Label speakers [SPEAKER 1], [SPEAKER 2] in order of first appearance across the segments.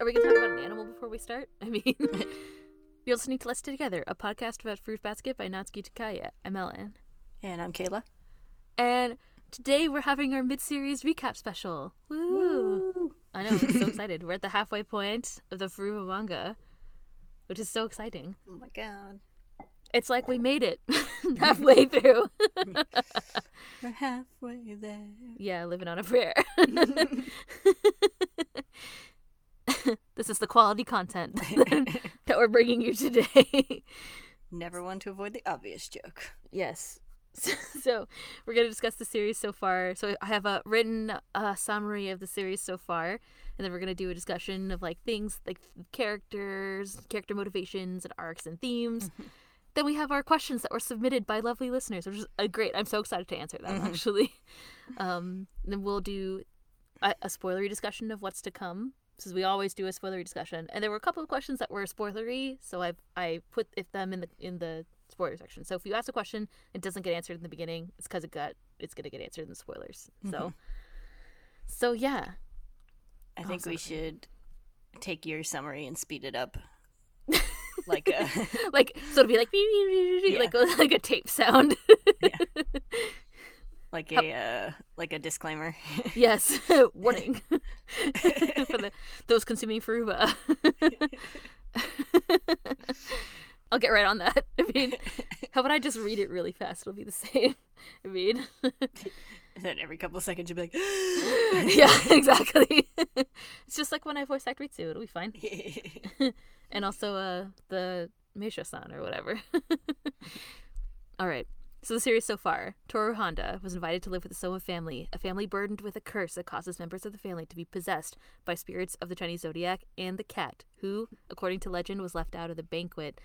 [SPEAKER 1] Are we gonna talk about an animal before we start? I mean, you're listening to Let's Together, a podcast about Fruits Basket by Natsuki Takaya. I'm Ellen.
[SPEAKER 2] And I'm Kayla.
[SPEAKER 1] And today we're having our mid-series recap special. Woo! I know, I'm so excited. We're at the halfway point of the Furuba manga, which is so exciting.
[SPEAKER 2] Oh my god.
[SPEAKER 1] It's like we made it halfway through.
[SPEAKER 2] We're halfway there.
[SPEAKER 1] yeah, living on a prayer. This is the quality content that we're bringing you today.
[SPEAKER 2] Never one to avoid the obvious joke.
[SPEAKER 1] Yes. So we're going to discuss the series so far. So I have a written uh, summary of the series so far, and then we're going to do a discussion of like things like characters, character motivations, and arcs and themes. then we have our questions that were submitted by lovely listeners, which is uh, great. I'm so excited to answer them. Actually, um, then we'll do a, a spoilery discussion of what's to come. Since we always do a spoilery discussion, and there were a couple of questions that were spoilery, so I I put it, them in the in the spoiler section. So if you ask a question, it doesn't get answered in the beginning. It's because it got it's gonna get answered in the spoilers. So, mm-hmm. so yeah,
[SPEAKER 2] I think we should take your summary and speed it up. like a
[SPEAKER 1] like so it'll be like like like a tape sound.
[SPEAKER 2] like a uh, like a disclaimer.
[SPEAKER 1] yes, warning for the those consuming Furuba. I'll get right on that. I mean, how about I just read it really fast? It'll be the same. I mean,
[SPEAKER 2] And then every couple of seconds you'll be like
[SPEAKER 1] yeah, exactly. it's just like when I voice act Ritsu, it'll be fine. and also uh the Meisha-san or whatever. All right. So the series so far, Toru Honda was invited to live with the Soma family, a family burdened with a curse that causes members of the family to be possessed by spirits of the Chinese zodiac and the cat, who, according to legend, was left out of the banquet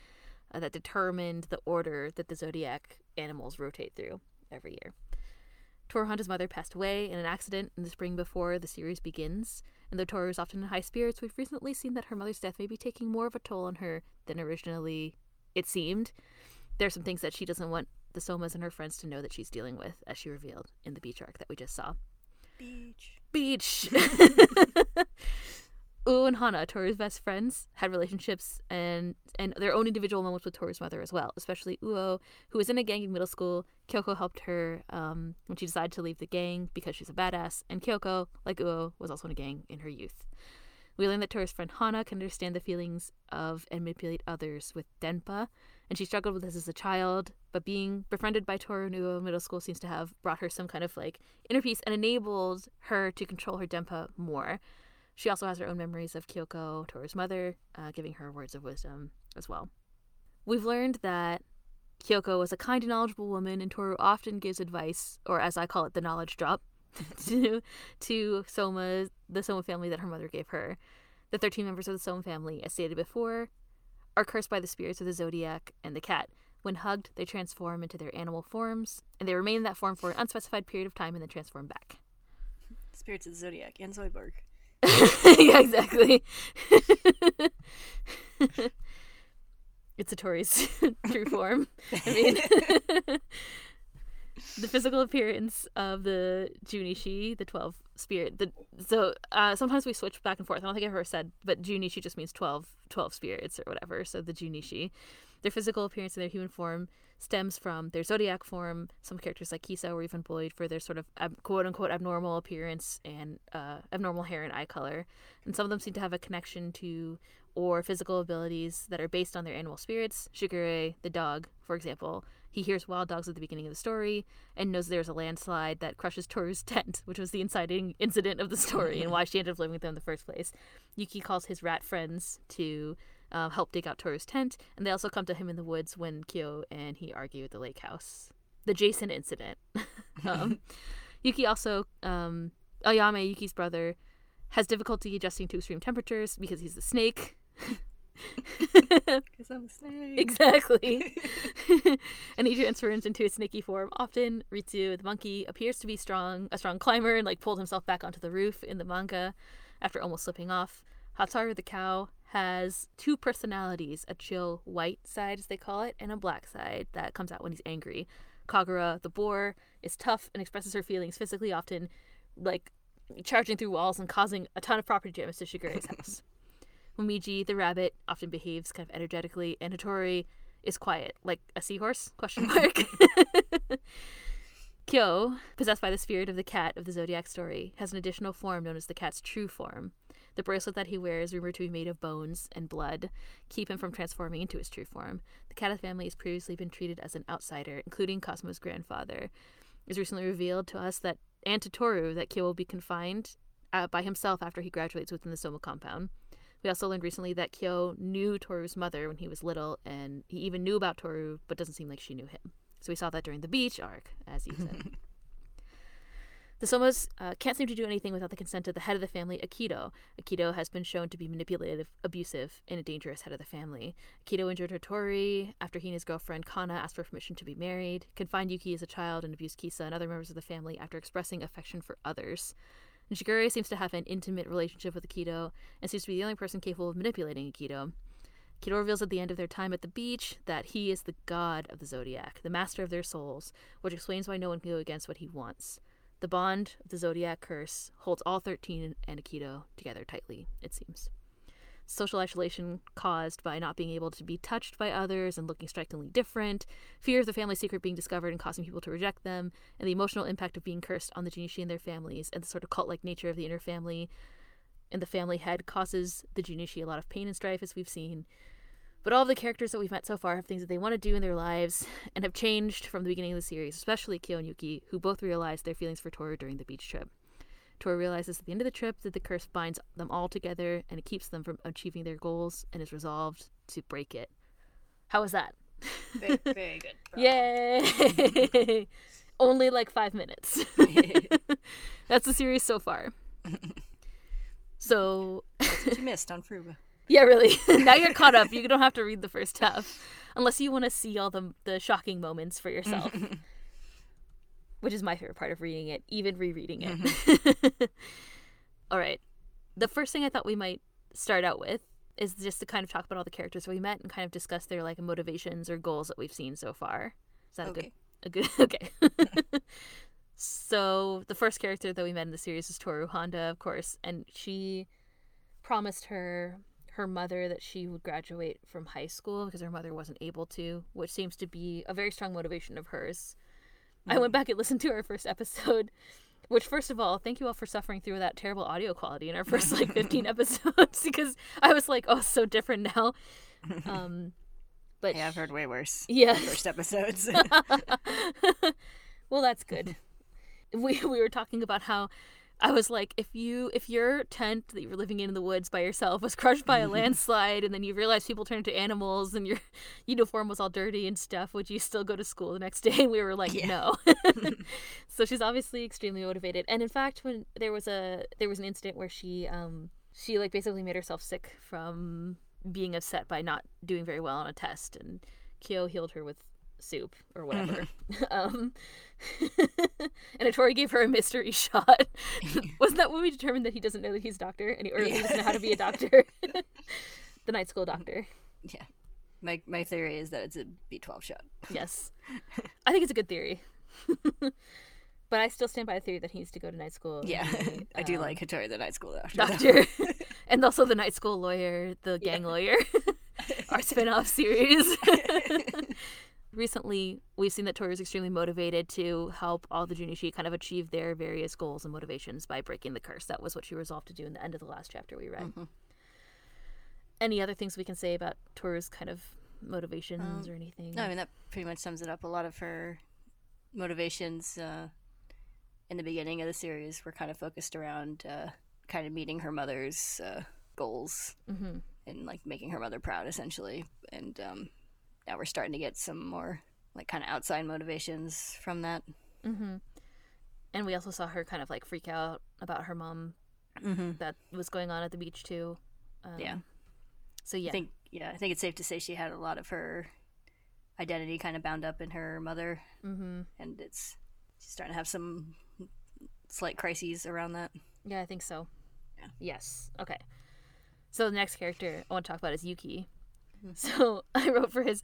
[SPEAKER 1] uh, that determined the order that the zodiac animals rotate through every year. Toru Honda's mother passed away in an accident in the spring before the series begins, and though Toru is often in high spirits, we've recently seen that her mother's death may be taking more of a toll on her than originally it seemed. There are some things that she doesn't want the Somas and her friends to know that she's dealing with, as she revealed in the beach arc that we just saw.
[SPEAKER 2] Beach.
[SPEAKER 1] Beach! Uo and Hana, Toru's best friends, had relationships and and their own individual moments with Toru's mother as well. Especially Uo, who was in a gang in middle school. Kyoko helped her um, when she decided to leave the gang because she's a badass. And Kyoko, like Uo, was also in a gang in her youth. We learn that Toru's friend Hana can understand the feelings of and manipulate others with Denpa, and she struggled with this as a child. But being befriended by Toru in middle school seems to have brought her some kind of like inner peace and enabled her to control her Denpa more. She also has her own memories of Kyoko, Toru's mother, uh, giving her words of wisdom as well. We've learned that Kyoko was a kind and knowledgeable woman, and Toru often gives advice, or as I call it, the knowledge drop, to to Soma, the Soma family that her mother gave her. The 13 members of the Soma family, as stated before, are cursed by the spirits of the zodiac and the cat. When hugged, they transform into their animal forms, and they remain in that form for an unspecified period of time and then transform back.
[SPEAKER 2] Spirits of the Zodiac and Zoidberg.
[SPEAKER 1] yeah, exactly. it's a Tori's true form. I mean, the physical appearance of the Junichi, the 12 spirit. The, so uh, sometimes we switch back and forth. I don't think I've ever said, but Junichi just means 12, 12 spirits or whatever. So the Junichi. Their physical appearance in their human form stems from their zodiac form. Some characters like Kisa were even bullied for their sort of ab- quote unquote abnormal appearance and uh, abnormal hair and eye color. And some of them seem to have a connection to or physical abilities that are based on their animal spirits. Shigure, the dog, for example, he hears wild dogs at the beginning of the story and knows there's a landslide that crushes Toru's tent, which was the inciting incident of the story and why she ended up living with them in the first place. Yuki calls his rat friends to uh, help dig out Toru's tent, and they also come to him in the woods when Kyo and he argue at the lake house. The Jason incident. um, Yuki also, um, Ayame, Yuki's brother, has difficulty adjusting to extreme temperatures because he's a snake.
[SPEAKER 2] Because I'm a snake.
[SPEAKER 1] exactly. and he transforms into a snaky form. Often, Ritsu, the monkey, appears to be strong, a strong climber, and like pulled himself back onto the roof in the manga after almost slipping off. Hatsuharu the cow has two personalities: a chill white side, as they call it, and a black side that comes out when he's angry. Kagura the boar is tough and expresses her feelings physically, often like charging through walls and causing a ton of property damage to Shigure's house. Momiji, the rabbit, often behaves kind of energetically, and Hattori is quiet, like a seahorse? Question mark. Kyo, possessed by the spirit of the cat of the Zodiac story, has an additional form known as the cat's true form. The bracelet that he wears, rumored to be made of bones and blood, keep him from transforming into his true form. The cat of family has previously been treated as an outsider, including Kazuma's grandfather. It was recently revealed to us that and to Toru that Kyo will be confined uh, by himself after he graduates within the Soma compound. We also learned recently that Kyo knew Toru's mother when he was little, and he even knew about Toru, but doesn't seem like she knew him. So we saw that during the beach arc, as you said. the Somas uh, can't seem to do anything without the consent of the head of the family, Akito. Akito has been shown to be manipulative, abusive, and a dangerous head of the family. Akito injured Hattori after he and his girlfriend Kana asked for permission to be married, confined Yuki as a child, and abused Kisa and other members of the family after expressing affection for others. Nishigure seems to have an intimate relationship with Akito and seems to be the only person capable of manipulating Akito. Kido reveals at the end of their time at the beach that he is the god of the zodiac, the master of their souls, which explains why no one can go against what he wants. The bond of the zodiac curse holds all 13 and Akito together tightly, it seems. Social isolation caused by not being able to be touched by others and looking strikingly different, fear of the family secret being discovered and causing people to reject them, and the emotional impact of being cursed on the Junichi and their families, and the sort of cult like nature of the inner family and the family head causes the Junichi a lot of pain and strife, as we've seen. But all of the characters that we've met so far have things that they want to do in their lives and have changed from the beginning of the series, especially Kyo and Yuki, who both realized their feelings for Toru during the beach trip. Toru realizes at the end of the trip that the curse binds them all together and it keeps them from achieving their goals and is resolved to break it. How was that?
[SPEAKER 2] Very, very good.
[SPEAKER 1] Yay! Only like five minutes. That's the series so far. So
[SPEAKER 2] That's what you missed on Furuba.
[SPEAKER 1] yeah, really. now you're caught up. You don't have to read the first half, unless you want to see all the the shocking moments for yourself. Which is my favorite part of reading it, even rereading it. Mm-hmm. all right. The first thing I thought we might start out with is just to kind of talk about all the characters we met and kind of discuss their like motivations or goals that we've seen so far. Is that
[SPEAKER 2] Okay.
[SPEAKER 1] a good a good okay. so the first character that we met in the series is Toru Honda, of course, and she promised her her mother that she would graduate from high school because her mother wasn't able to, which seems to be a very strong motivation of hers. I went back and listened to our first episode, which first of all, thank you all for suffering through that terrible audio quality in our first like 15 episodes because I was like, oh, so different now. Um but
[SPEAKER 2] Yeah, I've heard way worse.
[SPEAKER 1] yeah.
[SPEAKER 2] First episodes.
[SPEAKER 1] well, that's good. We we were talking about how I was like, if you if your tent that you were living in in the woods by yourself was crushed by a landslide, and then you realized people turned into animals, and your uniform was all dirty and stuff, would you still go to school the next day? And we were like,
[SPEAKER 2] Yeah.
[SPEAKER 1] no. so she's obviously extremely motivated. And in fact, when there was a there was an incident where she um she like basically made herself sick from being upset by not doing very well on a test, and Kyo healed her with soup or whatever. um, and Hattori gave her a mystery shot. Wasn't that when we determined that he doesn't know that he's a doctor, and he, or he doesn't know how to be a doctor? the night school doctor.
[SPEAKER 2] yeah. My my theory is that it's a B12 shot.
[SPEAKER 1] Yes, I think it's a good theory. but I still stand by the theory that he needs to go to night school. and
[SPEAKER 2] Yeah, I do
[SPEAKER 1] um,
[SPEAKER 2] like Hattori the night school doctor.
[SPEAKER 1] doctor, and also the night school lawyer, the gang lawyer, our spin-off series. Recently, we've seen that Toru is extremely motivated to help all the Junichi kind of achieve their various goals and motivations by breaking the curse. That was what she resolved to do in the end of the last chapter we read.
[SPEAKER 2] Mhm.
[SPEAKER 1] Any other things we can say about Toru's kind of motivations or anything?
[SPEAKER 2] No, I mean that pretty much sums it up. A lot of her motivations uh, in the beginning of the series were kind of focused around uh, kind of meeting her mother's uh, goals
[SPEAKER 1] hmm
[SPEAKER 2] and like making her mother proud, essentially. And um, now we're starting to get some more like kind of outside motivations from that.
[SPEAKER 1] hmm And we also saw her kind of like freak out about her mom
[SPEAKER 2] Mm-hmm.
[SPEAKER 1] that was going on at the beach too. Um,
[SPEAKER 2] Yeah.
[SPEAKER 1] So yeah.
[SPEAKER 2] I think yeah, I think it's safe to say she had a lot of her identity kind of bound up in her mother,
[SPEAKER 1] hmm
[SPEAKER 2] and it's she's starting to have some slight crises around that.
[SPEAKER 1] Yeah, I think so.
[SPEAKER 2] Yeah.
[SPEAKER 1] Yes. Okay. So the next character I want to talk about is Yuki. So I wrote for his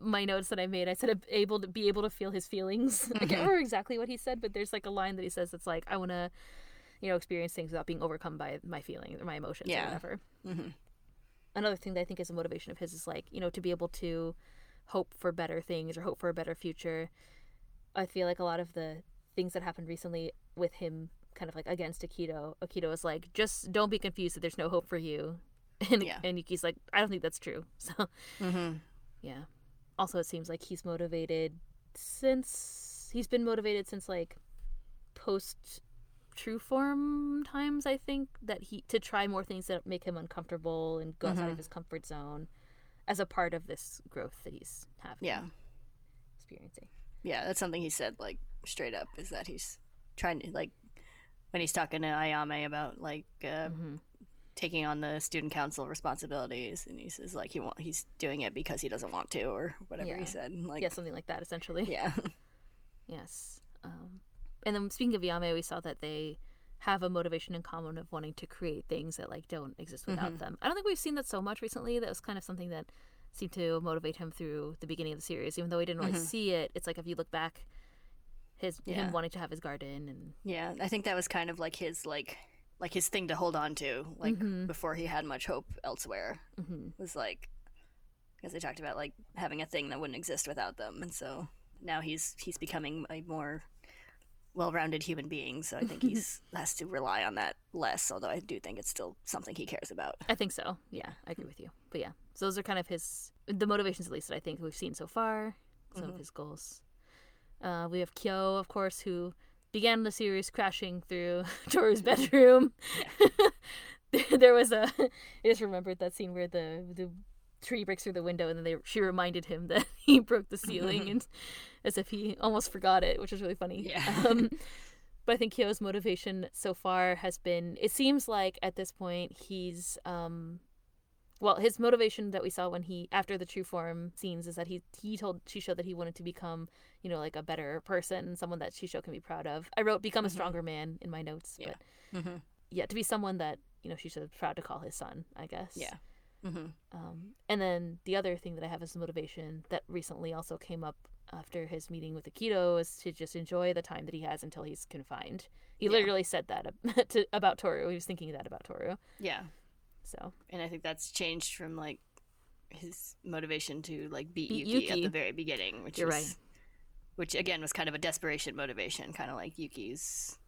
[SPEAKER 1] my notes that I made. I said able to be able to feel his feelings. I can't
[SPEAKER 2] Mhm.
[SPEAKER 1] remember exactly what he said, but there's like a line that he says that's like I want to, you know, experience things without being overcome by my feelings or my emotions or
[SPEAKER 2] Yeah.
[SPEAKER 1] whatever.
[SPEAKER 2] hmm
[SPEAKER 1] another thing that I think is a motivation of his is like you know to be able to hope for better things or hope for a better future. I feel like a lot of the things that happened recently with him kind of like against Akito, Akito is like just don't be confused that there's no hope for you, and
[SPEAKER 2] Yeah.
[SPEAKER 1] and Yuki's like I don't think that's true. So
[SPEAKER 2] Mm-hmm.
[SPEAKER 1] yeah. Also, it seems like he's motivated since he's been motivated since like post true form times. I think that he to try more things that make him uncomfortable and go outside
[SPEAKER 2] Mhm.
[SPEAKER 1] of his comfort zone as a part of this growth that he's having.
[SPEAKER 2] Yeah.
[SPEAKER 1] experiencing.
[SPEAKER 2] Yeah, that's something he said like straight up is that he's trying to like when he's talking to Ayame about like uh,
[SPEAKER 1] hmm
[SPEAKER 2] taking on the student council responsibilities, and he says like he want he's doing it because he doesn't want to or whatever
[SPEAKER 1] Yeah.
[SPEAKER 2] he said. Like
[SPEAKER 1] yeah, something like that essentially.
[SPEAKER 2] yeah,
[SPEAKER 1] Yes. Um, and then speaking of Ayame, we saw that they have a motivation in common of wanting to create things that like don't exist without
[SPEAKER 2] Mhm.
[SPEAKER 1] them. I don't think we've seen that so much recently. That was kind of something that seemed to motivate him through the beginning of the series, even though we didn't really
[SPEAKER 2] Mhm.
[SPEAKER 1] see it. It's like if you look back, his
[SPEAKER 2] Yeah.
[SPEAKER 1] him wanting to have his garden and
[SPEAKER 2] yeah. I think that was kind of like his like like his thing to hold on to like
[SPEAKER 1] Mhm.
[SPEAKER 2] before he had much hope elsewhere
[SPEAKER 1] hmm
[SPEAKER 2] was like because they talked about like having a thing that wouldn't exist without them, and so now he's he's becoming a more well-rounded human being. So I think he's has to rely on that less. Although I do think it's still something he cares about.
[SPEAKER 1] I think so. Yeah, I agree with you. But yeah, so those are kind of his the motivations at least that I think we've seen so far. Some of
[SPEAKER 2] Mhm.
[SPEAKER 1] his goals. Uh, we have Kyo, of course, who began the series crashing through Toru's bedroom. there was a. I just remembered that scene where the the tree breaks through the window, and then they she reminded him that he broke the ceiling, and as if he almost forgot it, which was really funny.
[SPEAKER 2] Yeah.
[SPEAKER 1] Um, but I think Kyo's motivation so far has been. It seems like at this point he's um well his motivation that we saw when he after the true form scenes is that he he told Shisho that he wanted to become you know like a better person someone that Shisho can be proud of i wrote become a
[SPEAKER 2] Mhm.
[SPEAKER 1] stronger man in my notes
[SPEAKER 2] Yeah.
[SPEAKER 1] but
[SPEAKER 2] Mm-hmm.
[SPEAKER 1] yeah to be someone that you know Shisho proud to call his son i guess
[SPEAKER 2] Yeah. Mm-hmm.
[SPEAKER 1] um, and then the other thing that I have as a motivation that recently also came up after his meeting with Akito is to just enjoy the time that he has until he's confined. He
[SPEAKER 2] Yeah.
[SPEAKER 1] literally said that to, about Toru. He was thinking that about Toru.
[SPEAKER 2] Yeah.
[SPEAKER 1] So
[SPEAKER 2] and I think that's changed from like his motivation to like beat,
[SPEAKER 1] Beat
[SPEAKER 2] Yuki, at the very beginning, which
[SPEAKER 1] You're
[SPEAKER 2] was,
[SPEAKER 1] right.
[SPEAKER 2] which again was kind of a desperation motivation, kind of like Yuki's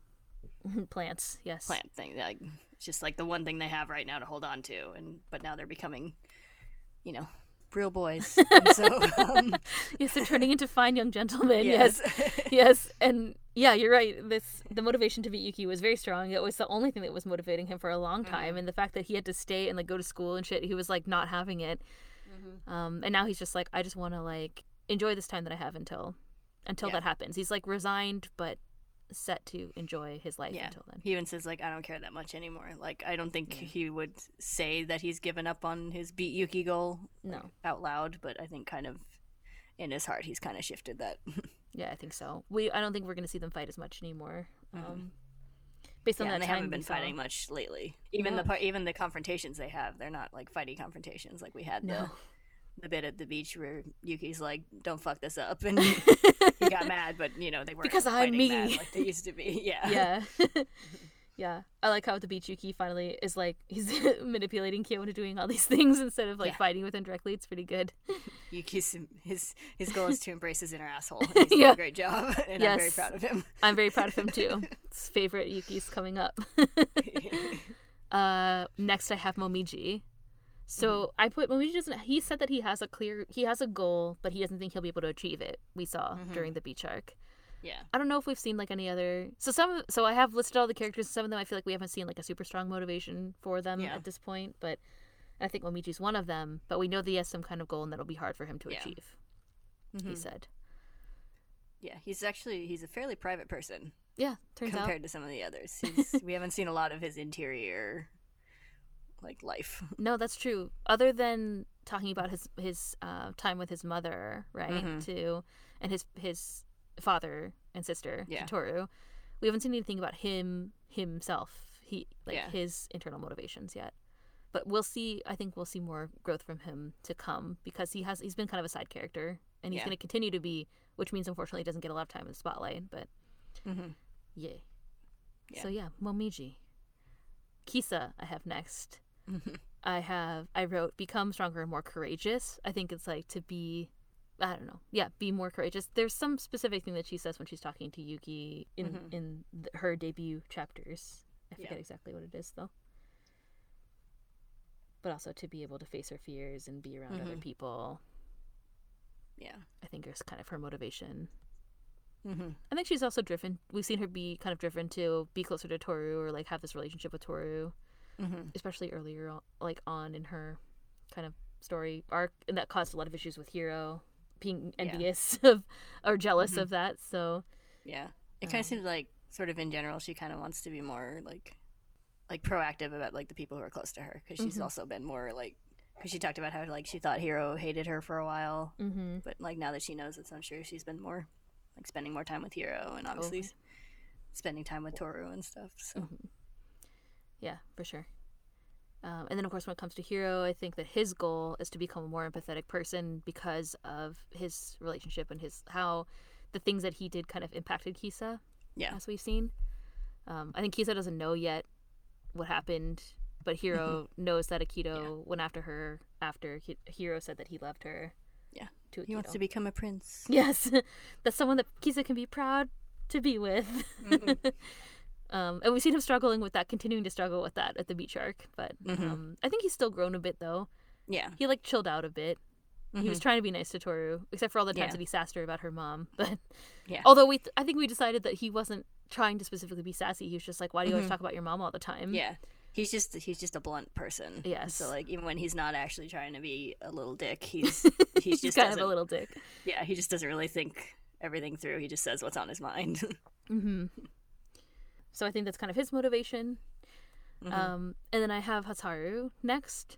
[SPEAKER 1] plants, yes.
[SPEAKER 2] plant thing. Like it's just like the one thing they have right now to hold on to, and but now they're becoming, you know, real boys. And so um,
[SPEAKER 1] Yes, they're turning into fine young gentlemen. Yes.
[SPEAKER 2] yes,
[SPEAKER 1] yes, and yeah, you're right. This the motivation to beat Yuki was very strong. It was the only thing that was motivating him for a long time,
[SPEAKER 2] Mhm.
[SPEAKER 1] and the fact that he had to stay and like go to school and shit, he was like not having it. Um, and now he's just like, I just want to like enjoy this time that I have until until
[SPEAKER 2] Yeah.
[SPEAKER 1] that happens. He's like resigned, but set to enjoy his life
[SPEAKER 2] Yeah.
[SPEAKER 1] until then.
[SPEAKER 2] He even says like I don't care that much anymore. Like I don't think
[SPEAKER 1] Yeah.
[SPEAKER 2] he would say that he's given up on his beat Yuki goal like,
[SPEAKER 1] No.
[SPEAKER 2] out loud, but I think kind of in his heart he's kind of shifted that.
[SPEAKER 1] Yeah, I think so. We I don't think we're gonna see them fight as much anymore.
[SPEAKER 2] Mhm.
[SPEAKER 1] Um, based on
[SPEAKER 2] yeah,
[SPEAKER 1] that
[SPEAKER 2] and they haven't been
[SPEAKER 1] saw-
[SPEAKER 2] fighting much lately. Even
[SPEAKER 1] No.
[SPEAKER 2] the part, even the confrontations they have, they're not like fighty confrontations like we had
[SPEAKER 1] No.
[SPEAKER 2] the the bit at the beach where Yuki's like, "Don't fuck this up," and he got mad, but you know they weren't
[SPEAKER 1] Because I'm me.
[SPEAKER 2] mad like they used to be. Yeah,
[SPEAKER 1] yeah. yeah. I like how at the beach Yuki finally is like he's manipulating Kyo into doing all these things instead of like
[SPEAKER 2] Yeah.
[SPEAKER 1] fighting with him directly. It's pretty good.
[SPEAKER 2] Yuki's his his goal is to embrace his inner asshole. He's doing
[SPEAKER 1] Yeah.
[SPEAKER 2] a great job, and I'm very proud of him.
[SPEAKER 1] I'm very proud of him too. His favorite Yuki's coming up. uh next I have Momiji. So
[SPEAKER 2] Mm-hmm.
[SPEAKER 1] I put Momiji doesn't he said that he has a clear he has a goal, but he doesn't think he'll be able to achieve it. We saw
[SPEAKER 2] Mhm.
[SPEAKER 1] during the beach arc.
[SPEAKER 2] yeah,
[SPEAKER 1] I don't know if we've seen like any other. So some, so I have listed all the characters. Some of them I feel like we haven't seen like a super strong motivation for them
[SPEAKER 2] Yeah.
[SPEAKER 1] at this point. But I think Momiji's one of them. But we know that he has some kind of goal and that'll be hard for him to
[SPEAKER 2] Yeah.
[SPEAKER 1] achieve. He
[SPEAKER 2] Mhm.
[SPEAKER 1] said,
[SPEAKER 2] yeah. He's actually he's a fairly private person
[SPEAKER 1] "Yeah, turns out,
[SPEAKER 2] compared to some of the others. He's, we haven't seen a lot of his interior like life.
[SPEAKER 1] no, that's true. Other than talking about his his uh, time with his mother, right?
[SPEAKER 2] Mhm.
[SPEAKER 1] Too, and his his father and sister,
[SPEAKER 2] Yeah.
[SPEAKER 1] Toru. We haven't seen anything about him himself. He like
[SPEAKER 2] Yeah.
[SPEAKER 1] his internal motivations yet. But we'll see. I think we'll see more growth from him to come because he has he's been kind of a side character and he's
[SPEAKER 2] Yeah.
[SPEAKER 1] going to continue to be, which means unfortunately he doesn't get a lot of time in the spotlight. But
[SPEAKER 2] Mm-hmm.
[SPEAKER 1] yay.
[SPEAKER 2] Yeah.
[SPEAKER 1] So yeah, Momiji. Kisa, I have next. I have I wrote become stronger and more courageous. I think it's like to be I don't know. Yeah, be more courageous. There's some specific thing that she says when she's talking to Yuki in
[SPEAKER 2] Mhm.
[SPEAKER 1] in th- her debut chapters. I forget
[SPEAKER 2] Yeah.
[SPEAKER 1] exactly what it is though. But also to be able to face her fears and be around other
[SPEAKER 2] Mhm.
[SPEAKER 1] people.
[SPEAKER 2] Yeah.
[SPEAKER 1] I think is kind of her motivation.
[SPEAKER 2] Mm-hmm.
[SPEAKER 1] I think she's also driven. We've seen her be kind of driven to be closer to Toru or like have this relationship with Toru,
[SPEAKER 2] Mm-hmm.
[SPEAKER 1] especially earlier, on, like on in her kind of story arc, and that caused a lot of issues with Hiro being
[SPEAKER 2] Yeah.
[SPEAKER 1] envious of or jealous
[SPEAKER 2] Mhm.
[SPEAKER 1] of that. So
[SPEAKER 2] Yeah. It kind
[SPEAKER 1] Um,
[SPEAKER 2] of seems like, sort of in general, she kind of wants to be more like, like proactive about like the people who are close to her because she's
[SPEAKER 1] Mhm.
[SPEAKER 2] also been more like, because she talked about how like she thought Hiro hated her for a while,
[SPEAKER 1] mm-hmm.
[SPEAKER 2] but like now that she knows this, I'm sure she's been more like spending more time with Hiro and obviously s- spending time with Toru and stuff. So
[SPEAKER 1] Mhm. Yeah, for sure. Um, and then, of course, when it comes to Hiro, I think that his goal is to become a more empathetic person because of his relationship and his how the things that he did kind of impacted Kisa.
[SPEAKER 2] Yeah.
[SPEAKER 1] as we've seen. Um, I think Kisa doesn't know yet what happened, but Hiro knows that Akito went after her after Hiro said that he loved her.
[SPEAKER 2] Yeah.
[SPEAKER 1] to Akito.
[SPEAKER 2] he wants to become a prince.
[SPEAKER 1] Yes, that's someone that Kisa can be proud to be with.
[SPEAKER 2] Mhm.
[SPEAKER 1] um, and we've seen him struggling with that, continuing to struggle with that at the beach arc. But
[SPEAKER 2] Mhm.
[SPEAKER 1] um, I think he's still grown a bit, though.
[SPEAKER 2] Yeah.
[SPEAKER 1] He like chilled out a bit. He was
[SPEAKER 2] Mhm.
[SPEAKER 1] trying to be nice to Toru, except for all the times
[SPEAKER 2] Yeah.
[SPEAKER 1] that he sassed her about her mom. But
[SPEAKER 2] Yeah.
[SPEAKER 1] although we, I think we decided that he wasn't trying to specifically be sassy. He was just like, "Why do you always
[SPEAKER 2] Mhm.
[SPEAKER 1] talk about your mom all the time?"
[SPEAKER 2] Yeah. He's just he's just a blunt person.
[SPEAKER 1] Yes.
[SPEAKER 2] So like even when he's not actually trying to be a little dick, he's he's
[SPEAKER 1] he's
[SPEAKER 2] just
[SPEAKER 1] kind of a little dick.
[SPEAKER 2] yeah he just doesn't really think everything through. He just says what's on his mind.
[SPEAKER 1] hmm So I think that's kind of his motivation.
[SPEAKER 2] Mhm.
[SPEAKER 1] Um, and then I have Hatsuharu next.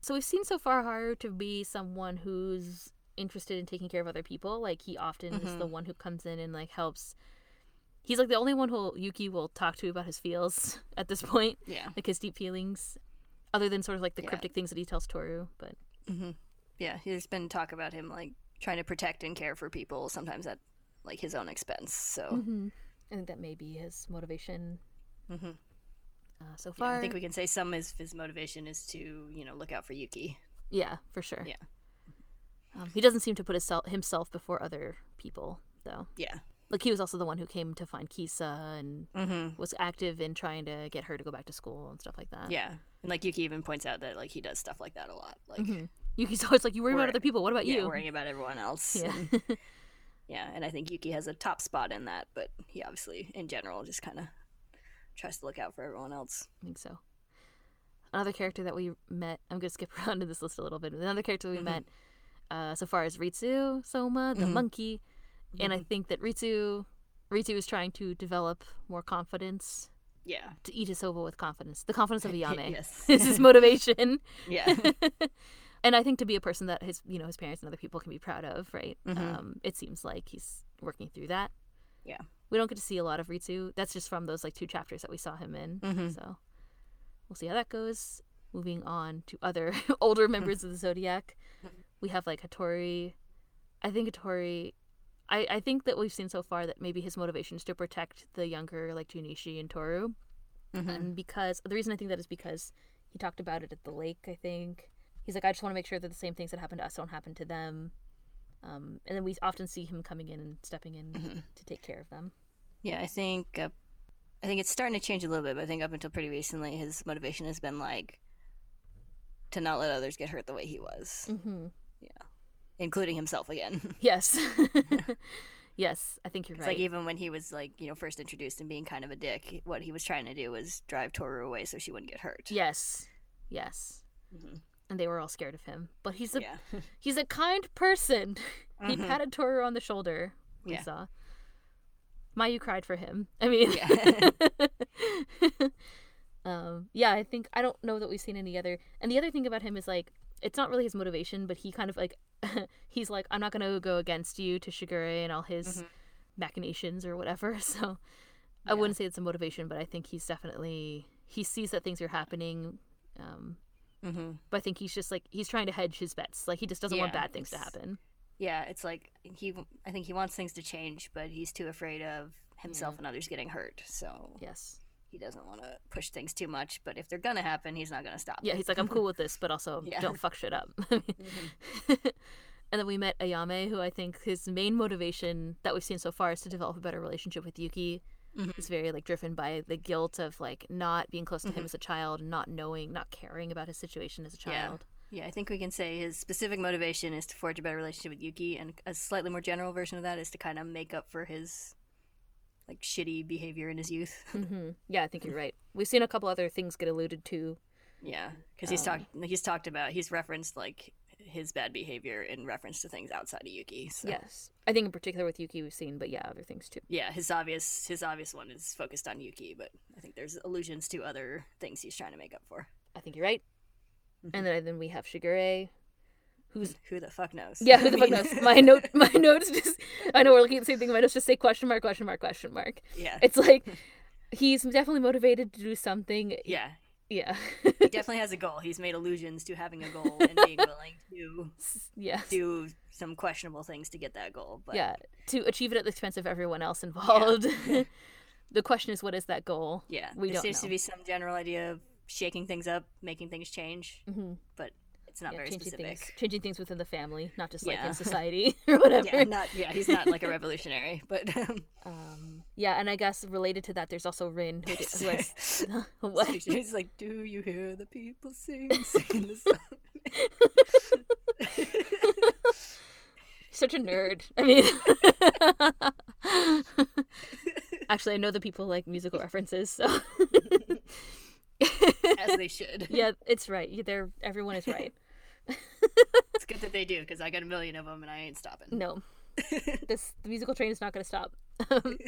[SPEAKER 1] So we've seen so far Haru to be someone who's interested in taking care of other people. Like he often is the
[SPEAKER 2] Mhm.
[SPEAKER 1] one who comes in and like helps. He's like the only one who Yuki will talk to about his feels at this point,
[SPEAKER 2] yeah.
[SPEAKER 1] like his deep feelings, other than sort of like the
[SPEAKER 2] Yeah.
[SPEAKER 1] cryptic things that he tells Toru. But
[SPEAKER 2] hmm Yeah. There's been talk about him like trying to protect and care for people, sometimes at like his own expense. So
[SPEAKER 1] Mhm. I think that may be his motivation
[SPEAKER 2] hmm
[SPEAKER 1] uh, so
[SPEAKER 2] yeah,
[SPEAKER 1] far.
[SPEAKER 2] I think we can say some of his, motivation is to you know look out for Yuki.
[SPEAKER 1] Yeah, for sure.
[SPEAKER 2] Yeah.
[SPEAKER 1] Um, he doesn't seem to put his himself before other people, though.
[SPEAKER 2] Yeah.
[SPEAKER 1] Like he was also the one who came to find Kisa and
[SPEAKER 2] Mm-hmm.
[SPEAKER 1] was active in trying to get her to go back to school and stuff like that.
[SPEAKER 2] Yeah. And like Yuki even points out that like he does stuff like that a lot. Like
[SPEAKER 1] Mhm. Yuki's always like, "You worry about other people. What about
[SPEAKER 2] yeah,
[SPEAKER 1] you?"
[SPEAKER 2] worrying about everyone else.
[SPEAKER 1] Yeah.
[SPEAKER 2] and- yeah, and I think Yuki has a top spot in that, but he obviously, in general, just kind of tries to look out for everyone else.
[SPEAKER 1] I think so. Another character that we met, I'm going to skip around in this list a little bit. Another character we
[SPEAKER 2] Mhm.
[SPEAKER 1] met uh, so far is Ritsu Soma, the
[SPEAKER 2] Mhm.
[SPEAKER 1] monkey. And I
[SPEAKER 2] Mhm.
[SPEAKER 1] think that Ritsu, Ritsu is trying to develop more confidence,
[SPEAKER 2] Yeah.
[SPEAKER 1] to eat his ova with confidence. The confidence of Ayame
[SPEAKER 2] yes.
[SPEAKER 1] is his motivation.
[SPEAKER 2] yeah.
[SPEAKER 1] And I think to be a person that his, you know, his parents and other people can be proud of, right?
[SPEAKER 2] Mhm.
[SPEAKER 1] Um, it seems like he's working through that.
[SPEAKER 2] Yeah.
[SPEAKER 1] We don't get to see a lot of Ritsu. That's just from those like two chapters that we saw him in.
[SPEAKER 2] Mhm.
[SPEAKER 1] So we'll see how that goes. Moving on to other older members of the Zodiac, we have like Hattori. I think Hattori. I, I think that we've seen so far that maybe his motivation is to protect the younger like Junichi and Toru,
[SPEAKER 2] Mhm.
[SPEAKER 1] and because the reason I think that is because he talked about it at the lake. I think he's like, I just want to make sure that the same things that happen to us don't happen to them. Um, and then we often see him coming in and stepping in
[SPEAKER 2] Mhm.
[SPEAKER 1] to take care of them.
[SPEAKER 2] Yeah, I think uh, I think it's starting to change a little bit, but I think up until pretty recently, his motivation has been like to not let others get hurt the way he was,
[SPEAKER 1] Mm-hmm.
[SPEAKER 2] Yeah, including himself again.
[SPEAKER 1] Yes. yes, I think you're right.
[SPEAKER 2] like even when he was like you know first introduced and being kind of a dick, what he was trying to do was drive Toru away so she wouldn't get hurt.
[SPEAKER 1] yes, yes,
[SPEAKER 2] Mhm.
[SPEAKER 1] And they were all scared of him. But he's a
[SPEAKER 2] Yeah.
[SPEAKER 1] he's a kind person. He
[SPEAKER 2] Mhm.
[SPEAKER 1] patted Toru on the shoulder. We
[SPEAKER 2] Yeah.
[SPEAKER 1] saw. Mayu cried for him. I mean,
[SPEAKER 2] Yeah.
[SPEAKER 1] um, yeah. I think I don't know that we've seen any other. And the other thing about him is like it's not really his motivation, but he kind of like he's like I'm not gonna go against you to Shigure and all his
[SPEAKER 2] Mhm.
[SPEAKER 1] machinations or whatever. So I wouldn't say it's a motivation, but I think he's definitely he sees that things are happening. Um,
[SPEAKER 2] hmm
[SPEAKER 1] but I think he's just like he's trying to hedge his bets. Like he just doesn't want bad things to happen.
[SPEAKER 2] Yeah, it's like he. I think he wants things to change, but he's too afraid of himself and others getting hurt. So
[SPEAKER 1] Yes.
[SPEAKER 2] he doesn't want to push things too much. But if they're gonna happen, he's not gonna stop.
[SPEAKER 1] Yeah, he's like, I'm cool with this, but also
[SPEAKER 2] Yeah.
[SPEAKER 1] don't fuck shit up.
[SPEAKER 2] Mm-hmm.
[SPEAKER 1] and then we met Ayame, who I think his main motivation that we've seen so far is to develop a better relationship with Yuki.
[SPEAKER 2] Mhm.
[SPEAKER 1] He's very like driven by the guilt of like not being close to him
[SPEAKER 2] Mhm.
[SPEAKER 1] as a child, not knowing, not caring about his situation as a child.
[SPEAKER 2] Yeah, yeah, I think we can say his specific motivation is to forge a better relationship with Yuki, and a slightly more general version of that is to kind of make up for his like shitty behavior in his youth.
[SPEAKER 1] hmm Yeah, I think you're right. We've seen a couple other things get alluded to.
[SPEAKER 2] yeah, because he's
[SPEAKER 1] Um,
[SPEAKER 2] talked he's talked about he's referenced like his bad behavior in reference to things outside of Yuki. So.
[SPEAKER 1] Yes, I think in particular with Yuki we've seen, but yeah, other things too.
[SPEAKER 2] Yeah, his obvious his obvious one is focused on Yuki, but I think there's allusions to other things he's trying to make up for.
[SPEAKER 1] I think you're right.
[SPEAKER 2] Mhm.
[SPEAKER 1] And then then we have Shigure, who's
[SPEAKER 2] Who the fuck knows?
[SPEAKER 1] yeah, who the fuck knows? My note, my notes just. I know we're looking at the same thing. My notes just say question mark, question mark, question mark.
[SPEAKER 2] yeah,
[SPEAKER 1] It's like he's definitely motivated to do something.
[SPEAKER 2] yeah.
[SPEAKER 1] Yeah.
[SPEAKER 2] He definitely has a goal. He's made allusions to having a goal and being willing to
[SPEAKER 1] yeah.
[SPEAKER 2] do some questionable things to get that goal. But
[SPEAKER 1] Yeah. To achieve it at the expense of everyone else involved. the question is, what is that goal?
[SPEAKER 2] yeah,
[SPEAKER 1] We
[SPEAKER 2] there
[SPEAKER 1] don't
[SPEAKER 2] seems to be some general idea of shaking things up, making things change,
[SPEAKER 1] hmm
[SPEAKER 2] but it's not
[SPEAKER 1] yeah,
[SPEAKER 2] very
[SPEAKER 1] changing
[SPEAKER 2] specific.
[SPEAKER 1] things, changing things within the family, not just like
[SPEAKER 2] Yeah.
[SPEAKER 1] in society or whatever.
[SPEAKER 2] Yeah, not yeah. He's not like a revolutionary, but um,
[SPEAKER 1] Um, yeah, and I guess related to that, there's also Rin, who, d- who what?
[SPEAKER 2] he's like, "Do you hear the people sing, sing the song?"
[SPEAKER 1] Such a nerd. I mean, actually, I know the people like musical references, so
[SPEAKER 2] As they should.
[SPEAKER 1] yeah, it's right. They're everyone is right.
[SPEAKER 2] It's good that they do because I got a million of them and I ain't stopping.
[SPEAKER 1] No, this the musical train is not going to stop. Um,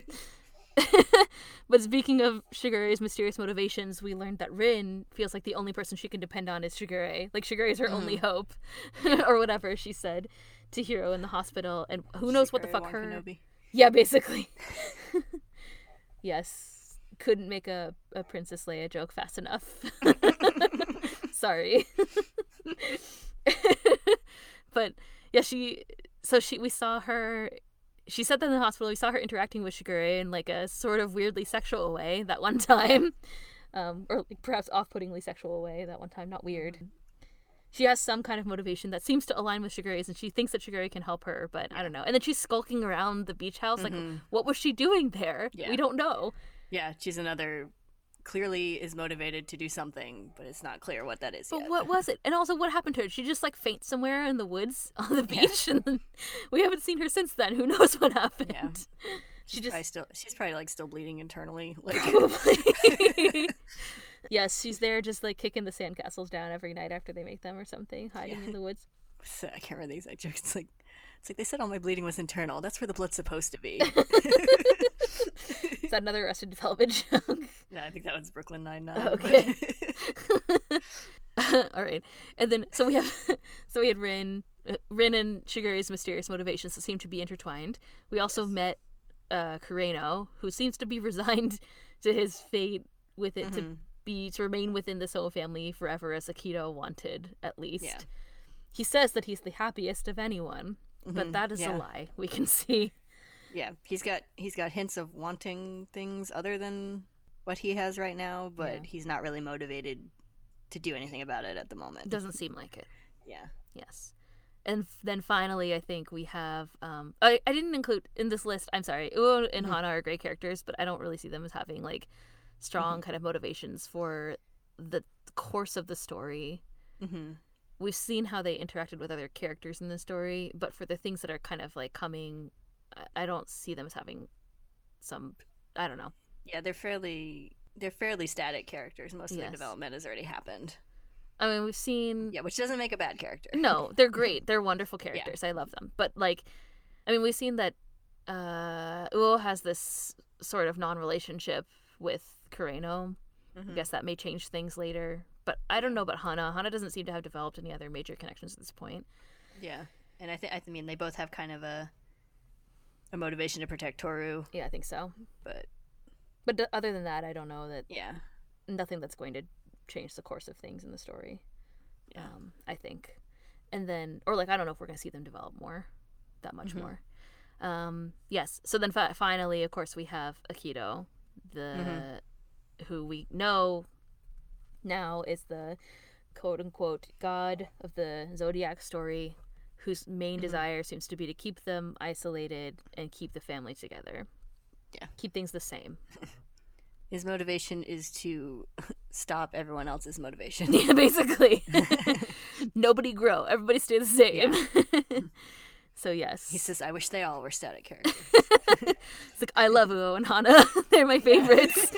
[SPEAKER 1] but speaking of Shigure's mysterious motivations, we learned that Rin feels like the only person she can depend on is Shigure. Like Shigure is her only hope, or whatever she said to Hiro in the hospital. And who knows what the fuck her
[SPEAKER 2] Kenobi.
[SPEAKER 1] Yeah, basically. yes. Couldn't make a, a Princess Leia joke fast enough. Sorry. But yeah, she so she we saw her she said that in the hospital we saw her interacting with Shigure in like a sort of weirdly sexual way that one time. Um, or like perhaps off-puttingly sexual way that one time, not weird. She has some kind of motivation that seems to align with Shigure's, and she thinks that Shigure can help her, but I don't know. And then she's skulking around the beach house. Like,
[SPEAKER 2] Mhm.
[SPEAKER 1] what was she doing there?
[SPEAKER 2] Yeah.
[SPEAKER 1] We don't know.
[SPEAKER 2] Yeah, she's another. Clearly, is motivated to do something, but it's not clear what that is
[SPEAKER 1] But
[SPEAKER 2] yet.
[SPEAKER 1] what was it? And also, what happened to her? She just like faint somewhere in the woods on the
[SPEAKER 2] Yeah.
[SPEAKER 1] beach, and then we haven't seen her since then. Who knows what happened?
[SPEAKER 2] Yeah.
[SPEAKER 1] She
[SPEAKER 2] She's
[SPEAKER 1] just
[SPEAKER 2] probably still. She's probably like still bleeding internally. Like,
[SPEAKER 1] Probably. yes, she's there just like kicking the sandcastles down every night after they make them or something, hiding
[SPEAKER 2] Yeah.
[SPEAKER 1] in the woods.
[SPEAKER 2] So, I can't remember the exact joke. It's like, it's like they said all my bleeding was internal. That's where the blood's supposed to be.
[SPEAKER 1] Is that another Arrested Development joke?
[SPEAKER 2] yeah, I think that was Brooklyn Nine Nine.
[SPEAKER 1] Okay. All right, and then so we have so we had Rin, uh, Rin and Shigure's mysterious motivations that seem to be intertwined. We also met uh, Kureno, who seems to be resigned to his fate with it to
[SPEAKER 2] Mhm.
[SPEAKER 1] be to remain within the Soma family forever, as Akito wanted, at least.
[SPEAKER 2] Yeah.
[SPEAKER 1] He says that he's the happiest of anyone, but
[SPEAKER 2] Mhm,
[SPEAKER 1] that is
[SPEAKER 2] yeah.
[SPEAKER 1] a lie. We can see.
[SPEAKER 2] Yeah, he's got he's got hints of wanting things other than what he has right now, but
[SPEAKER 1] Yeah.
[SPEAKER 2] he's not really motivated to do anything about it at the moment.
[SPEAKER 1] Doesn't seem like it.
[SPEAKER 2] Yeah.
[SPEAKER 1] Yes. And f- then finally, I think we have. Um, I, I didn't include in this list. I'm sorry. Uo and
[SPEAKER 2] Mhm.
[SPEAKER 1] Hana are great characters, but I don't really see them as having like strong kind of motivations for the course of the story.
[SPEAKER 2] hmm
[SPEAKER 1] We've seen how they interacted with other characters in the story, but for the things that are kind of like coming, I- I don't see them as having some. I don't know.
[SPEAKER 2] Yeah, they're fairly they're fairly static characters. Most of
[SPEAKER 1] Yes.
[SPEAKER 2] their development has already happened.
[SPEAKER 1] I mean, we've seen
[SPEAKER 2] Yeah, which doesn't make a bad character.
[SPEAKER 1] No, they're great. They're wonderful characters. I love them. But like, I mean, we've seen that uh, Uo has this sort of non-relationship with Kureno. I
[SPEAKER 2] Mhm.
[SPEAKER 1] guess that may change things later. But I don't know about Hana. Hana doesn't seem to have developed any other major connections at this point.
[SPEAKER 2] Yeah, and I think I mean they both have kind of a a motivation to protect Toru,
[SPEAKER 1] Yeah, I think so.
[SPEAKER 2] but
[SPEAKER 1] But d- other than that, I don't know that
[SPEAKER 2] yeah,
[SPEAKER 1] nothing that's going to change the course of things in the story.
[SPEAKER 2] Yeah.
[SPEAKER 1] Um, I think, and then or like I don't know if we're gonna see them develop more, that much
[SPEAKER 2] Mhm.
[SPEAKER 1] more. Um, yes. So then fi- finally, of course, we have Akito, the
[SPEAKER 2] Mhm.
[SPEAKER 1] who we know now is the quote unquote god of the zodiac story, whose main desire seems to be to keep them isolated and keep the family together.
[SPEAKER 2] Yeah.
[SPEAKER 1] Keep things the same.
[SPEAKER 2] His motivation is to stop everyone else's motivation.
[SPEAKER 1] Yeah, basically. Nobody grow. Everybody stay the same. so yes.
[SPEAKER 2] He says, "I wish they all were static characters."
[SPEAKER 1] It's like I love Uo and Hana. They're my favorites.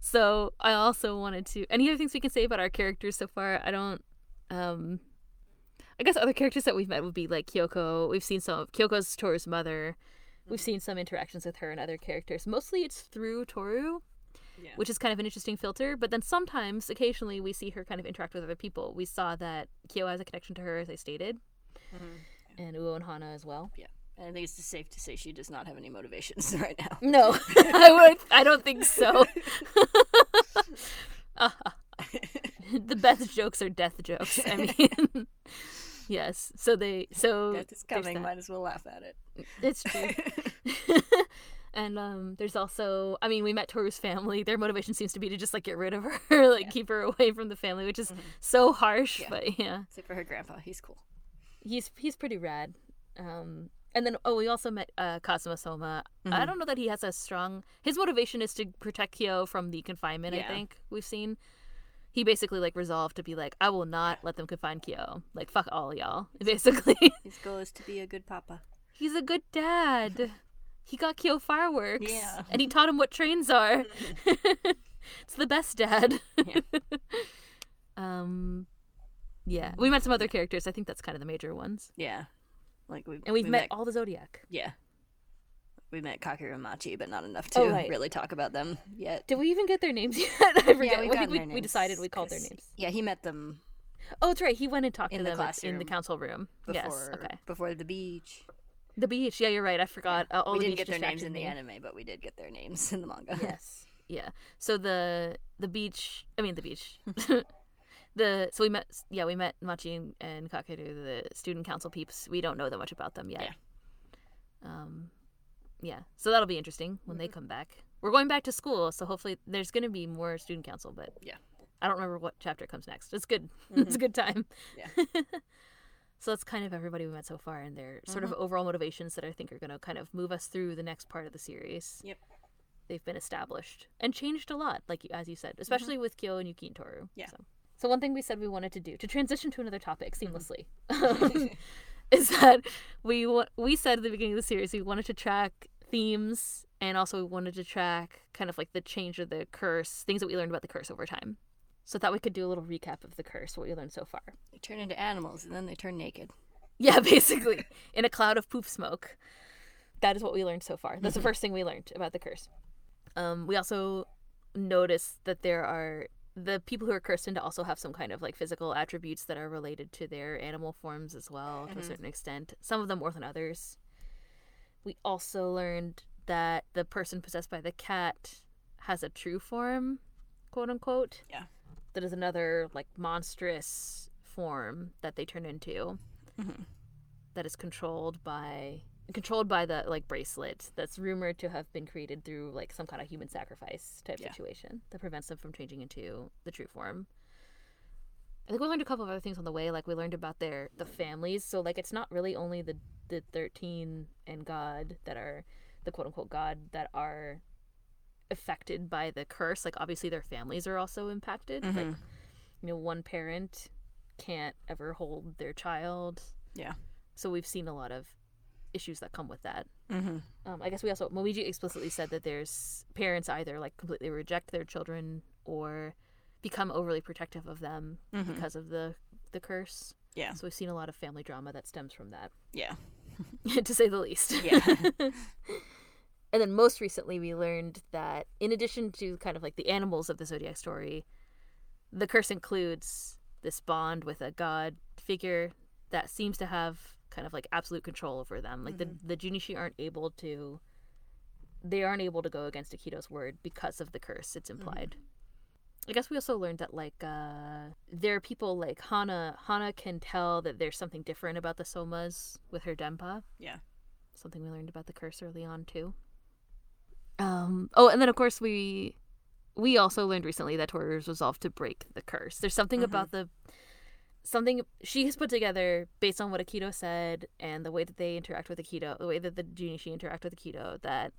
[SPEAKER 1] so I also wanted to any other things we can say about our characters so far? I don't um I guess other characters that we've met would be like Kyoko. We've seen some of Kyoko's Toru's mother. We've seen some interactions with her and other characters. Mostly it's through Toru,
[SPEAKER 2] Yeah.
[SPEAKER 1] which is kind of an interesting filter. But then sometimes, occasionally, we see her kind of interact with other people. We saw that Kyo has a connection to her, as I stated, mm-hmm. and Uo and Hana as well.
[SPEAKER 2] Yeah. I think it's just safe to say she does not have any motivations right now.
[SPEAKER 1] No, I would. I don't think so. the best jokes are death jokes. I mean, yes. So they. So
[SPEAKER 2] Death is coming. Might as well laugh at it.
[SPEAKER 1] It's true. and um, there's also. I mean, we met Toru's family. Their motivation seems to be to just like get rid of her, like
[SPEAKER 2] Yeah.
[SPEAKER 1] keep her away from the family, which is so harsh.
[SPEAKER 2] Yeah.
[SPEAKER 1] But yeah,
[SPEAKER 2] Except for her grandpa, he's cool.
[SPEAKER 1] he's he's pretty rad. Um, and then oh, we also met uh, Kazuma Soma. I
[SPEAKER 2] Mhm.
[SPEAKER 1] don't know that he has a strong. His motivation is to protect Kyo from the confinement. I think we've seen. He basically like resolved to be like, I will not let them confine Kyo. Like fuck all y'all. Basically,
[SPEAKER 2] His goal is to be a good papa.
[SPEAKER 1] he's a good dad. He got Kyo fireworks.
[SPEAKER 2] Yeah.
[SPEAKER 1] And he taught him what trains are. it's the best dad.
[SPEAKER 2] Yeah.
[SPEAKER 1] um, yeah. We met some other characters. I think that's kind of the major ones.
[SPEAKER 2] Yeah. Like we
[SPEAKER 1] And we've
[SPEAKER 2] we
[SPEAKER 1] met all the Zodiac.
[SPEAKER 2] Yeah. We met Kakeru and Machi, but not enough to
[SPEAKER 1] Oh, right.
[SPEAKER 2] really talk about them yet.
[SPEAKER 1] Did we even get their names yet? I forget.
[SPEAKER 2] Yeah,
[SPEAKER 1] I think we, we decided we called their names.
[SPEAKER 2] Yeah, he met them
[SPEAKER 1] Oh, that's right. He went and talked
[SPEAKER 2] In
[SPEAKER 1] to
[SPEAKER 2] the
[SPEAKER 1] them at- in the council room.
[SPEAKER 2] before
[SPEAKER 1] yes. Okay.
[SPEAKER 2] before the beach.
[SPEAKER 1] The beach. Yeah, you're right. I forgot. Uh,
[SPEAKER 2] we didn't get their names in the anime, but we did get their names in the manga.
[SPEAKER 1] yes. Yeah. So the the beach. I mean the beach. the so we met. Yeah, we met Machi and, and Kakeru, the student council peeps. We don't know that much about them yet. Yeah. Um, yeah. So that'll be interesting when
[SPEAKER 2] Mm-hmm.
[SPEAKER 1] they come back. We're going back to school, so hopefully there's going to be more student council. But
[SPEAKER 2] Yeah.
[SPEAKER 1] I don't remember what chapter comes next. It's good. it's a good time.
[SPEAKER 2] Yeah.
[SPEAKER 1] so that's kind of everybody we met so far and their sort
[SPEAKER 2] Mm-hmm.
[SPEAKER 1] of overall motivations that I think are going to kind of move us through the next part of the series.
[SPEAKER 2] Yep.
[SPEAKER 1] They've been established and changed a lot, like you- as you said, especially with Kyo and Yuki and Toru.
[SPEAKER 2] Mm-hmm. Yeah.
[SPEAKER 1] So. so one thing we said we wanted to do to transition to another topic
[SPEAKER 2] Mm-hmm.
[SPEAKER 1] is that we we said at the beginning of the series we wanted to track themes and also we wanted to track kind of like the change of the curse, things that we learned about the curse over time. So I thought we could do a little recap of the curse, what we learned so far.
[SPEAKER 2] They turn into animals and then they turn naked.
[SPEAKER 1] Yeah, basically, in a cloud of poof smoke. That is what we learned so far. That's the first thing we learned about the curse. Um, we also noticed that there are the people who are cursed tend to also have some kind of like physical attributes that are related to their animal forms as well to a certain extent. Some of them more than others. We also learned that the person possessed by the cat has a true form, quote unquote.
[SPEAKER 2] Yeah.
[SPEAKER 1] That is another like monstrous form that they turn into
[SPEAKER 2] Mhm.
[SPEAKER 1] that is controlled by controlled by the like bracelet that's rumored to have been created through like some kind of human sacrifice type
[SPEAKER 2] Yeah.
[SPEAKER 1] situation that prevents them from changing into the true form. I think we learned a couple of other things on the way. Like we learned about their the families. So like it's not really only the the thirteen and God that are the quote unquote God that are affected by the curse. Like obviously their families are also impacted. Like
[SPEAKER 2] Mhm.
[SPEAKER 1] you know one parent can't ever hold their child.
[SPEAKER 2] Yeah.
[SPEAKER 1] So we've seen a lot of issues that come with that.
[SPEAKER 2] Mm-hmm.
[SPEAKER 1] Um, I guess we also Momiji explicitly said that there's parents either like completely reject their children or become overly protective of them
[SPEAKER 2] Mhm.
[SPEAKER 1] because of the the curse.
[SPEAKER 2] Yeah.
[SPEAKER 1] So we've seen a lot of family drama that stems from that,
[SPEAKER 2] Yeah.
[SPEAKER 1] to say the least.
[SPEAKER 2] Yeah.
[SPEAKER 1] and then most recently, we learned that in addition to kind of like the animals of the zodiac story, the curse includes this bond with a god figure that seems to have kind of like absolute control over them. Like the the Junichi aren't able to, they aren't able to go against Akito's word because of the curse. It's implied. I guess we also learned that like uh, there are people like Hana. Hana can tell that there's something different about the Somas with her Denpa
[SPEAKER 2] Yeah.
[SPEAKER 1] something we learned about the curse early on too. Um. Oh, and then of course we we also learned recently that Toru's resolved to break the curse. There's something
[SPEAKER 2] Mhm.
[SPEAKER 1] about the something she has put together based on what Akito said and the way that they interact with Akito, the way that the Junishi interact with Akito, that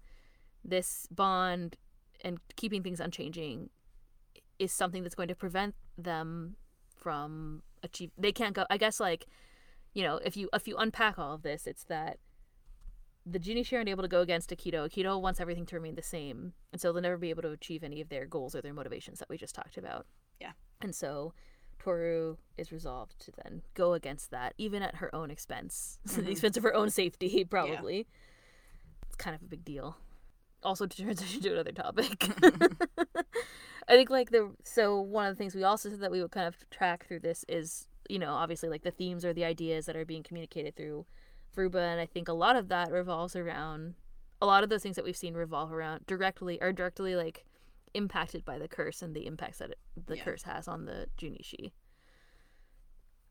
[SPEAKER 1] this bond and keeping things unchanging is something that's going to prevent them from achieve. They can't go. I guess like, you know, if you if you unpack all of this, it's that the Junishi aren't able to go against Akito. Akito wants everything to remain the same, and so they'll never be able to achieve any of their goals or their motivations that we just talked about.
[SPEAKER 2] Yeah.
[SPEAKER 1] And so Toru is resolved to then go against that, even at her own expense, the
[SPEAKER 2] Mhm.
[SPEAKER 1] expense of her own safety, probably. It's kind of a big deal. Also, to transition to another topic, I think like the so one of the things we also said that we would kind of track through this is you know obviously like the themes or the ideas that are being communicated through Furuba, and I think a lot of that revolves around a lot of those things that we've seen revolve around directly or directly like impacted by the curse and the impacts that it, the
[SPEAKER 2] Yeah.
[SPEAKER 1] curse has on the Junishi.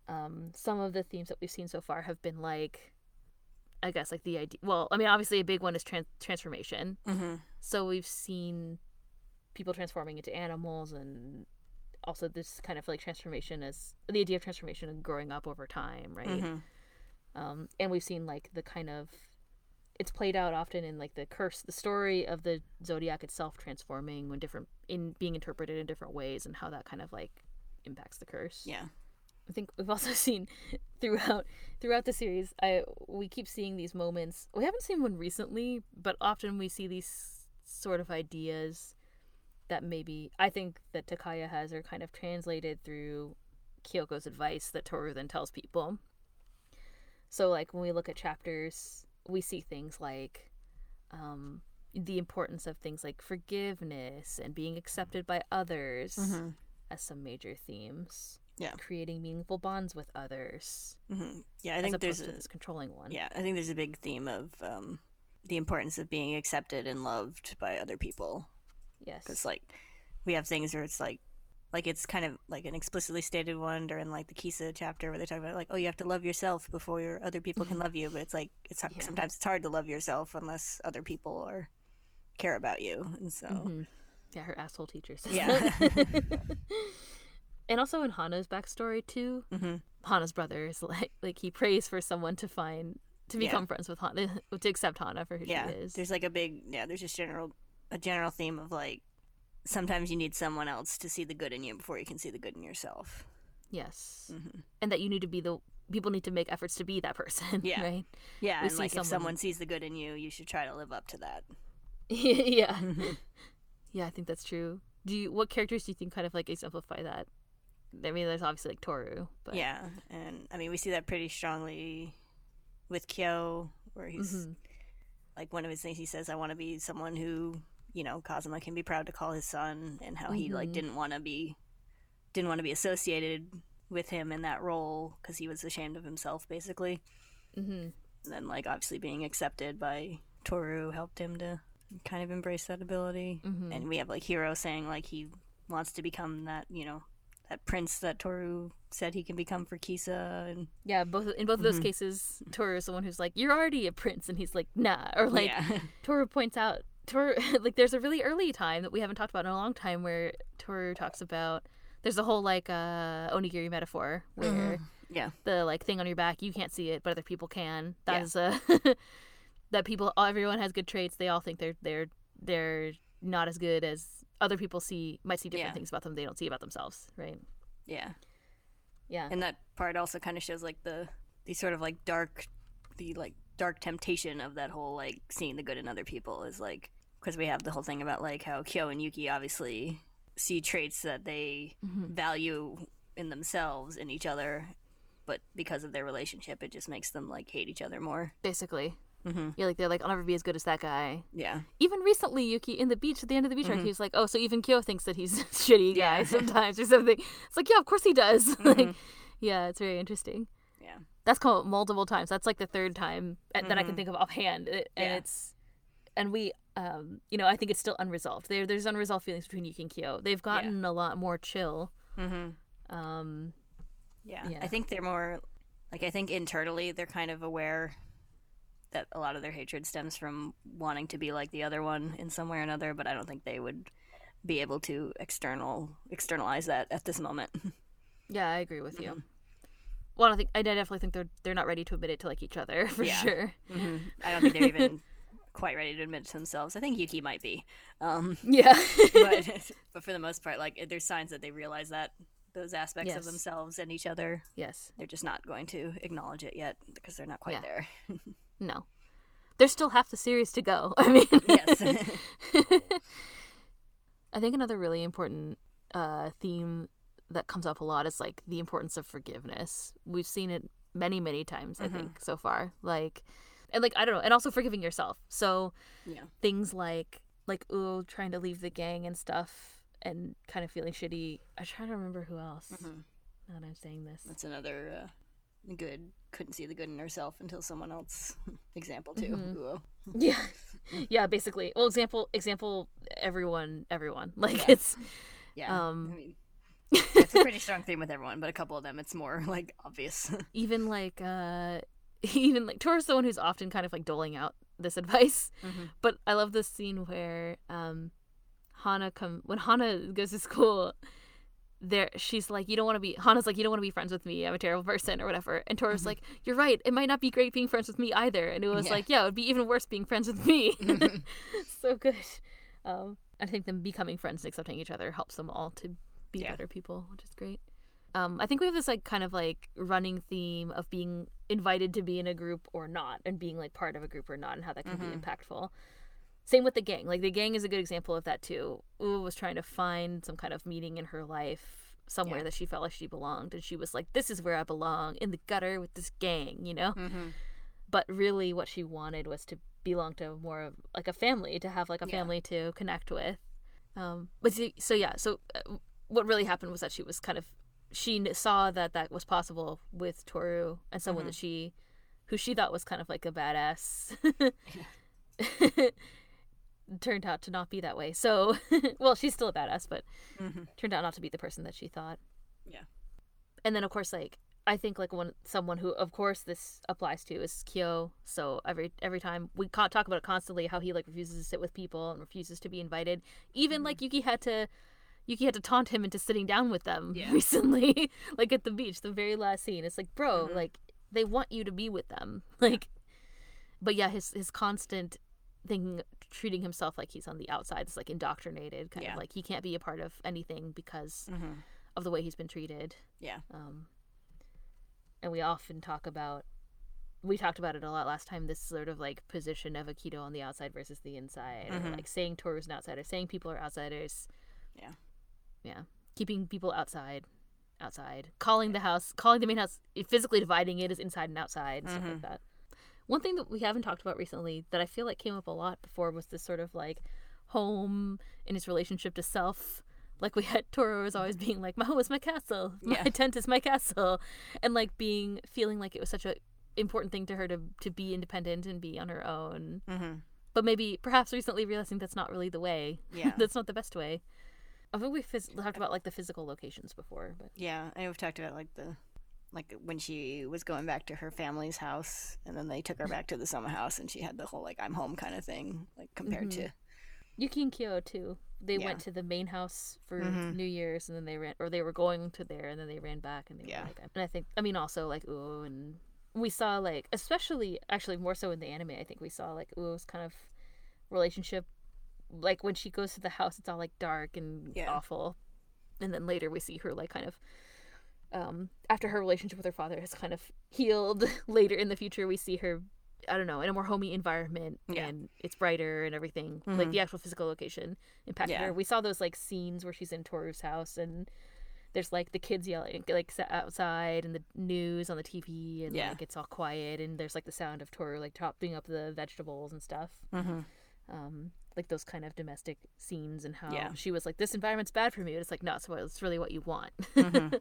[SPEAKER 1] Um, some of the themes that we've seen so far have been like, I guess like the idea. Well, I mean, obviously a big one is trans- transformation.
[SPEAKER 2] Mm-hmm.
[SPEAKER 1] So we've seen people transforming into animals and also this kind of like transformation as the idea of transformation and growing up over time, right?
[SPEAKER 2] Mm-hmm.
[SPEAKER 1] Um, and we've seen like the kind of it's played out often in like the curse, the story of the zodiac itself transforming when different in being interpreted in different ways and how that kind of like impacts the curse.
[SPEAKER 2] Yeah.
[SPEAKER 1] I think we've also seen throughout throughout the series. I we keep seeing these moments. We haven't seen one recently, but often we see these sort of ideas that maybe I think that Takaya has are kind of translated through Kyoko's advice that Toru then tells people. So like when we look at chapters, we see things like um, the importance of things like forgiveness and being accepted by others
[SPEAKER 2] Mm-hmm.
[SPEAKER 1] as some major themes
[SPEAKER 2] Yeah.
[SPEAKER 1] creating meaningful bonds with others.
[SPEAKER 2] Mm-hmm. Yeah, I think there's a,
[SPEAKER 1] this controlling one.
[SPEAKER 2] yeah, I think there's a big theme of um, the importance of being accepted and loved by other people.
[SPEAKER 1] Yes.
[SPEAKER 2] Because like we have things where it's like like it's kind of like an explicitly stated one during like the Kisa chapter where they talk about like oh you have to love yourself before your other people can love you but it's like it's
[SPEAKER 1] Yeah.
[SPEAKER 2] sometimes it's hard to love yourself unless other people are care about you and so
[SPEAKER 1] Mhm. Yeah, her asshole teachers.
[SPEAKER 2] Yeah.
[SPEAKER 1] and also in Hana's backstory too,
[SPEAKER 2] hmm
[SPEAKER 1] Hana's brother is like like he prays for someone to find to
[SPEAKER 2] Yeah.
[SPEAKER 1] become friends with Hana to accept Hana for who
[SPEAKER 2] yeah
[SPEAKER 1] she is.
[SPEAKER 2] there's like a big yeah there's just general a general theme of like sometimes you need someone else to see the good in you before you can see the good in yourself
[SPEAKER 1] Yes.
[SPEAKER 2] hmm
[SPEAKER 1] And that you need to be the people need to make efforts to be that person.
[SPEAKER 2] Yeah.
[SPEAKER 1] Right.
[SPEAKER 2] yeah
[SPEAKER 1] We
[SPEAKER 2] and like if
[SPEAKER 1] someone-
[SPEAKER 2] someone sees the good in you you should try to live up to that
[SPEAKER 1] yeah.
[SPEAKER 2] Mhm.
[SPEAKER 1] Yeah, I think that's true. Do you what characters do you think kind of like exemplify that? I mean, there's obviously like Toru, but
[SPEAKER 2] Yeah, and I mean we see that pretty strongly with Kyo, where he's
[SPEAKER 1] Mhm.
[SPEAKER 2] like one of his things he says, "I want to be someone who you know Kazuma can be proud to call his son," and how he like
[SPEAKER 1] Mhm.
[SPEAKER 2] didn't want to be didn't want to be associated with him in that role because he was ashamed of himself, basically.
[SPEAKER 1] Mhm.
[SPEAKER 2] And then like obviously being accepted by Toru helped him to kind of embrace that ability.
[SPEAKER 1] Mhm.
[SPEAKER 2] And we have like Hiro saying like he wants to become that you know that prince that Toru said he can become for Kisa and
[SPEAKER 1] Yeah, both in both of those
[SPEAKER 2] Mhm.
[SPEAKER 1] cases, Toru is the one who's like, "You're already a prince," and he's like, "Nah." Or like
[SPEAKER 2] yeah.
[SPEAKER 1] Toru points out, Toru like there's a really early time that we haven't talked about in a long time where Toru talks about there's a whole like uh onigiri metaphor where
[SPEAKER 2] Mhm. yeah
[SPEAKER 1] the like thing on your back you can't see it but other people can.
[SPEAKER 2] Yeah.
[SPEAKER 1] That is a that people everyone has good traits. They all think they're they're they're not as good as other people see might see different
[SPEAKER 2] Yeah.
[SPEAKER 1] things about them they don't see about themselves, right?
[SPEAKER 2] yeah
[SPEAKER 1] Yeah.
[SPEAKER 2] and that part also kind of shows like the the sort of like dark the like dark temptation of that whole like seeing the good in other people is like because we have the whole thing about like how Kyo and Yuki obviously see traits that they
[SPEAKER 1] Mhm.
[SPEAKER 2] value in themselves in each other but because of their relationship it just makes them like hate each other more
[SPEAKER 1] Basically.
[SPEAKER 2] mm-hmm.
[SPEAKER 1] Yeah, like they're like, I'll never be as good as that guy.
[SPEAKER 2] yeah
[SPEAKER 1] Even recently, Yuki in the beach at the end of the beach arc,
[SPEAKER 2] Mhm.
[SPEAKER 1] he was like, "Oh, so even Kyo thinks that he's a shitty guy
[SPEAKER 2] Yeah.
[SPEAKER 1] sometimes or something." It's like, yeah, of course he does. like,
[SPEAKER 2] Mhm.
[SPEAKER 1] yeah, it's very interesting.
[SPEAKER 2] yeah
[SPEAKER 1] That's called multiple times. That's like the third time that I can
[SPEAKER 2] Mhm.
[SPEAKER 1] think of offhand, and
[SPEAKER 2] Yeah.
[SPEAKER 1] it's and we, um, you know, I think it's still unresolved. There, there's unresolved feelings between Yuki and Kyo. They've gotten a lot more chill.
[SPEAKER 2] mm-hmm.
[SPEAKER 1] Um,
[SPEAKER 2] Yeah.
[SPEAKER 1] Yeah.
[SPEAKER 2] I think they're more like I think internally they're kind of aware that a lot of their hatred stems from wanting to be like the other one in some way or another, but I don't think they would be able to external externalize that at this moment.
[SPEAKER 1] Yeah, I agree with you.
[SPEAKER 2] Mhm.
[SPEAKER 1] Well, I don't think I definitely think they're they're not ready to admit it to like each other for
[SPEAKER 2] Yeah.
[SPEAKER 1] sure.
[SPEAKER 2] hmm I don't think they're even quite ready to admit to themselves. I think Yuki might be, um,
[SPEAKER 1] Yeah.
[SPEAKER 2] but but for the most part, like there's signs that they realize that those aspects
[SPEAKER 1] Yes.
[SPEAKER 2] of themselves and each other.
[SPEAKER 1] yes.
[SPEAKER 2] They're just not going to acknowledge it yet because they're not quite
[SPEAKER 1] Yeah.
[SPEAKER 2] there.
[SPEAKER 1] No. There's still half the series to go. I mean,
[SPEAKER 2] yes.
[SPEAKER 1] I think another really important uh, theme that comes up a lot is like the importance of forgiveness. We've seen it many, many times, I
[SPEAKER 2] Mhm.
[SPEAKER 1] think, so far. Like, and like I don't know, and also forgiving yourself. So
[SPEAKER 2] yeah.
[SPEAKER 1] things like like Uo, trying to leave the gang and stuff, and kind of feeling shitty. I try to remember who else.
[SPEAKER 2] Mhm.
[SPEAKER 1] Now that I'm saying this.
[SPEAKER 2] That's another uh, good. Couldn't see the good in herself until someone else. Example 2
[SPEAKER 1] Mhm. Yeah, yeah. Basically, well, example, example. Everyone, everyone. Like
[SPEAKER 2] Yeah.
[SPEAKER 1] it's
[SPEAKER 2] Yeah.
[SPEAKER 1] Um,
[SPEAKER 2] I mean, it's a pretty strong theme with everyone, but a couple of them, it's more like obvious.
[SPEAKER 1] even like uh even like Toru's the one who's often kind of like doling out this advice.
[SPEAKER 2] Mhm.
[SPEAKER 1] But I love this scene where um Hana come when Hana goes to school there she's like you don't want to be Hana's like you don't want to be friends with me I'm a terrible person or whatever and Toru's
[SPEAKER 2] Mhm.
[SPEAKER 1] like you're right it might not be great being friends with me either and it was
[SPEAKER 2] Yeah.
[SPEAKER 1] like yeah it would be even worse being friends with me
[SPEAKER 2] Mhm.
[SPEAKER 1] so good um I think them becoming friends and accepting each other helps them all to be
[SPEAKER 2] Yeah.
[SPEAKER 1] better people which is great um, I think we have this like kind of like running theme of being invited to be in a group or not, and being like part of a group or not, and how that can
[SPEAKER 2] Mhm.
[SPEAKER 1] be impactful. Same with the gang. Like the gang is a good example of that too. Uo was trying to find some kind of meaning in her life somewhere
[SPEAKER 2] Yeah.
[SPEAKER 1] that she felt like she belonged, and she was like, "This is where I belong in the gutter with this gang," you know.
[SPEAKER 2] Mhm.
[SPEAKER 1] But really, what she wanted was to belong to more of like a family, to have like a
[SPEAKER 2] Yeah.
[SPEAKER 1] family to connect with. Um, but see, so yeah, so uh, what really happened was that she was kind of she saw that that was possible with Toru and someone
[SPEAKER 2] Mhm.
[SPEAKER 1] that she who she thought was kind of like a badass turned out to not be that way. So, well, she's still a badass, but
[SPEAKER 2] Mhm.
[SPEAKER 1] turned out not to be the person that she thought.
[SPEAKER 2] Yeah.
[SPEAKER 1] And then of course like I think like one someone who of course this applies to is Kyo. So every every time we talk about it constantly how he like refuses to sit with people and refuses to be invited. Even
[SPEAKER 2] Mhm.
[SPEAKER 1] like Yuki had to Yuki had to taunt him into sitting down with them
[SPEAKER 2] Yeah.
[SPEAKER 1] recently like at the beach the very last scene. It's like, "Bro,
[SPEAKER 2] Mhm.
[SPEAKER 1] like they want you to be with them." Like but yeah, his his constant thinking treating himself like he's on the outside is like indoctrinated kind
[SPEAKER 2] Yeah.
[SPEAKER 1] of like he can't be a part of anything because
[SPEAKER 2] Mhm.
[SPEAKER 1] of the way he's been treated.
[SPEAKER 2] Yeah.
[SPEAKER 1] Um, and we often talk about, we talked about it a lot last time. This sort of like position of Akito on the outside versus the inside, or
[SPEAKER 2] Mhm.
[SPEAKER 1] like saying Toru's an outsider, saying people are outsiders.
[SPEAKER 2] Yeah.
[SPEAKER 1] Yeah, keeping people outside, outside, calling the house, calling the main house, physically dividing it as inside and outside, and stuff like
[SPEAKER 2] Mhm.
[SPEAKER 1] that. One thing that we haven't talked about recently that I feel like came up a lot before was this sort of like home in its relationship to self. Like we had Toru was always being like, "My home is my castle. My
[SPEAKER 2] Yeah.
[SPEAKER 1] tent is my castle," and like being feeling like it was such a important thing to her to to be independent and be on her own.
[SPEAKER 2] Mhm.
[SPEAKER 1] But maybe perhaps recently realizing that's not really the way.
[SPEAKER 2] Yeah.
[SPEAKER 1] that's not the best way. I think we phys- talked about like the physical locations before, but
[SPEAKER 2] Yeah, I know we've talked about like the like when she was going back to her family's house and then they took her back to the summer house and she had the whole like I'm home kind of thing like compared to
[SPEAKER 1] Yuki and Kyo too. They
[SPEAKER 2] Yeah.
[SPEAKER 1] went to the main house for
[SPEAKER 2] Mhm.
[SPEAKER 1] New Year's, and then they ran, or they were going to there, and then they ran back, and they
[SPEAKER 2] Yeah.
[SPEAKER 1] like, and I think, I mean, also like Uo, and we saw like, especially actually more so in the anime, I think we saw like Uo's kind of relationship, like when she goes to the house, it's all like dark and
[SPEAKER 2] Yeah.
[SPEAKER 1] awful, and then later we see her like kind of. Um, after her relationship with her father has kind of healed, later in the future we see her I don't know, in a more homey environment
[SPEAKER 2] Yeah.
[SPEAKER 1] and it's brighter and everything. Like
[SPEAKER 2] Mhm.
[SPEAKER 1] the actual physical location impacted
[SPEAKER 2] Yeah.
[SPEAKER 1] her. We saw those like scenes where she's in Toru's house and there's like the kids yelling like outside and the news on the TV and
[SPEAKER 2] Yeah.
[SPEAKER 1] like it's all quiet and there's like the sound of Toru like chopping up the vegetables and stuff.
[SPEAKER 2] mm-hmm.
[SPEAKER 1] Um, like those kind of domestic scenes and how
[SPEAKER 2] Yeah.
[SPEAKER 1] she was like, "This environment's bad for me." And it's like, no, it's, what- it's really what you want.
[SPEAKER 2] Mhm.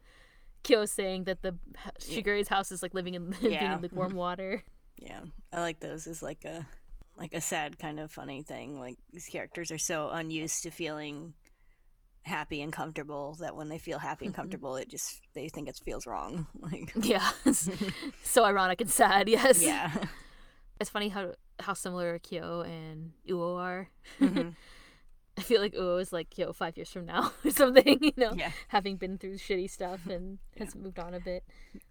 [SPEAKER 1] Kyo saying that the
[SPEAKER 2] Yeah.
[SPEAKER 1] Shigure's house is like living in being
[SPEAKER 2] Yeah.
[SPEAKER 1] in lukewarm water.
[SPEAKER 2] Yeah, I like those as like a like a sad kind of funny thing. Like these characters are so unused to feeling happy and comfortable that when they feel happy and
[SPEAKER 1] Mhm.
[SPEAKER 2] comfortable, it just they think it feels wrong. Like
[SPEAKER 1] Yeah. so ironic and sad, yes.
[SPEAKER 2] yeah,
[SPEAKER 1] It's funny how how similar Kyo and Uo are.
[SPEAKER 2] Mhm.
[SPEAKER 1] I feel like Uo is like Kyo five years from now or something, you know,
[SPEAKER 2] Yeah.
[SPEAKER 1] having been through shitty stuff and has moved on a bit.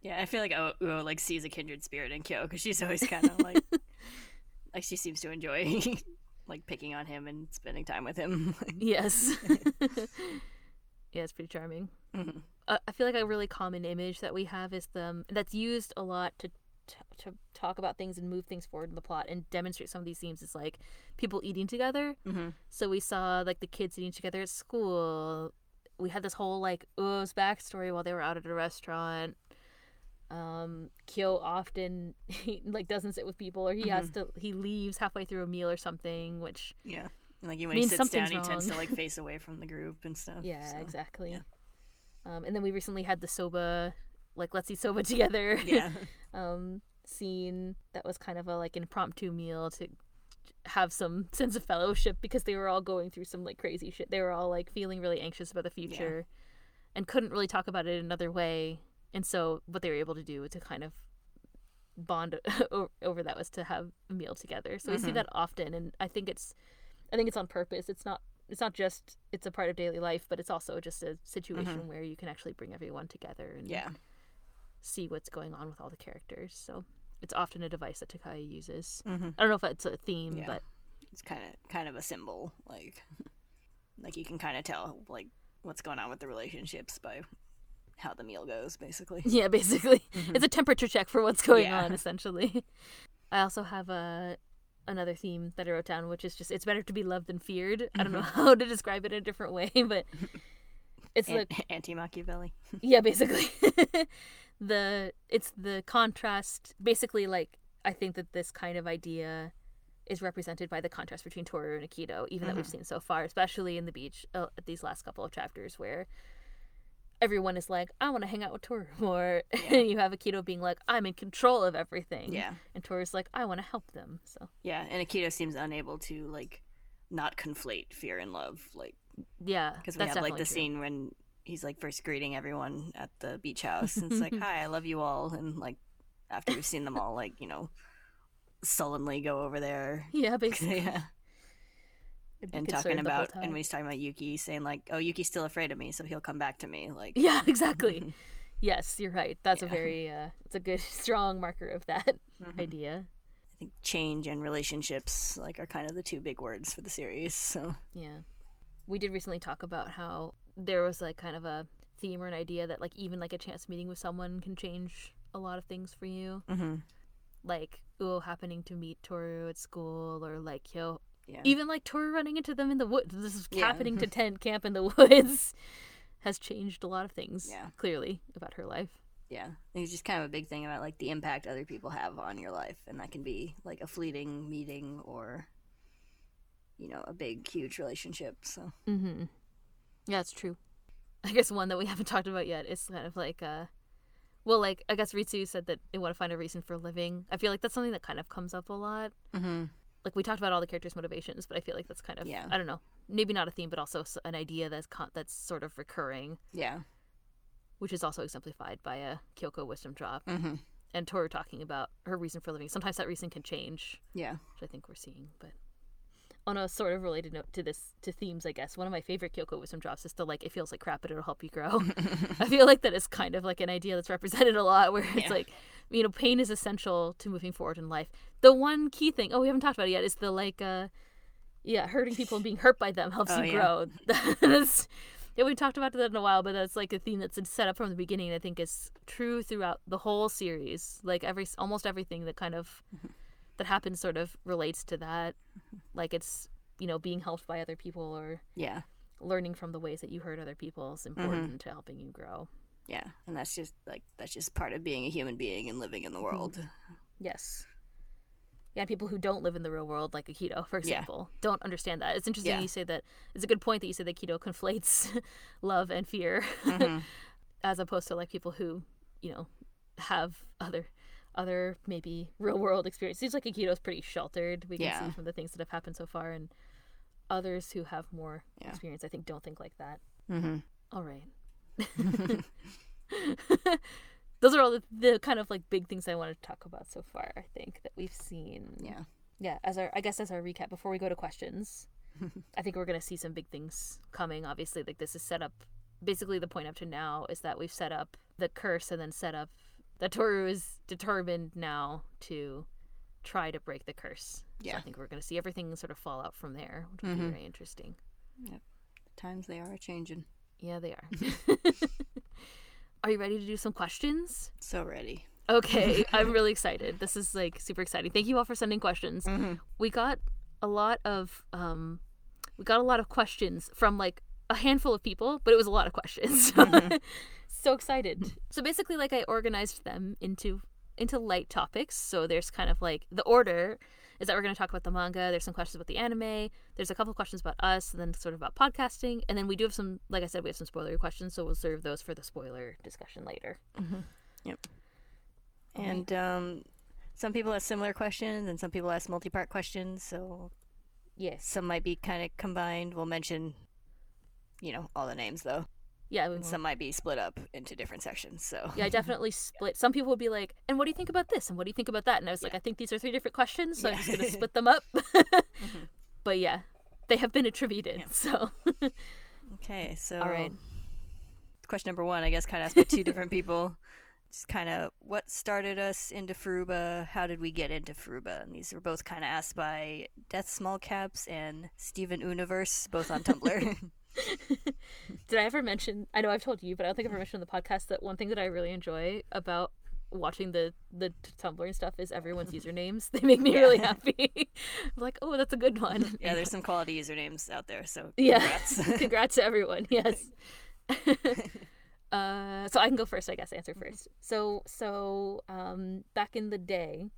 [SPEAKER 2] Yeah, I feel like Uo like sees a kindred spirit in Kyo because she's always kind of like, like she seems to enjoy like picking on him and spending time with him.
[SPEAKER 1] Yes. yeah, it's pretty charming.
[SPEAKER 2] Mhm.
[SPEAKER 1] uh, I feel like a really common image that we have is the that's used a lot to to, to talk about things and move things forward in the plot and demonstrate some of these themes is like people eating together.
[SPEAKER 2] Mhm.
[SPEAKER 1] So we saw like the kids eating together at school. We had this whole like Uo's backstory while they were out at a restaurant. Um, Kyo often he, like doesn't sit with people or he has to he leaves halfway through a meal or something, which
[SPEAKER 2] Yeah, and, like when he sits down,
[SPEAKER 1] something's
[SPEAKER 2] he tends to like face away from the group and stuff.
[SPEAKER 1] yeah,
[SPEAKER 2] so,
[SPEAKER 1] exactly.
[SPEAKER 2] yeah.
[SPEAKER 1] Um, and then we recently had the soba, like let's eat soba together.
[SPEAKER 2] Yeah,
[SPEAKER 1] um, scene that was kind of a like impromptu meal to have some sense of fellowship because they were all going through some like crazy shit. They were all like feeling really anxious about the future and couldn't really talk about it another way. And so what they were able to do to kind of bond over that was to have a meal together. So we see
[SPEAKER 2] Mhm.
[SPEAKER 1] that often and I think it's I think it's on purpose. It's not it's not just it's a part of daily life, but it's also just a situation where you can actually bring everyone together and
[SPEAKER 2] yeah,
[SPEAKER 1] see what's going on with all the characters. So it's often a device that Takaya uses.
[SPEAKER 2] Mhm.
[SPEAKER 1] I don't know if it's a theme,
[SPEAKER 2] Yeah.
[SPEAKER 1] but
[SPEAKER 2] it's kind of kind of a symbol, like like you can kind of tell like what's going on with the relationships by how the meal goes, basically.
[SPEAKER 1] yeah, basically, mm-hmm. it's a temperature check for what's going
[SPEAKER 2] Yeah.
[SPEAKER 1] on. Essentially, I also have a another theme that I wrote down, which is just it's better to be loved than feared. I don't know mm-hmm. how to describe it in a different way, but it's
[SPEAKER 2] An-
[SPEAKER 1] like
[SPEAKER 2] anti Machiavelli.
[SPEAKER 1] yeah basically the it's the contrast basically like i think that this kind of idea is represented by the contrast between toru and akito even that we've seen so far especially in the beach uh, these last couple of chapters where everyone is like i want to hang out with toru more. And you have akito being like i'm in control of everything.
[SPEAKER 2] Yeah,
[SPEAKER 1] and toru's like i want to help them so.
[SPEAKER 2] Yeah, and Akito seems unable to like not conflate fear and love, like
[SPEAKER 1] yeah
[SPEAKER 2] because we
[SPEAKER 1] that's
[SPEAKER 2] have like the
[SPEAKER 1] true.
[SPEAKER 2] scene when he's like first greeting everyone at the beach house, and it's like, "Hi, I love you all," and like after we've seen them all, like you know, sullenly go over there.
[SPEAKER 1] yeah basically
[SPEAKER 2] yeah, and talking about and when he's talking about Yuki, saying like, "Oh, Yuki's still afraid of me, so he'll come back to me." Like,
[SPEAKER 1] Yeah, exactly. yes, you're right. That's a very uh it's a good strong marker of that
[SPEAKER 2] Mhm.
[SPEAKER 1] idea.
[SPEAKER 2] I think change and relationships like are kind of the two big words for the series. So
[SPEAKER 1] Yeah. We did recently talk about how there was like kind of a theme or an idea that like even like a chance meeting with someone can change a lot of things for you.
[SPEAKER 2] mm-hmm.
[SPEAKER 1] Like Uo happening to meet Toru at school or like yo
[SPEAKER 2] yeah,
[SPEAKER 1] even like Toru running into them in the woods. This is
[SPEAKER 2] Yeah.
[SPEAKER 1] happening to tent camp in the woods has changed a lot of things
[SPEAKER 2] Yeah.
[SPEAKER 1] clearly about her life.
[SPEAKER 2] yeah. It's just kind of a big thing about like the impact other people have on your life, and that can be like a fleeting meeting or you know a big huge relationship. So
[SPEAKER 1] Mm-hmm. Yeah, it's true. I guess one that we haven't talked about yet is kind of like uh well like I guess Ritsu said that they want to find a reason for living. I feel like that's something that kind of comes up a lot.
[SPEAKER 2] mm-hmm.
[SPEAKER 1] Like we talked about all the characters' motivations, but I feel like that's kind of
[SPEAKER 2] Yeah.
[SPEAKER 1] I don't know, maybe not a theme, but also an idea that's con- that's sort of recurring,
[SPEAKER 2] yeah,
[SPEAKER 1] which is also exemplified by a Kyoko wisdom drop
[SPEAKER 2] mm-hmm.
[SPEAKER 1] and Toru talking about her reason for living. Sometimes that reason can change,
[SPEAKER 2] yeah,
[SPEAKER 1] which I think we're seeing. But on a sort of related note to this, to themes, I guess one of my favorite Kyoko wisdom drops is the like it feels like crap, but it'll help you grow. I feel like that is kind of like an idea that's represented a lot, where it's
[SPEAKER 2] Yeah.
[SPEAKER 1] like, you know, pain is essential to moving forward in life. The one key thing, oh, we haven't talked about it yet, is the like, uh, yeah, hurting people and being hurt by them helps
[SPEAKER 2] Oh,
[SPEAKER 1] you
[SPEAKER 2] yeah.
[SPEAKER 1] grow. that's yeah, we talked about that in a while, but that's like a theme that's set up from the beginning. I think is true throughout the whole series. Like every almost everything that kind of
[SPEAKER 2] Mm-hmm.
[SPEAKER 1] That happens sort of relates to that. Like it's you know being helped by other people or
[SPEAKER 2] yeah,
[SPEAKER 1] learning from the ways that you hurt other people is
[SPEAKER 2] Mm-hmm.
[SPEAKER 1] important to helping you grow.
[SPEAKER 2] yeah, and that's just like that's just part of being a human being and living in the world.
[SPEAKER 1] Yes. Yeah, people who don't live in the real world, like Akito, for
[SPEAKER 2] Yeah.
[SPEAKER 1] example, don't understand that. It's interesting
[SPEAKER 2] Yeah.
[SPEAKER 1] you say that. It's a good point that you say that Akito conflates love and fear,
[SPEAKER 2] Mhm.
[SPEAKER 1] as opposed to like people who, you know, have other, other maybe real world experience. Seems like Akito is pretty sheltered. We can
[SPEAKER 2] Yeah.
[SPEAKER 1] see from the things that have happened so far, and others who have more
[SPEAKER 2] Yeah.
[SPEAKER 1] experience, I think, don't think like that.
[SPEAKER 2] Mm-hmm.
[SPEAKER 1] All right. those are all the, the kind of like big things I wanted to talk about so far. I think that we've seen.
[SPEAKER 2] Yeah.
[SPEAKER 1] Yeah. As our, I guess as our recap before we go to questions, I think we're gonna see some big things coming. Obviously, like this is set up. Basically, the point up to now is that we've set up the curse and then set up that Toru is determined now to try to break the curse. So
[SPEAKER 2] Yeah.
[SPEAKER 1] I think we're gonna see everything sort of fall out from there, which will be
[SPEAKER 2] Mhm.
[SPEAKER 1] very interesting.
[SPEAKER 2] Yep, Times they are a changing.
[SPEAKER 1] Yeah, they are. are you ready to do some questions?
[SPEAKER 2] So ready.
[SPEAKER 1] Okay, I'm really excited. This is like super exciting. Thank you all for sending questions.
[SPEAKER 2] Mm-hmm.
[SPEAKER 1] We got a lot of um we got a lot of questions from like a handful of people, but it was a lot of questions.
[SPEAKER 2] Mhm.
[SPEAKER 1] So excited. So basically like I organized them into into light topics. So there's kind of like the order is that we're going to talk about the manga, there's some questions about the anime, there's a couple of questions about us and then sort of about podcasting, and then we do have some like I said we have some spoiler questions, so we'll serve those for the spoiler discussion later.
[SPEAKER 2] Yep. And um, some people ask similar questions, and some people ask multi-part questions. So
[SPEAKER 1] Yes.
[SPEAKER 2] some might be kind of combined. We'll mention, you know, all the names though.
[SPEAKER 1] Yeah,
[SPEAKER 2] And
[SPEAKER 1] mm-hmm.
[SPEAKER 2] some might be split up into different sections. So
[SPEAKER 1] Yeah, I definitely split. Some people would be like, "And what do you think about this? And what do you think about that?" And I was like, "I think these are three different questions, so I'm just gonna split them up." Mm-hmm. But yeah, they have been attributed.
[SPEAKER 2] Yeah.
[SPEAKER 1] So
[SPEAKER 2] okay, so
[SPEAKER 1] All right.
[SPEAKER 2] Question number one, I guess, kind of asked by two different people. Just kind of what started us into Furuba? How did we get into Furuba? And these were both kind of asked by Death Small Caps and Steven Universe, both on Tumblr.
[SPEAKER 1] did I ever mention? I know I've told you, but I don't think I've ever mentioned on the podcast that one thing that I really enjoy about watching the the Tumblr and stuff is everyone's usernames. They make me
[SPEAKER 2] Yeah.
[SPEAKER 1] really happy. I'm like, oh, that's a good one.
[SPEAKER 2] yeah, there's some quality usernames out there, so
[SPEAKER 1] Yeah.
[SPEAKER 2] congrats.
[SPEAKER 1] Congrats to everyone. Yes. uh, so I can go first, I guess. Answer first. So, so um, back in the day,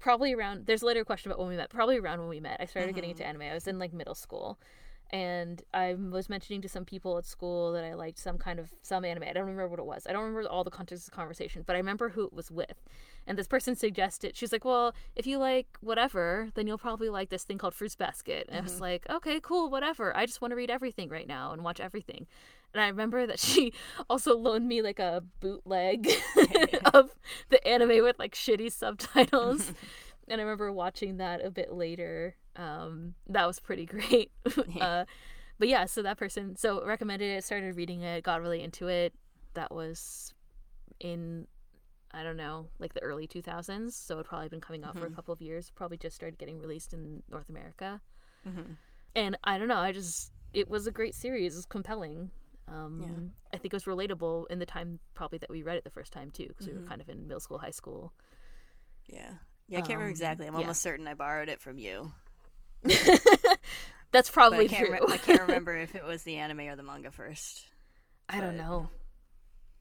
[SPEAKER 1] probably around. There's a later question about when we met. Probably around when we met, I started getting into anime. I was in like middle school, and I was mentioning to some people at school that I liked some kind of some anime. I don't remember what it was. I don't remember all the context of the conversation, but I remember who it was with. And this person suggested, she's like, "Well, if you like whatever, then you'll probably like this thing called Fruits Basket." And I was mm-hmm. like, "Okay, cool, whatever. I just want to read everything right now and watch everything." And I remember that she also loaned me like a bootleg of the anime with like shitty subtitles. and I remember watching that a bit later. Um, that was pretty great. uh, but yeah, so that person so recommended it, started reading it, got really into it. That was in I don't know, like the early 2000s. So it'd probably been coming out for a
[SPEAKER 2] Mhm.
[SPEAKER 1] couple of years. Probably just started getting released in North America.
[SPEAKER 2] Mhm.
[SPEAKER 1] And I don't know, I just it was a great series. It was compelling. Um, I think it was relatable in the time probably that we read it the first time too, because we were
[SPEAKER 2] Mhm.
[SPEAKER 1] kind of in middle school, high school.
[SPEAKER 2] Yeah. Yeah, I can't remember
[SPEAKER 1] Um,
[SPEAKER 2] exactly. I'm
[SPEAKER 1] yeah.
[SPEAKER 2] almost certain I borrowed it from you.
[SPEAKER 1] That's probably
[SPEAKER 2] I can't,
[SPEAKER 1] true.
[SPEAKER 2] remem- I can't remember if it was the anime or the manga first.
[SPEAKER 1] I don't know.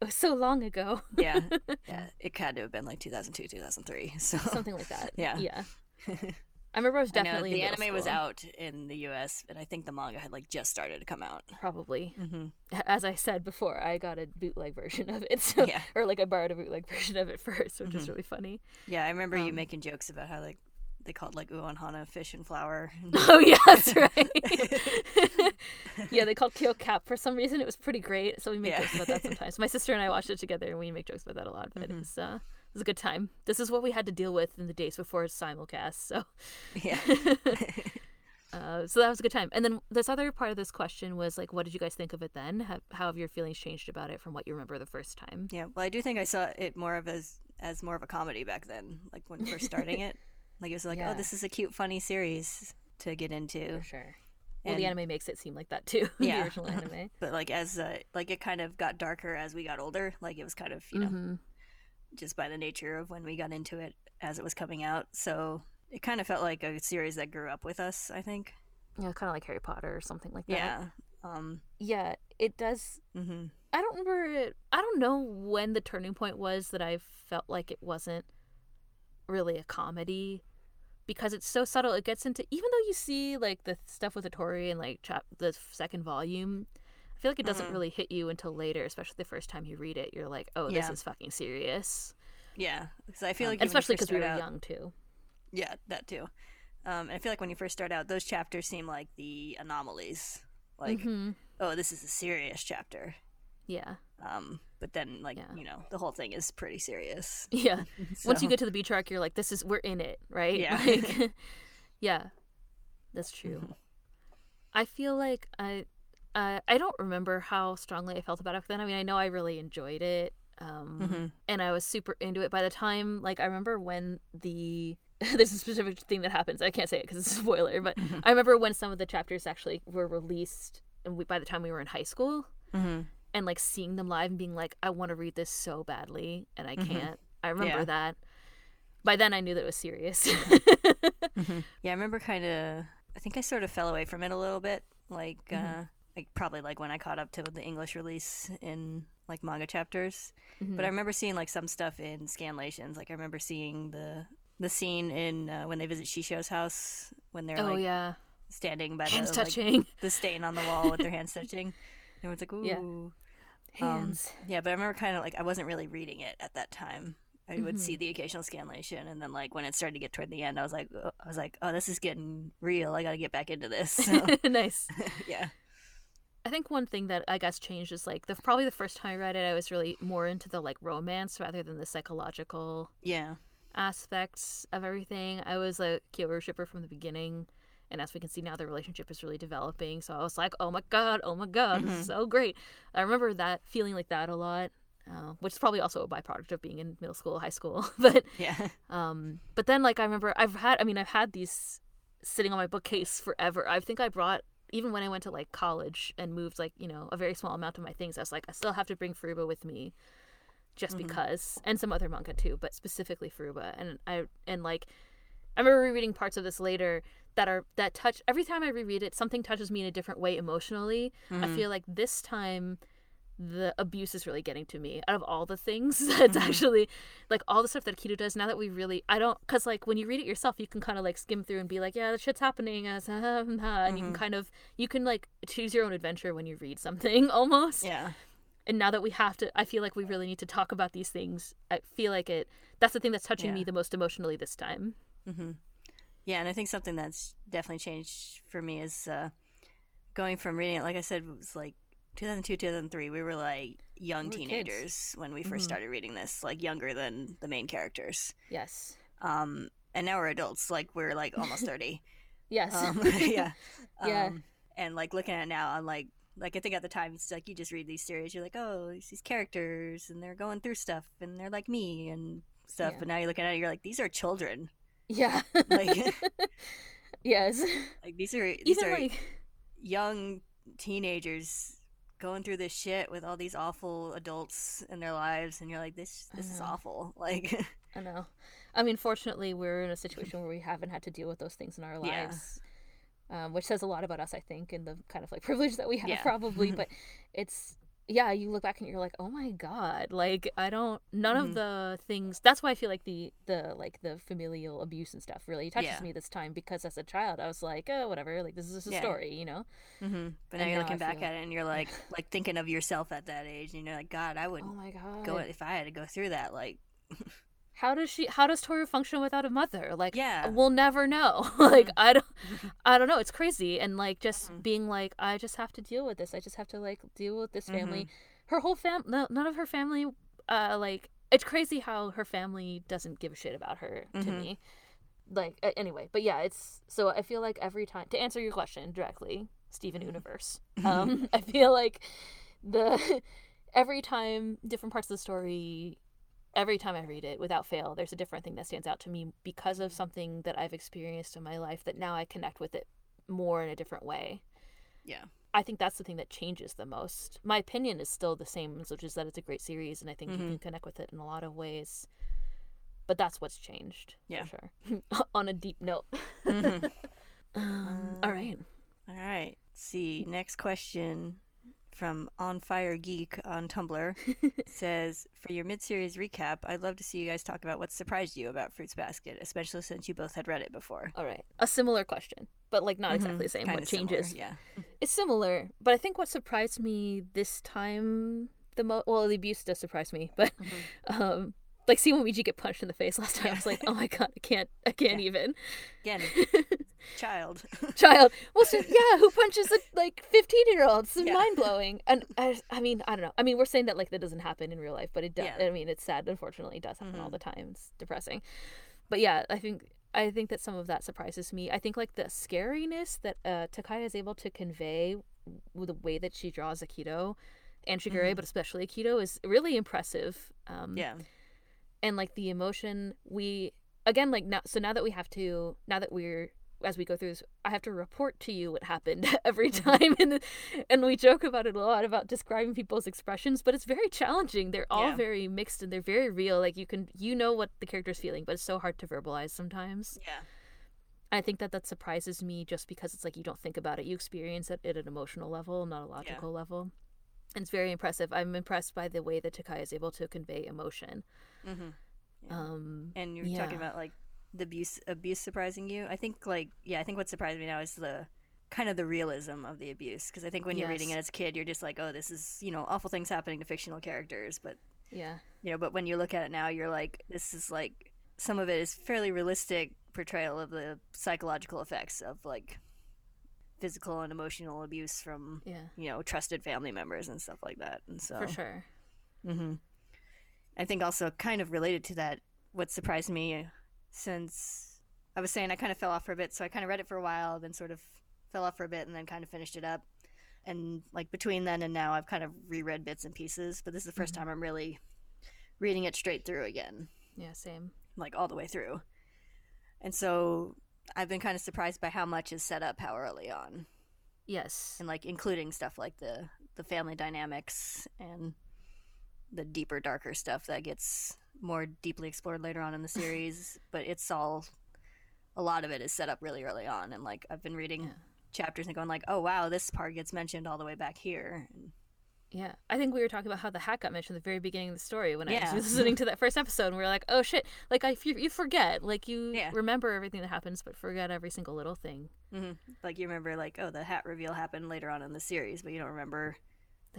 [SPEAKER 1] It was so long ago.
[SPEAKER 2] Yeah. Yeah. It had to have been like 2002, 2003. So
[SPEAKER 1] Something like that.
[SPEAKER 2] Yeah.
[SPEAKER 1] Yeah. I remember I was
[SPEAKER 2] I
[SPEAKER 1] definitely
[SPEAKER 2] the
[SPEAKER 1] in middle
[SPEAKER 2] anime was out in the US, and I think the manga had like just started to come out.
[SPEAKER 1] Probably.
[SPEAKER 2] Mm-hmm.
[SPEAKER 1] As I said before, I got a bootleg version of it. So
[SPEAKER 2] Yeah.
[SPEAKER 1] or like I borrowed a bootleg version of it first, which is
[SPEAKER 2] Mhm.
[SPEAKER 1] really funny.
[SPEAKER 2] Yeah, I remember you
[SPEAKER 1] Um,
[SPEAKER 2] making jokes about how like they called like Uon Hana fish and flour.
[SPEAKER 1] Oh yeah, that's right. yeah, they called Kyo Cap for some reason. It was pretty great, so we make
[SPEAKER 2] Yeah.
[SPEAKER 1] jokes about that sometimes. My sister and I watched it together, and we make jokes about that a lot. But it
[SPEAKER 2] Mhm.
[SPEAKER 1] was uh, it was a good time. This is what we had to deal with in the days before simulcast. So.
[SPEAKER 2] yeah.
[SPEAKER 1] Uh, so that was a good time. And then this other part of this question was like, what did you guys think of it then? How, how have your feelings changed about it from what you remember the first time?
[SPEAKER 2] Yeah, well, I do think I saw it more of as as more of a comedy back then, like when first starting it. Like it was like,
[SPEAKER 1] Yeah.
[SPEAKER 2] oh, this is a cute, funny series to get into.
[SPEAKER 1] For sure. Well, the anime makes it seem like that too.
[SPEAKER 2] Yeah.
[SPEAKER 1] the original anime.
[SPEAKER 2] But like as uh, like it kind of got darker as we got older. Like it was kind of you know
[SPEAKER 1] Mhm.
[SPEAKER 2] just by the nature of when we got into it as it was coming out. So it kind of felt like a series that grew up with us. I think.
[SPEAKER 1] Yeah, kind of like Harry Potter or something like that.
[SPEAKER 2] Yeah. Um.
[SPEAKER 1] Yeah, it does.
[SPEAKER 2] hmm
[SPEAKER 1] I don't remember. It, I don't know when the turning point was that I felt like it wasn't really a comedy because it's so subtle. It gets into even though you see like the stuff with the Tori and like chap- the second volume. I feel like it doesn't
[SPEAKER 2] Mhm.
[SPEAKER 1] really hit you until later, especially the first time you read it. You're like, "Oh, this is fucking serious."
[SPEAKER 2] Yeah. Because I feel
[SPEAKER 1] Um,
[SPEAKER 2] like you
[SPEAKER 1] especially because we were
[SPEAKER 2] out-
[SPEAKER 1] young too.
[SPEAKER 2] Yeah, that too. Um, and I feel like when you first start out, those chapters seem like the anomalies. Like,
[SPEAKER 1] Mhm.
[SPEAKER 2] oh, this is a serious chapter.
[SPEAKER 1] Yeah.
[SPEAKER 2] Um, but then like
[SPEAKER 1] Yeah.
[SPEAKER 2] you know the whole thing is pretty serious.
[SPEAKER 1] Yeah. Once you get to the beach arc, you're like, this is we're in it, right?
[SPEAKER 2] Yeah.
[SPEAKER 1] Like, yeah, that's true.
[SPEAKER 2] Mhm.
[SPEAKER 1] I feel like I, uh, I don't remember how strongly I felt about it then. I mean, I know I really enjoyed it, um,
[SPEAKER 2] Mhm.
[SPEAKER 1] and I was super into it. By the time, like, I remember when the there's a specific thing that happens. I can't say it because it's a spoiler, but
[SPEAKER 2] Mhm.
[SPEAKER 1] I remember when some of the chapters actually were released, and we, by the time we were in high school,
[SPEAKER 2] Mhm.
[SPEAKER 1] And like seeing them live and being like, I want to read this so badly, and I
[SPEAKER 2] Mhm.
[SPEAKER 1] can't. I remember
[SPEAKER 2] Yeah.
[SPEAKER 1] that. By then, I knew that it was serious.
[SPEAKER 2] Mhm. Yeah, I remember kind of. I think I sort of fell away from it a little bit. Like,
[SPEAKER 1] Mhm.
[SPEAKER 2] uh, like probably like when I caught up to the English release in like manga chapters.
[SPEAKER 1] Mm-hmm.
[SPEAKER 2] But I remember seeing like some stuff in scanlations. Like I remember seeing the the scene in uh, when they visit Shisho's house when they're
[SPEAKER 1] oh
[SPEAKER 2] like
[SPEAKER 1] yeah,
[SPEAKER 2] standing by
[SPEAKER 1] hands
[SPEAKER 2] the like,
[SPEAKER 1] touching,
[SPEAKER 2] the stain on the wall with their hands touching. Everyone's like, ooh.
[SPEAKER 1] Yeah.
[SPEAKER 2] Um. Yeah, but I remember kind of like I wasn't really reading it at that time. I would
[SPEAKER 1] Mhm.
[SPEAKER 2] see the occasional scanlation, and then like when it started to get toward the end, I was like, oh, I was like, oh, this is getting real. I got to get back into this. So,
[SPEAKER 1] nice.
[SPEAKER 2] yeah.
[SPEAKER 1] I think one thing that I guess changed is like the probably the first time I read it, I was really more into the like romance rather than the psychological
[SPEAKER 2] Yeah.
[SPEAKER 1] aspects of everything. I was a Kyoru shipper from the beginning, and as we can see now, the relationship is really developing. So I was like, oh my god, oh my god, this is so great. I remember that feeling like that a lot, uh, which is probably also a byproduct of being in middle school, high school. but
[SPEAKER 2] Yeah.
[SPEAKER 1] um, but then like I remember I've had, I mean, I've had these sitting on my bookcase forever. I think I brought even when I went to like college and moved like you know a very small amount of my things. I was like, I still have to bring Furuba with me just
[SPEAKER 2] Mhm.
[SPEAKER 1] because and some other manga too but specifically Furuba and I and like I remember rereading parts of this later that are that touch every time I reread it something touches me in a different way emotionally I
[SPEAKER 2] Mhm.
[SPEAKER 1] feel like this time the abuse is really getting to me out of all the things that's
[SPEAKER 2] Mhm.
[SPEAKER 1] actually like all the stuff that Kido does now that we really I don't because like when you read it yourself you can kind of like skim through and be like yeah the shit's happening as and you can
[SPEAKER 2] Mhm.
[SPEAKER 1] kind of you can like choose your own adventure when you read something almost
[SPEAKER 2] Yeah.
[SPEAKER 1] and now that we have to i feel like we really need to talk about these things i feel like it that's the thing that's touching me the most emotionally this time
[SPEAKER 2] hmm Yeah, and I think something that's definitely changed for me is uh, going from reading it. Like I said, it was like 2002, 2003. We were like young
[SPEAKER 1] We were kids.
[SPEAKER 2] teenagers when we 1st
[SPEAKER 1] Mhm.
[SPEAKER 2] started reading this, like younger than the main characters.
[SPEAKER 1] yes
[SPEAKER 2] Um, and now we're adults. Like we're like almost 30.
[SPEAKER 1] yes
[SPEAKER 2] Um, yeah.
[SPEAKER 1] Yeah.
[SPEAKER 2] Um, and like looking at it now, I'm like, like I think at the time it's like you just read these series, you're like, oh, these characters and they're going through stuff and they're like me and stuff.
[SPEAKER 1] Yeah.
[SPEAKER 2] But now you're looking at it, you're like, these are children.
[SPEAKER 1] Yeah
[SPEAKER 2] Like-
[SPEAKER 1] yes
[SPEAKER 2] Like these are these
[SPEAKER 1] even
[SPEAKER 2] are
[SPEAKER 1] like
[SPEAKER 2] young teenagers going through this shit with all these awful adults in their lives, and you're like, this this is awful. Like,
[SPEAKER 1] i know i mean fortunately we're in a situation where we haven't had to deal with those things in our
[SPEAKER 2] Yeah.
[SPEAKER 1] lives um, which says a lot about us i think and the kind of like privilege that we have
[SPEAKER 2] Yeah.
[SPEAKER 1] probably but it's yeah you look back and you're like oh my god like i don't none
[SPEAKER 2] Mhm.
[SPEAKER 1] of the things that's why i feel like the the like the familial abuse and stuff really touches
[SPEAKER 2] Yeah.
[SPEAKER 1] me this time because as a child i was like oh whatever like this is just a
[SPEAKER 2] Yeah.
[SPEAKER 1] story you know
[SPEAKER 2] hmm but now
[SPEAKER 1] And
[SPEAKER 2] you're
[SPEAKER 1] now I
[SPEAKER 2] looking back
[SPEAKER 1] feel-
[SPEAKER 2] at it, and you're like, like thinking of yourself at that age, and you're like, God, I would
[SPEAKER 1] oh my god
[SPEAKER 2] go if I had to go through that. Like,
[SPEAKER 1] how does she how does toru function without a mother? Like
[SPEAKER 2] Yeah.
[SPEAKER 1] we'll never know. Like i don't i don't know. It's crazy. And like just
[SPEAKER 2] Mhm.
[SPEAKER 1] being like i just have to deal with this. I just have to like deal with this family.
[SPEAKER 2] Mm-hmm.
[SPEAKER 1] her whole fam no, none of her family uh like it's crazy how her family doesn't give a shit about her to
[SPEAKER 2] Mhm.
[SPEAKER 1] me. Like a- anyway but yeah it's so i feel like every time to answer your question directly steven universe um i feel like the every time different parts of the story every time i read it without fail there's a different thing that stands out to me because of something that i've experienced in my life that now i connect with it more in a different way
[SPEAKER 2] yeah,
[SPEAKER 1] I think that's the thing that changes the most. My opinion is still the same, which is that it's a great series, and I think you
[SPEAKER 2] Mhm.
[SPEAKER 1] can connect with it in a lot of ways. But that's what's changed,
[SPEAKER 2] Yeah.
[SPEAKER 1] sure. On a deep note.
[SPEAKER 2] Mhm.
[SPEAKER 1] um, all right.
[SPEAKER 2] All right. Let's see. Next question from On Fire Geek on Tumblr says, "For your mid-series recap, I'd love to see you guys talk about what surprised you about Fruits Basket, especially since you both had read it before."
[SPEAKER 1] All right. A similar question, but like not exactly
[SPEAKER 2] Mhm.
[SPEAKER 1] the same.
[SPEAKER 2] Kinda
[SPEAKER 1] what
[SPEAKER 2] similar,
[SPEAKER 1] changes?
[SPEAKER 2] Yeah.
[SPEAKER 1] It's similar, but I think what surprised me this time the most well, the abuse does surprise me, but
[SPEAKER 2] Mhm.
[SPEAKER 1] um, like seeing Momiji get punched in the face last time. I was like, oh my god, I can't, I can't
[SPEAKER 2] Yeah.
[SPEAKER 1] even.
[SPEAKER 2] Again, child.
[SPEAKER 1] Child, well, so, yeah, who punches a like fifteen year old? It's
[SPEAKER 2] Yeah.
[SPEAKER 1] mind blowing. And I, I mean, I don't know. I mean, we're saying that like that doesn't happen in real life, but it does.
[SPEAKER 2] Yeah.
[SPEAKER 1] I mean, it's sad. Unfortunately, it does happen all
[SPEAKER 2] Mhm.
[SPEAKER 1] the time. It's depressing. But yeah, I think I think that some of that surprises me. I think like the scariness that uh, Takaya is able to convey with the way that she draws Akito and Shigure,
[SPEAKER 2] Mhm.
[SPEAKER 1] but especially Akito, is really impressive. Um,
[SPEAKER 2] yeah.
[SPEAKER 1] And like the emotion we again like now so now that we have to now that we're as we go through this i have to report to you what happened every
[SPEAKER 2] Mhm.
[SPEAKER 1] time and and we joke about it a lot about describing people's expressions but it's very challenging. They're all
[SPEAKER 2] Yeah.
[SPEAKER 1] very mixed and they're very real like you can you know what the character's feeling but it's so hard to verbalize sometimes.
[SPEAKER 2] Yeah.
[SPEAKER 1] i think that that surprises me just because it's like you don't think about it. You experience it at an emotional level not a logical level. And it's very impressive. I'm impressed by the way that takaya is able to convey emotion
[SPEAKER 2] Mm-hmm. Yeah.
[SPEAKER 1] um
[SPEAKER 2] and you're talking about like the abuse abuse surprising you i think like yeah i think what surprised me now is the kind of the realism of the abuse because i think when you're reading it as a kid you're just like oh this is you know awful things happening to fictional characters but
[SPEAKER 1] yeah
[SPEAKER 2] you know but when you look at it now you're like this is like some of it is fairly realistic portrayal of the psychological effects of like physical and emotional abuse from
[SPEAKER 1] yeah
[SPEAKER 2] you know trusted family members and stuff like that and so
[SPEAKER 1] for sure
[SPEAKER 2] Mm-hmm. I think also kind of related to that, what surprised me since I was saying I kind of fell off for a bit, so I kind of read it for a while, then sort of fell off for a bit, and then kind of finished it up. And like between then and now, I've kind of reread bits and pieces, but this is the 1st
[SPEAKER 1] Mhm.
[SPEAKER 2] time I'm really reading it straight through again,
[SPEAKER 1] yeah same
[SPEAKER 2] like all the way through. And so I've been kind of surprised by how much is set up how early on,
[SPEAKER 1] yes
[SPEAKER 2] and like including stuff like the the family dynamics and the deeper darker stuff that gets more deeply explored later on in the series but it's all a lot of it is set up really early on and like i've been reading
[SPEAKER 1] Yeah.
[SPEAKER 2] chapters and going like oh wow this part gets mentioned all the way back here and
[SPEAKER 1] Yeah, I think we were talking about how the hat got mentioned at the very beginning of the story when I was listening to that first episode, and we were like, "Oh shit!" Like I, you, you forget, like you
[SPEAKER 2] Yeah.
[SPEAKER 1] remember everything that happens, but forget every single little thing. Mm-hmm.
[SPEAKER 2] like you remember like oh the hat reveal happened later on in the series but you don't remember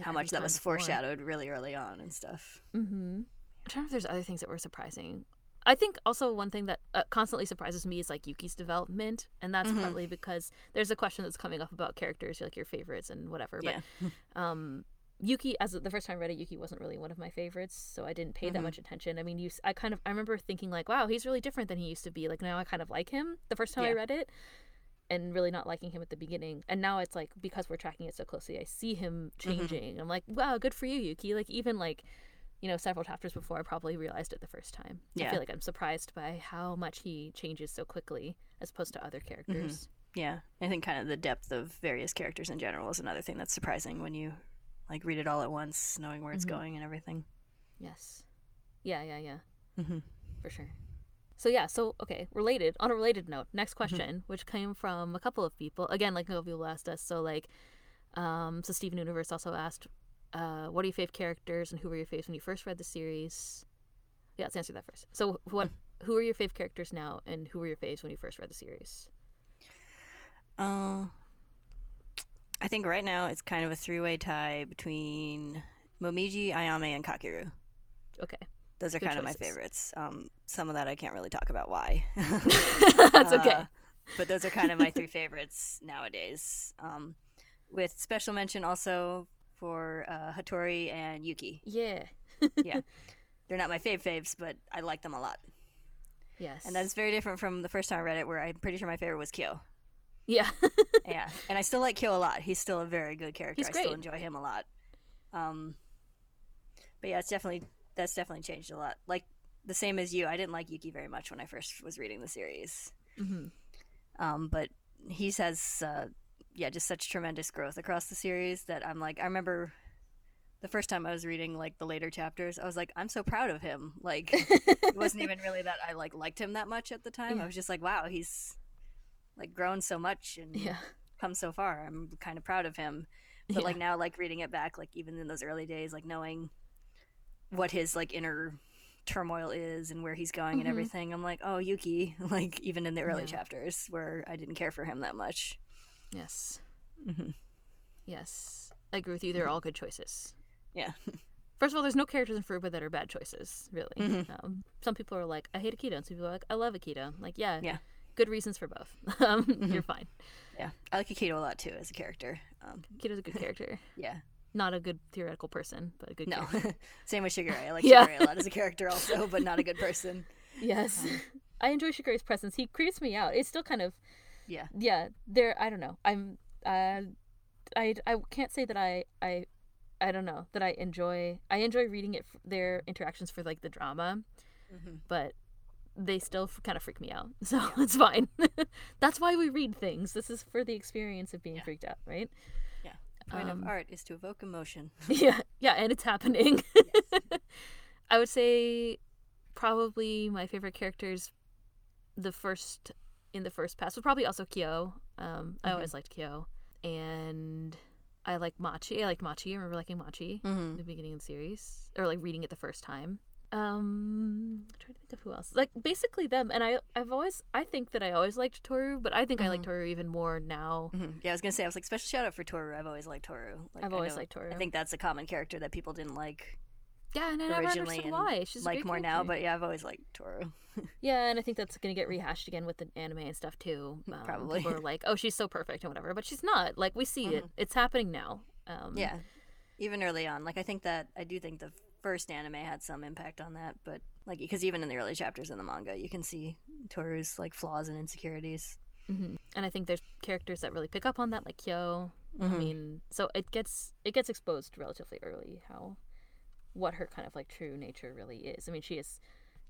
[SPEAKER 2] how much that was
[SPEAKER 1] gone before.
[SPEAKER 2] foreshadowed really early on and stuff
[SPEAKER 1] Mm-hmm. I'm trying to know if there's other things that were surprising. I think also one thing that uh, constantly surprises me is like Yuki's development, and that's
[SPEAKER 2] Mhm.
[SPEAKER 1] partly because there's a question that's coming up about characters, like your favorites and whatever. But
[SPEAKER 2] yeah
[SPEAKER 1] um Yuki as the first time I read it Yuki wasn't really one of my favorites so I didn't pay that
[SPEAKER 2] Mhm.
[SPEAKER 1] much attention I mean you s- I kind of I remember thinking like wow he's really different than he used to be like now I kind of like him the first time I read it and really not liking him at the beginning and now it's like because we're tracking it so closely I see him
[SPEAKER 2] Mm-hmm.
[SPEAKER 1] changing I'm like wow good for you Yuki like even like you know several chapters before I probably realized it the first time
[SPEAKER 2] Yeah.
[SPEAKER 1] I feel like I'm surprised by how much he changes so quickly as opposed to other characters
[SPEAKER 2] Yeah, I think kind of the depth of various characters in general is another thing that's surprising when you like read it all at once, knowing where it's
[SPEAKER 1] Mhm.
[SPEAKER 2] going and everything.
[SPEAKER 1] yes yeah yeah yeah
[SPEAKER 2] Mm-hmm.
[SPEAKER 1] for sure. So yeah, so okay, related on a related note, next question, which came from a couple of people. Again, like a couple people asked us. So like, um, so Steven Universe also asked, uh, what are your favorite characters and who were your faves when you first read the series? Yeah, let's answer that first. So what, who are your favorite characters now, and who were your faves when you first read the series?
[SPEAKER 2] Uh, I think right now it's kind of a three-way tie between Momiji, Ayame, and Kakeru.
[SPEAKER 1] Okay,
[SPEAKER 2] Those are
[SPEAKER 1] Good
[SPEAKER 2] kind of my favorites. Um, some of that I can't really talk about why.
[SPEAKER 1] that's okay.
[SPEAKER 2] Uh, but those are kind of my three favorites nowadays. Um, with special mention also for uh, Hattori and Yuki.
[SPEAKER 1] Yeah.
[SPEAKER 2] Yeah. They're not my fave faves, but I like them a lot.
[SPEAKER 1] Yes.
[SPEAKER 2] And that's very different from the first time I read it, where I'm pretty sure my favorite was Kyo.
[SPEAKER 1] yeah.
[SPEAKER 2] Yeah, and I still like Kyo a lot. He's still a very good character.
[SPEAKER 1] He's
[SPEAKER 2] I still enjoy him a lot. Um, but yeah, it's definitely that's definitely changed a lot. Like the same as you, I didn't like Yuki very much when I first was reading the series.
[SPEAKER 1] hmm
[SPEAKER 2] Um, but he has, uh, yeah, just such tremendous growth across the series that I'm like, I remember the first time I was reading like the later chapters, I was like, I'm so proud of him. Like it wasn't even really that I like liked him that much at the time.
[SPEAKER 1] Yeah.
[SPEAKER 2] I was just like, wow, he's like grown so much and
[SPEAKER 1] Yeah.
[SPEAKER 2] come so far. I'm kind of proud of him. But
[SPEAKER 1] Yeah.
[SPEAKER 2] like now, like reading it back, like even in those early days, like knowing what his like inner turmoil is and where he's going
[SPEAKER 1] Mhm.
[SPEAKER 2] and everything, I'm like, oh, Yuki. Like even in the early
[SPEAKER 1] Yeah.
[SPEAKER 2] chapters where I didn't care for him that much.
[SPEAKER 1] Yes.
[SPEAKER 2] Mm-hmm.
[SPEAKER 1] Yes. I agree with you. They're all good choices.
[SPEAKER 2] Yeah.
[SPEAKER 1] First of all, there's no characters in Furuba that are bad choices, really.
[SPEAKER 2] Mhm.
[SPEAKER 1] Um, some people are like, I hate Akito, and some people are like, I love Akito. Like, yeah,
[SPEAKER 2] Yeah.
[SPEAKER 1] good reasons for both. um, You're fine.
[SPEAKER 2] Yeah, I like Akito a lot too as a character. Um,
[SPEAKER 1] Akito's a good character.
[SPEAKER 2] yeah,
[SPEAKER 1] Not a good theoretical person, but a good
[SPEAKER 2] no, same with Shigure. I like
[SPEAKER 1] Yeah.
[SPEAKER 2] Shigure a lot as a character also, but not a good person.
[SPEAKER 1] Yes. I enjoy Shigure's presence. He creeps me out. It's still kind of
[SPEAKER 2] Yeah,
[SPEAKER 1] yeah, there I don't know. I'm uh I I can't say that I I I don't know that I enjoy I enjoy reading it their interactions for like the drama,
[SPEAKER 2] hmm
[SPEAKER 1] but they still f- kind of freak me out. So it's fine. That's why we read things. This is for the experience of being
[SPEAKER 2] Yeah.
[SPEAKER 1] freaked out, right?
[SPEAKER 2] Point
[SPEAKER 1] Um,
[SPEAKER 2] of art is to evoke emotion.
[SPEAKER 1] yeah, yeah, and it's happening. I would say probably my favorite characters the first in the first pass was probably also Kyo. Um, I always liked Kyo. And I like Machi. I liked Machi. I remember liking Machi
[SPEAKER 2] Mm-hmm.
[SPEAKER 1] in the beginning of the series. Or like reading it the first time. Um I'm trying to think of who else. Like basically them and I I've always I think that I always liked Toru, but I think I like
[SPEAKER 2] Mhm.
[SPEAKER 1] Toru even more now.
[SPEAKER 2] hmm Yeah, I was gonna say I was like special shout out for Toru. I've always liked Toru. Like,
[SPEAKER 1] I've always liked Toru.
[SPEAKER 2] I think that's a common character that people didn't like
[SPEAKER 1] yeah, and I never
[SPEAKER 2] originally
[SPEAKER 1] understood why. She's
[SPEAKER 2] like more now, but yeah, I've always liked Toru.
[SPEAKER 1] Yeah, and I think that's gonna get rehashed again with the anime and stuff too. Um,
[SPEAKER 2] Probably.
[SPEAKER 1] People are like, "Oh, she's so perfect" and whatever, but she's not. Like we see it; it's happening now. Um,
[SPEAKER 2] Yeah, even early on, like I think that I do think the first anime had some impact on that, but like because even in the early chapters in the manga, you can see Toru's like flaws and insecurities.
[SPEAKER 1] hmm and I think there's characters that really pick up on that, like Kyo. I
[SPEAKER 2] Mhm.
[SPEAKER 1] mean, so it gets it gets exposed relatively early how what her kind of like true nature really is. I mean, she is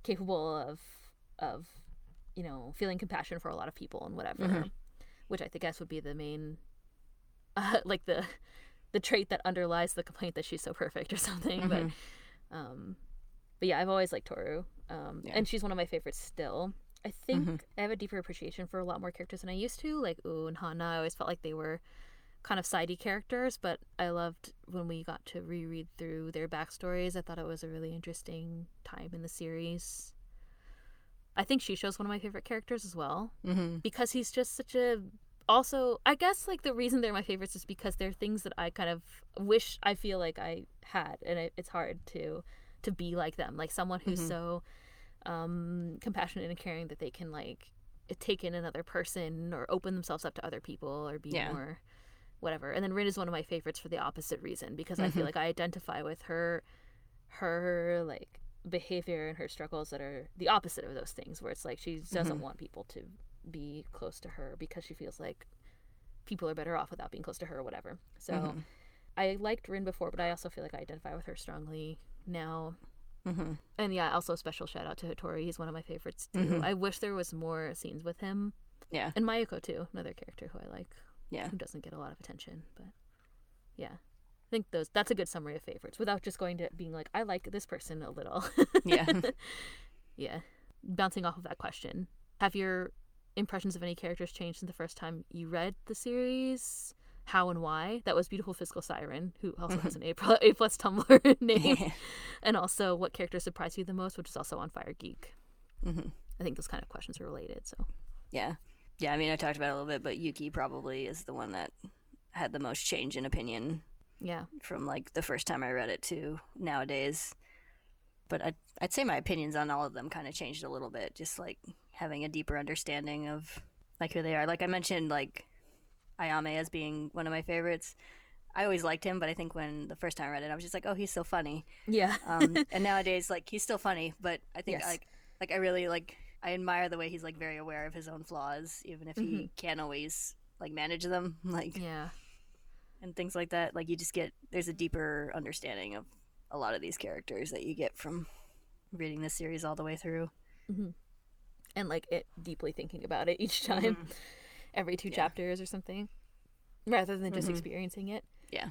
[SPEAKER 1] capable of of you know feeling compassion for a lot of people and whatever,
[SPEAKER 2] Mhm.
[SPEAKER 1] which I think guess would be the main uh, like the the trait that underlies the complaint that she's so perfect or something. But
[SPEAKER 2] Mhm.
[SPEAKER 1] Um, but yeah, I've always liked Toru, um,
[SPEAKER 2] Yeah.
[SPEAKER 1] and she's one of my favorites still. I think
[SPEAKER 2] Mhm.
[SPEAKER 1] I have a deeper appreciation for a lot more characters than I used to. Like Uo and Hana, I always felt like they were kind of sidey characters, but I loved when we got to reread through their backstories. I thought it was a really interesting time in the series. I think Shisho's one of my favorite characters as well
[SPEAKER 2] Mhm.
[SPEAKER 1] because he's just such a also i guess like the reason they're my favorites is because they're things that i kind of wish i feel like i had and it, it's hard to to be like them like someone who's
[SPEAKER 2] Mhm.
[SPEAKER 1] so um compassionate and caring that they can like take in another person or open themselves up to other people or be
[SPEAKER 2] Yeah.
[SPEAKER 1] more whatever and then rin is one of my favorites for the opposite reason because i feel
[SPEAKER 2] Mhm.
[SPEAKER 1] like i identify with her her like behavior and her struggles that are the opposite of those things where it's like she doesn't
[SPEAKER 2] Mhm.
[SPEAKER 1] want people to be close to her because she feels like people are better off without being close to her or whatever so
[SPEAKER 2] Mhm.
[SPEAKER 1] i liked rin before but i also feel like i identify with her strongly now
[SPEAKER 2] Mhm.
[SPEAKER 1] and yeah also a special shout out to Hattori he's one of my favorites too
[SPEAKER 2] Mhm.
[SPEAKER 1] i wish there was more scenes with him
[SPEAKER 2] Yeah.
[SPEAKER 1] and mayuko too another character who i like
[SPEAKER 2] Yeah.
[SPEAKER 1] who doesn't get a lot of attention but yeah i think those that's a good summary of favorites without just going to being like i like this person a little
[SPEAKER 2] Yeah.
[SPEAKER 1] yeah bouncing off of that question have your impressions of any characters changed since the first time you read the series? How and why? That was beautiful physical siren who also has an a, a plus tumblr name. And also what character surprised you the most which is also on fire geek.
[SPEAKER 2] Mhm.
[SPEAKER 1] i think those kind of questions are related so.
[SPEAKER 2] Yeah. Yeah, I mean, I talked about it a little bit, but Yuki probably is the one that had the most change in opinion
[SPEAKER 1] yeah.
[SPEAKER 2] from like the first time I read it to nowadays. But I'd, I'd say my opinions on all of them kind of changed a little bit, just like having a deeper understanding of like who they are. Like I mentioned, like Ayame as being one of my favorites. I always liked him, but I think when the first time I read it, I was just like, oh, he's so funny.
[SPEAKER 1] yeah
[SPEAKER 2] Um, and nowadays, like he's still funny, but I think
[SPEAKER 1] Yes.
[SPEAKER 2] like like I really like I admire the way he's like very aware of his own flaws, even if he can't always like manage them, like
[SPEAKER 1] yeah
[SPEAKER 2] and things like that. Like you just get there's a deeper understanding of a lot of these characters that you get from reading the series all the way through.
[SPEAKER 1] and like it deeply thinking about it each time every two
[SPEAKER 2] Yeah.
[SPEAKER 1] chapters or something rather than just
[SPEAKER 2] Mhm.
[SPEAKER 1] experiencing it
[SPEAKER 2] Yeah.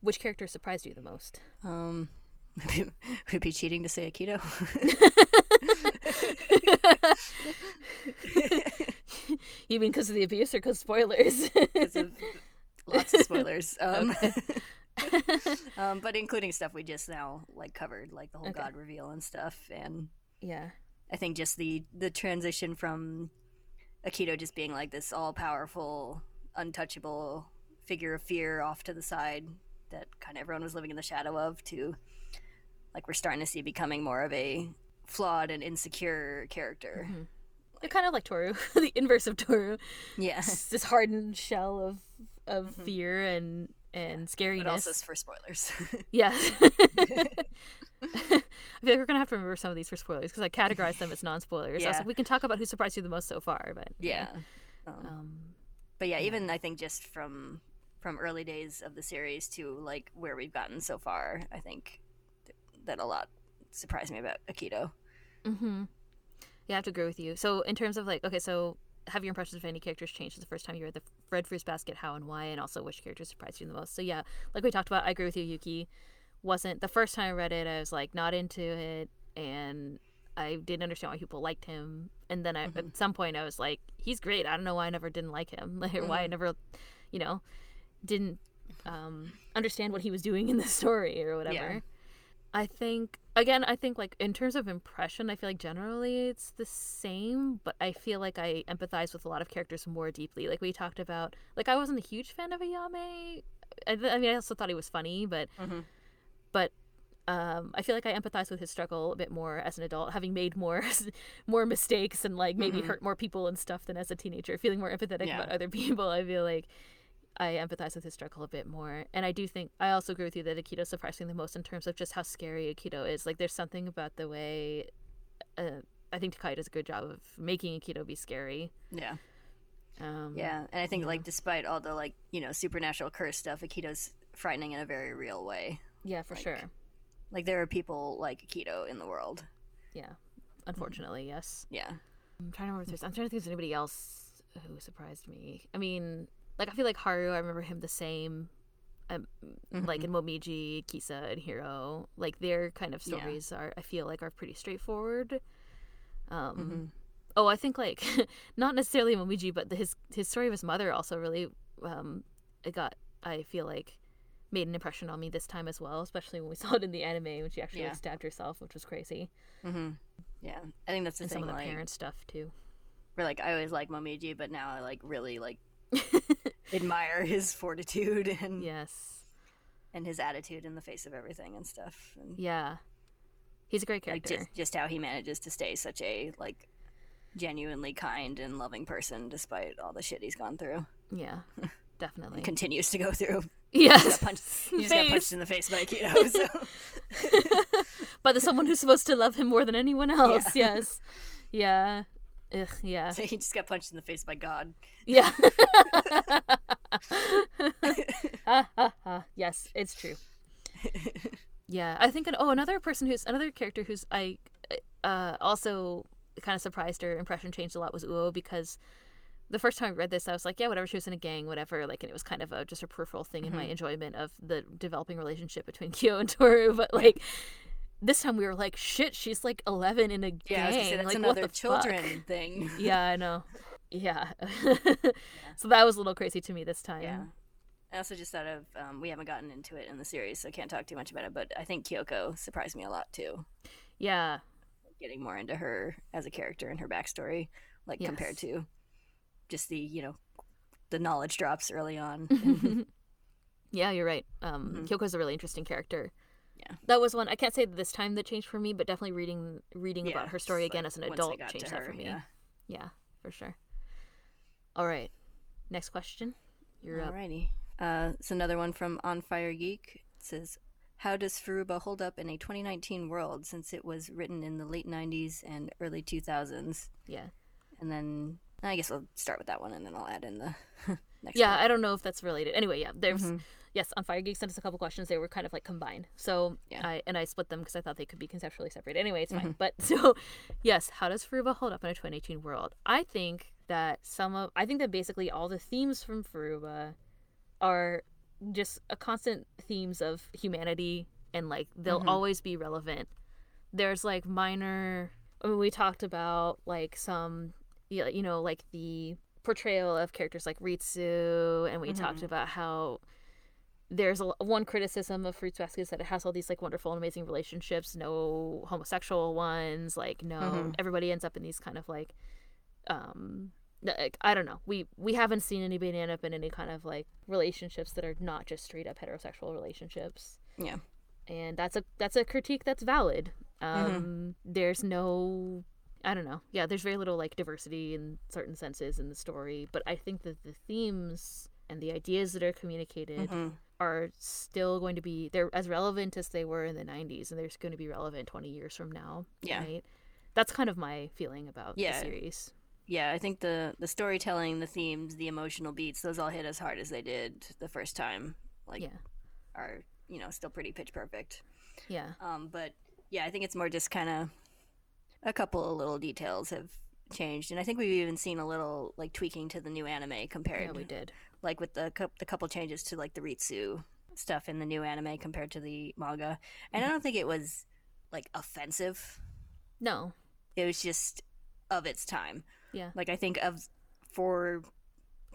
[SPEAKER 1] which character surprised you the most
[SPEAKER 2] Um, would be cheating to say Akito?
[SPEAKER 1] you mean because of the abuse or because spoilers?
[SPEAKER 2] of lots of spoilers. Um,
[SPEAKER 1] Okay.
[SPEAKER 2] um, but including stuff we just now like covered, like the whole
[SPEAKER 1] Okay.
[SPEAKER 2] god reveal and stuff, and
[SPEAKER 1] yeah
[SPEAKER 2] I think just the the transition from Akito just being like this all powerful, untouchable figure of fear off to the side that kind of everyone was living in the shadow of to like we're starting to see becoming more of a flawed and insecure character.
[SPEAKER 1] Mhm. They're kind of like Toru, the inverse of Toru.
[SPEAKER 2] Yeah.
[SPEAKER 1] It's this hardened shell of of
[SPEAKER 2] Mhm.
[SPEAKER 1] fear and and scariness.
[SPEAKER 2] But also for spoilers.
[SPEAKER 1] yes. I feel like we're gonna have to remember some of these for spoilers because I categorized them as non-spoilers.
[SPEAKER 2] Yeah.
[SPEAKER 1] like, we can talk about who surprised you the most so far, but
[SPEAKER 2] yeah. Um,
[SPEAKER 1] Um,
[SPEAKER 2] but yeah,
[SPEAKER 1] yeah.
[SPEAKER 2] even I think just from from early days of the series to like where we've gotten so far, I think th- that a lot surprised me about Akito.
[SPEAKER 1] hmm Yeah, I have to agree with you. So in terms of like, okay, so have your impressions of any characters changed the first time you read the Red Fruits Basket? How and why, and also which characters surprised you the most? So yeah, like we talked about, I agree with you. Yuki wasn't the first time I read it. I was like not into it, and I didn't understand why people liked him. And then I,
[SPEAKER 2] Mhm.
[SPEAKER 1] at some point, I was like, he's great. I don't know why I never didn't like him, like, or why I
[SPEAKER 2] Mhm.
[SPEAKER 1] never, you know, didn't um, understand what he was doing in the story or whatever.
[SPEAKER 2] Yeah.
[SPEAKER 1] I think again, I think like in terms of impression, I feel like generally it's the same, but I feel like I empathize with a lot of characters more deeply. Like we talked about, like I wasn't a huge fan of Ayame. I, I mean, I also thought he was funny, but
[SPEAKER 2] Mhm.
[SPEAKER 1] but um, I feel like I empathize with his struggle a bit more as an adult, having made more more mistakes and like maybe
[SPEAKER 2] Mhm.
[SPEAKER 1] hurt more people and stuff than as a teenager. Feeling more empathetic
[SPEAKER 2] Yeah.
[SPEAKER 1] about other people, I feel like I empathize with his struggle a bit more. And I do think I also agree with you that Akito surprised me the most in terms of just how scary Akito is. Like there's something about the way uh, I think Takaya does a good job of making Akito be scary.
[SPEAKER 2] Yeah.
[SPEAKER 1] Um,
[SPEAKER 2] Yeah. And I think
[SPEAKER 1] yeah.
[SPEAKER 2] like despite all the like, you know, supernatural curse stuff, Akito's frightening in a very real way.
[SPEAKER 1] Yeah, for
[SPEAKER 2] Like-
[SPEAKER 1] sure.
[SPEAKER 2] Like there are people like Akito in the world.
[SPEAKER 1] Yeah. Unfortunately, yes.
[SPEAKER 2] Yeah.
[SPEAKER 1] I'm trying to remember if there's I'm trying to think if there's anybody else who surprised me. I mean, like I feel like Haru, I remember him the same. Um, like
[SPEAKER 2] Mhm.
[SPEAKER 1] in Momiji, Kisa, and Hiro, like their kind of
[SPEAKER 2] Yeah.
[SPEAKER 1] stories are I feel like are pretty straightforward. Um,
[SPEAKER 2] Mhm.
[SPEAKER 1] Oh, I think like not necessarily Momiji, but the, his his story of his mother also really um it got I feel like made an impression on me this time as well, especially when we saw it in the anime when she actually like, stabbed herself, which was crazy,
[SPEAKER 2] hmm Yeah. I think that's the
[SPEAKER 1] and
[SPEAKER 2] thing.
[SPEAKER 1] some of the
[SPEAKER 2] like,
[SPEAKER 1] parent stuff too.
[SPEAKER 2] where like I always like Momiji, but now I like really like admire his fortitude and
[SPEAKER 1] yes,
[SPEAKER 2] and his attitude in the face of everything and stuff. And
[SPEAKER 1] yeah, he's a great
[SPEAKER 2] like
[SPEAKER 1] character.
[SPEAKER 2] just just how he manages to stay such a like genuinely kind and loving person despite all the shit he's gone through.
[SPEAKER 1] Yeah, definitely.
[SPEAKER 2] Continues to go through.
[SPEAKER 1] yes,
[SPEAKER 2] He, got punched, he just got punched in the face by Akito. So
[SPEAKER 1] by the someone who's supposed to love him more than anyone else. Yes, yeah, Ugh, yeah,
[SPEAKER 2] So he just got punched in the face by God.
[SPEAKER 1] yeah. Ah, ah, ah. yes, it's true. Yeah, I think. An, oh, another person who's another character who's I uh, also kind of surprised her impression changed a lot was Uo because the first time I read this, I was like, yeah, whatever. She was in a gang, whatever. Like, and it was kind of a, just a peripheral thing in my
[SPEAKER 2] Mhm.
[SPEAKER 1] enjoyment of the developing relationship between Kyo and Toru. But like this time, we were like, shit, she's like eleven in a
[SPEAKER 2] Yeah,
[SPEAKER 1] gang.
[SPEAKER 2] gonna say that's
[SPEAKER 1] like,
[SPEAKER 2] another children
[SPEAKER 1] Fuck?
[SPEAKER 2] thing.
[SPEAKER 1] yeah, I know. Yeah. so that was a little crazy to me this time.
[SPEAKER 2] Yeah. I also just thought of um, we haven't gotten into it in the series, so I can't talk too much about it. But I think Kyoko surprised me a lot too,
[SPEAKER 1] Yeah.
[SPEAKER 2] getting more into her as a character and her backstory, like compared to just the you know the knowledge drops early on.
[SPEAKER 1] yeah, you're right. Um,
[SPEAKER 2] Mhm.
[SPEAKER 1] Kyoko's a really interesting character.
[SPEAKER 2] Yeah.
[SPEAKER 1] That was one I can't say this time that changed for me, but definitely reading reading
[SPEAKER 2] Yeah,
[SPEAKER 1] about her story again
[SPEAKER 2] like,
[SPEAKER 1] as an adult changed that for me.
[SPEAKER 2] Yeah.
[SPEAKER 1] Yeah, for sure. All right. Next question. You're up.
[SPEAKER 2] Alrighty. Uh, it's another one from On Fire Geek. It says, "How does Furuba hold up in a 2019 world since it was written in the late 90s and early 2000s?"
[SPEAKER 1] Yeah.
[SPEAKER 2] And then I guess I'll start with that one, and then I'll add in the next.
[SPEAKER 1] Yeah,
[SPEAKER 2] one.
[SPEAKER 1] I don't know if that's related. Anyway, yeah, there's
[SPEAKER 2] Mhm.
[SPEAKER 1] yes, on Fire Geek sent us a couple questions. They were kind of like combined. So
[SPEAKER 2] Yeah.
[SPEAKER 1] I and I split them because I thought they could be conceptually separate. Anyway, it's fine.
[SPEAKER 2] Mhm.
[SPEAKER 1] But so yes, how does Furuba hold up in a 2018 world? I think that some of I think that basically all the themes from Furuba are just a constant themes of humanity and like they'll
[SPEAKER 2] Mhm.
[SPEAKER 1] always be relevant. There's like minor I mean, we talked about like some you know, like the portrayal of characters like Ritsu, and we talked
[SPEAKER 2] Mhm.
[SPEAKER 1] about how there's a, one criticism of Fruits Basket is that it has all these like wonderful and amazing relationships, no homosexual ones, like no
[SPEAKER 2] Mhm.
[SPEAKER 1] everybody ends up in these kind of like um like, I don't know. We we haven't seen anybody end up in any kind of like relationships that are not just straight up heterosexual relationships.
[SPEAKER 2] Yeah.
[SPEAKER 1] and that's a that's a critique that's valid.
[SPEAKER 2] Mm-hmm.
[SPEAKER 1] Um, There's no, I don't know, yeah, there's very little like diversity in certain senses in the story, but I think that the themes and the ideas that are communicated
[SPEAKER 2] Mhm.
[SPEAKER 1] are still going to be they're as relevant as they were in the 90s and they're going to be relevant 20 years from now
[SPEAKER 2] Yeah.
[SPEAKER 1] right that's kind of my feeling about
[SPEAKER 2] Yeah.
[SPEAKER 1] the series
[SPEAKER 2] Yeah, I think the the storytelling, the themes, the emotional beats, those all hit as hard as they did the first time. Like,
[SPEAKER 1] yeah
[SPEAKER 2] are you know still pretty pitch perfect.
[SPEAKER 1] yeah
[SPEAKER 2] Um, but yeah, I think it's more just kind of a couple of little details have changed, and I think we've even seen a little like tweaking to the new anime compared,
[SPEAKER 1] yeah we did
[SPEAKER 2] like with the the couple changes to like the Ritsu stuff in the new anime compared to the manga, and I don't think it was like offensive.
[SPEAKER 1] no
[SPEAKER 2] It was just of its time.
[SPEAKER 1] yeah
[SPEAKER 2] Like I think of for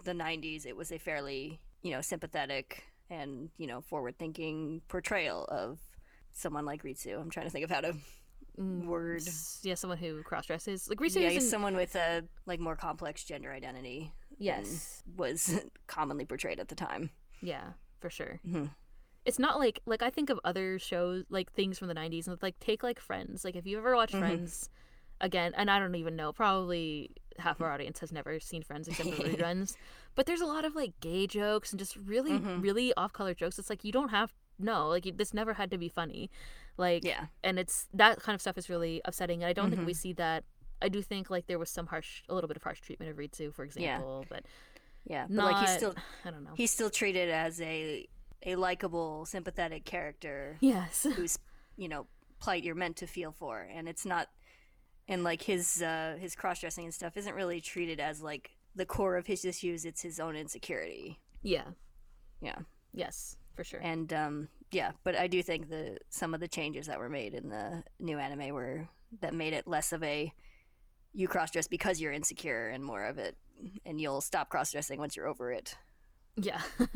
[SPEAKER 2] the 90s it was a fairly, you know, sympathetic and, you know, forward-thinking portrayal of someone like Ritsu. I'm trying to think of how to word
[SPEAKER 1] yeah someone who cross dresses like Ritsu
[SPEAKER 2] yeah,
[SPEAKER 1] isn't-
[SPEAKER 2] someone with a like more complex gender identity
[SPEAKER 1] yes
[SPEAKER 2] was commonly portrayed at the time.
[SPEAKER 1] yeah for sure
[SPEAKER 2] Mhm.
[SPEAKER 1] it's not like like i think of other shows like things from the 90s and like take like friends like if you ever watched
[SPEAKER 2] Mhm.
[SPEAKER 1] friends again and i don't even know probably half
[SPEAKER 2] Mm-hmm.
[SPEAKER 1] our audience has never seen friends except for reruns but there's a lot of like gay jokes and just really
[SPEAKER 2] Mhm.
[SPEAKER 1] really off-color jokes it's like you don't have no like you, this never had to be funny like
[SPEAKER 2] Yeah.
[SPEAKER 1] and it's that kind of stuff is really upsetting and i don't think
[SPEAKER 2] Mm-hmm.
[SPEAKER 1] we see that. I do think like there was some harsh a little bit of harsh treatment of ritsu for
[SPEAKER 2] Yeah.
[SPEAKER 1] example but
[SPEAKER 2] Yeah, but
[SPEAKER 1] not
[SPEAKER 2] like he's still
[SPEAKER 1] i don't know.
[SPEAKER 2] he's still treated as a a likable, sympathetic character
[SPEAKER 1] yes.
[SPEAKER 2] whose you know plight you're meant to feel for and it's not and like his uh his cross-dressing and stuff isn't really treated as like the core of his issues it's his own insecurity.
[SPEAKER 1] Yeah.
[SPEAKER 2] Yeah.
[SPEAKER 1] Yes for sure.
[SPEAKER 2] And um yeah but i do think the some of the changes that were made in the new anime were that made it less of a you cross-dress because you're insecure and more of it and you'll stop cross-dressing once you're over it.
[SPEAKER 1] Yeah.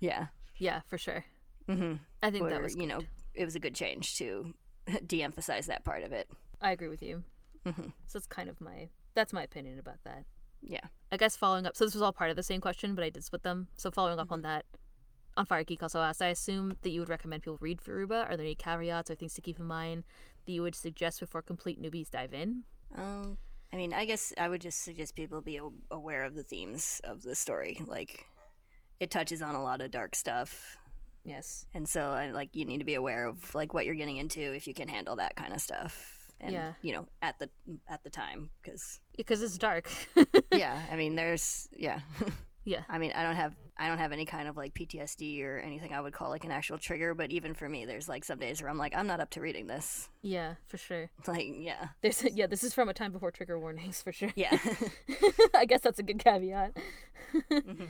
[SPEAKER 2] Yeah.
[SPEAKER 1] Yeah for sure.
[SPEAKER 2] Mm-hmm.
[SPEAKER 1] i think that
[SPEAKER 2] Or,
[SPEAKER 1] was
[SPEAKER 2] you know it was a good change to de-emphasize that part of it.
[SPEAKER 1] I agree with you.
[SPEAKER 2] Mhm.
[SPEAKER 1] so it's kind of my that's my opinion about that.
[SPEAKER 2] Yeah.
[SPEAKER 1] I guess following up so this was all part of the same question but i did split them. So following up on
[SPEAKER 2] Mm-hmm.
[SPEAKER 1] that on fire geek also asked i assume that you would recommend people read Furuba. are there any caveats or things to keep in mind that you would suggest before complete newbies dive in
[SPEAKER 2] Um, I mean, I guess I would just suggest people be aware of the themes of the story. Like, it touches on a lot of dark stuff,
[SPEAKER 1] yes
[SPEAKER 2] and so I like you need to be aware of like what you're getting into if you can handle that kind of stuff. And
[SPEAKER 1] Yeah.
[SPEAKER 2] you know, at the at the time, because
[SPEAKER 1] because it's dark
[SPEAKER 2] yeah, I mean, there's yeah,
[SPEAKER 1] yeah
[SPEAKER 2] I mean, I don't have I don't have any kind of like PTSD or anything I would call like an actual trigger, but even for me, there's like some days where I'm like, I'm not up to reading this.
[SPEAKER 1] yeah for sure
[SPEAKER 2] Like, yeah,
[SPEAKER 1] there's yeah this is from a time before trigger warnings for sure
[SPEAKER 2] yeah,
[SPEAKER 1] I guess that's a good caveat.
[SPEAKER 2] Mhm.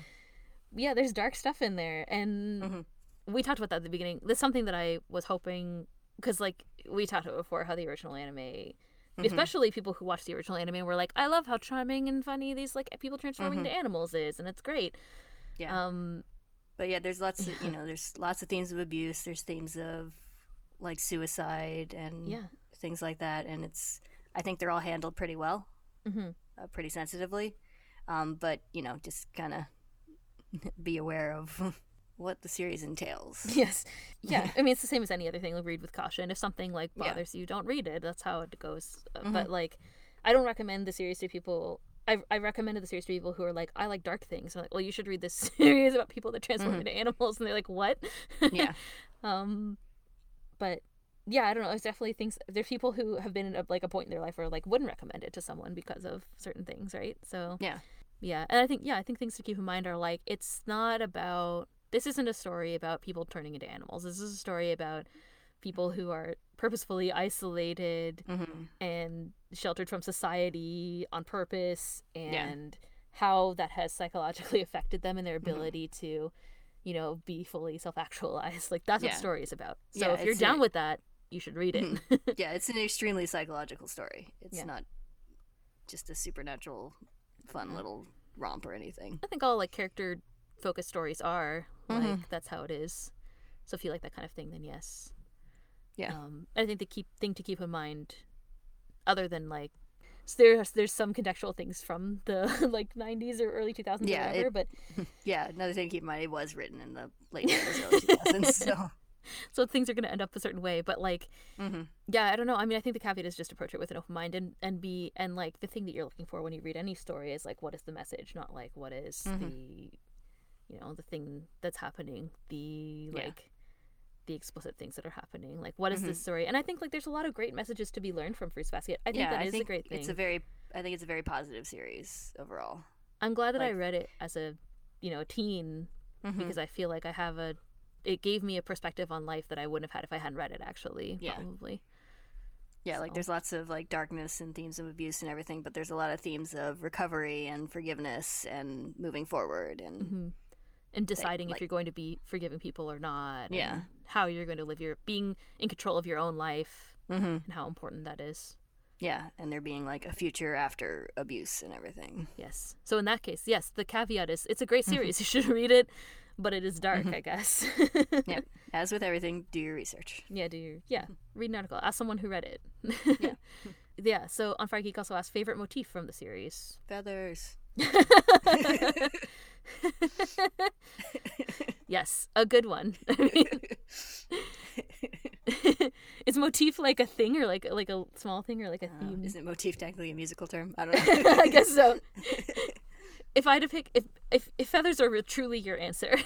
[SPEAKER 1] Yeah, there's dark stuff in there, and
[SPEAKER 2] Mhm.
[SPEAKER 1] we talked about that at the beginning. That's something that I was hoping because, like, we talked about before how the original anime,
[SPEAKER 2] Mm-hmm.
[SPEAKER 1] especially people who watch the original anime, were like, "I love how charming and funny these like people transforming
[SPEAKER 2] Mhm.
[SPEAKER 1] into animals is, and it's great."
[SPEAKER 2] Yeah.
[SPEAKER 1] Um,
[SPEAKER 2] But yeah, there's lots of you know, there's lots of themes of abuse. There's themes of like suicide and
[SPEAKER 1] yeah,
[SPEAKER 2] things like that, and it's I think they're all handled pretty well,
[SPEAKER 1] hmm
[SPEAKER 2] uh, pretty sensitively. Um, but you know, just kind of be aware of what the series entails.
[SPEAKER 1] yes, yeah. I mean, it's the same as any other thing. Like, read with caution. If something like
[SPEAKER 2] Yeah.
[SPEAKER 1] bothers you, don't read it. That's how it goes.
[SPEAKER 2] Mhm.
[SPEAKER 1] But like, I don't recommend the series to people. I I recommended the series to people who are like, I like dark things. I'm like, well, you should read this series about people that transform
[SPEAKER 2] Mhm.
[SPEAKER 1] into animals, and they're like, what?
[SPEAKER 2] Yeah.
[SPEAKER 1] um, but yeah, I don't know. There's definitely things. There's people who have been at like a point in their life where like wouldn't recommend it to someone because of certain things, right? So
[SPEAKER 2] Yeah.
[SPEAKER 1] yeah, and I think yeah, I think things to keep in mind are like it's not about this isn't a story about people turning into animals. This is a story about people who are purposefully isolated
[SPEAKER 2] hmm
[SPEAKER 1] and sheltered from society on purpose
[SPEAKER 2] Yeah.
[SPEAKER 1] and how that has psychologically affected them and their
[SPEAKER 2] Mm-hmm.
[SPEAKER 1] ability to you know be fully self-actualized like that's what
[SPEAKER 2] Yeah.
[SPEAKER 1] the story is about so
[SPEAKER 2] Yeah,
[SPEAKER 1] if you're down
[SPEAKER 2] a-
[SPEAKER 1] with that you should read it
[SPEAKER 2] Yeah, it's an extremely psychological story. It's
[SPEAKER 1] Yeah.
[SPEAKER 2] not just a supernatural, fun
[SPEAKER 1] Mhm.
[SPEAKER 2] little romp or anything.
[SPEAKER 1] i think all like character focused stories are like
[SPEAKER 2] Mhm.
[SPEAKER 1] that's how it is so if you like that kind of thing then yes
[SPEAKER 2] Yeah.
[SPEAKER 1] um i think the keep thing to keep in mind other than like so there's there's some contextual things from the like 90s or early 2000s
[SPEAKER 2] Yeah,
[SPEAKER 1] or whatever
[SPEAKER 2] it-
[SPEAKER 1] but
[SPEAKER 2] Yeah, another thing to keep in mind, it was written in the late 90s, early 2000s, so
[SPEAKER 1] so things are going to end up a certain way. But like,
[SPEAKER 2] Mm-hmm.
[SPEAKER 1] yeah, I don't know. I mean, I think the caveat is just approach it with an open mind and and be and like the thing that you're looking for when you read any story is like what is the message, not like what is
[SPEAKER 2] Mhm.
[SPEAKER 1] the you know the thing that's happening, the
[SPEAKER 2] Yeah.
[SPEAKER 1] like the explicit things that are happening. Like what is
[SPEAKER 2] Mhm.
[SPEAKER 1] this story? And I think like there's a lot of great messages to be learned from Fruits Basket. I think
[SPEAKER 2] yeah,
[SPEAKER 1] that
[SPEAKER 2] I
[SPEAKER 1] is
[SPEAKER 2] think
[SPEAKER 1] a great thing.
[SPEAKER 2] it's a very. I think it's a very positive series overall.
[SPEAKER 1] I'm glad that I read it as a you know a teen
[SPEAKER 2] Mhm.
[SPEAKER 1] because I feel like I have a it gave me a perspective on life that I wouldn't have had if I hadn't read it actually
[SPEAKER 2] Yeah.
[SPEAKER 1] probably.
[SPEAKER 2] Yeah, like there's lots of like darkness and themes of abuse and everything, but there's a lot of themes of recovery and forgiveness and moving forward and
[SPEAKER 1] hmm And deciding
[SPEAKER 2] like-
[SPEAKER 1] if you're going to be forgiving people or not.
[SPEAKER 2] Yeah.
[SPEAKER 1] How you're going to live your being in control of your own life
[SPEAKER 2] hmm
[SPEAKER 1] and how important that is.
[SPEAKER 2] yeah, and there being like a future after abuse and everything.
[SPEAKER 1] Yes. So in that case, yes, the caveat is it's a great
[SPEAKER 2] Mm-hmm.
[SPEAKER 1] series. you should read it, but it is dark, I guess.
[SPEAKER 2] Yeah, as with everything, do your research.
[SPEAKER 1] Yeah, do your yeah. Read an article. Ask someone who read it.
[SPEAKER 2] Yeah.
[SPEAKER 1] yeah. So on Fire Geek also asked favorite motif from the series.
[SPEAKER 2] Feathers.
[SPEAKER 1] yes, a good one. I mean, is motif like a thing or like like a small thing or like a
[SPEAKER 2] Uh,
[SPEAKER 1] theme?
[SPEAKER 2] isn't motif technically a musical term? I don't know.
[SPEAKER 1] I guess so. If I had to pick, if if, if feathers are truly your answer,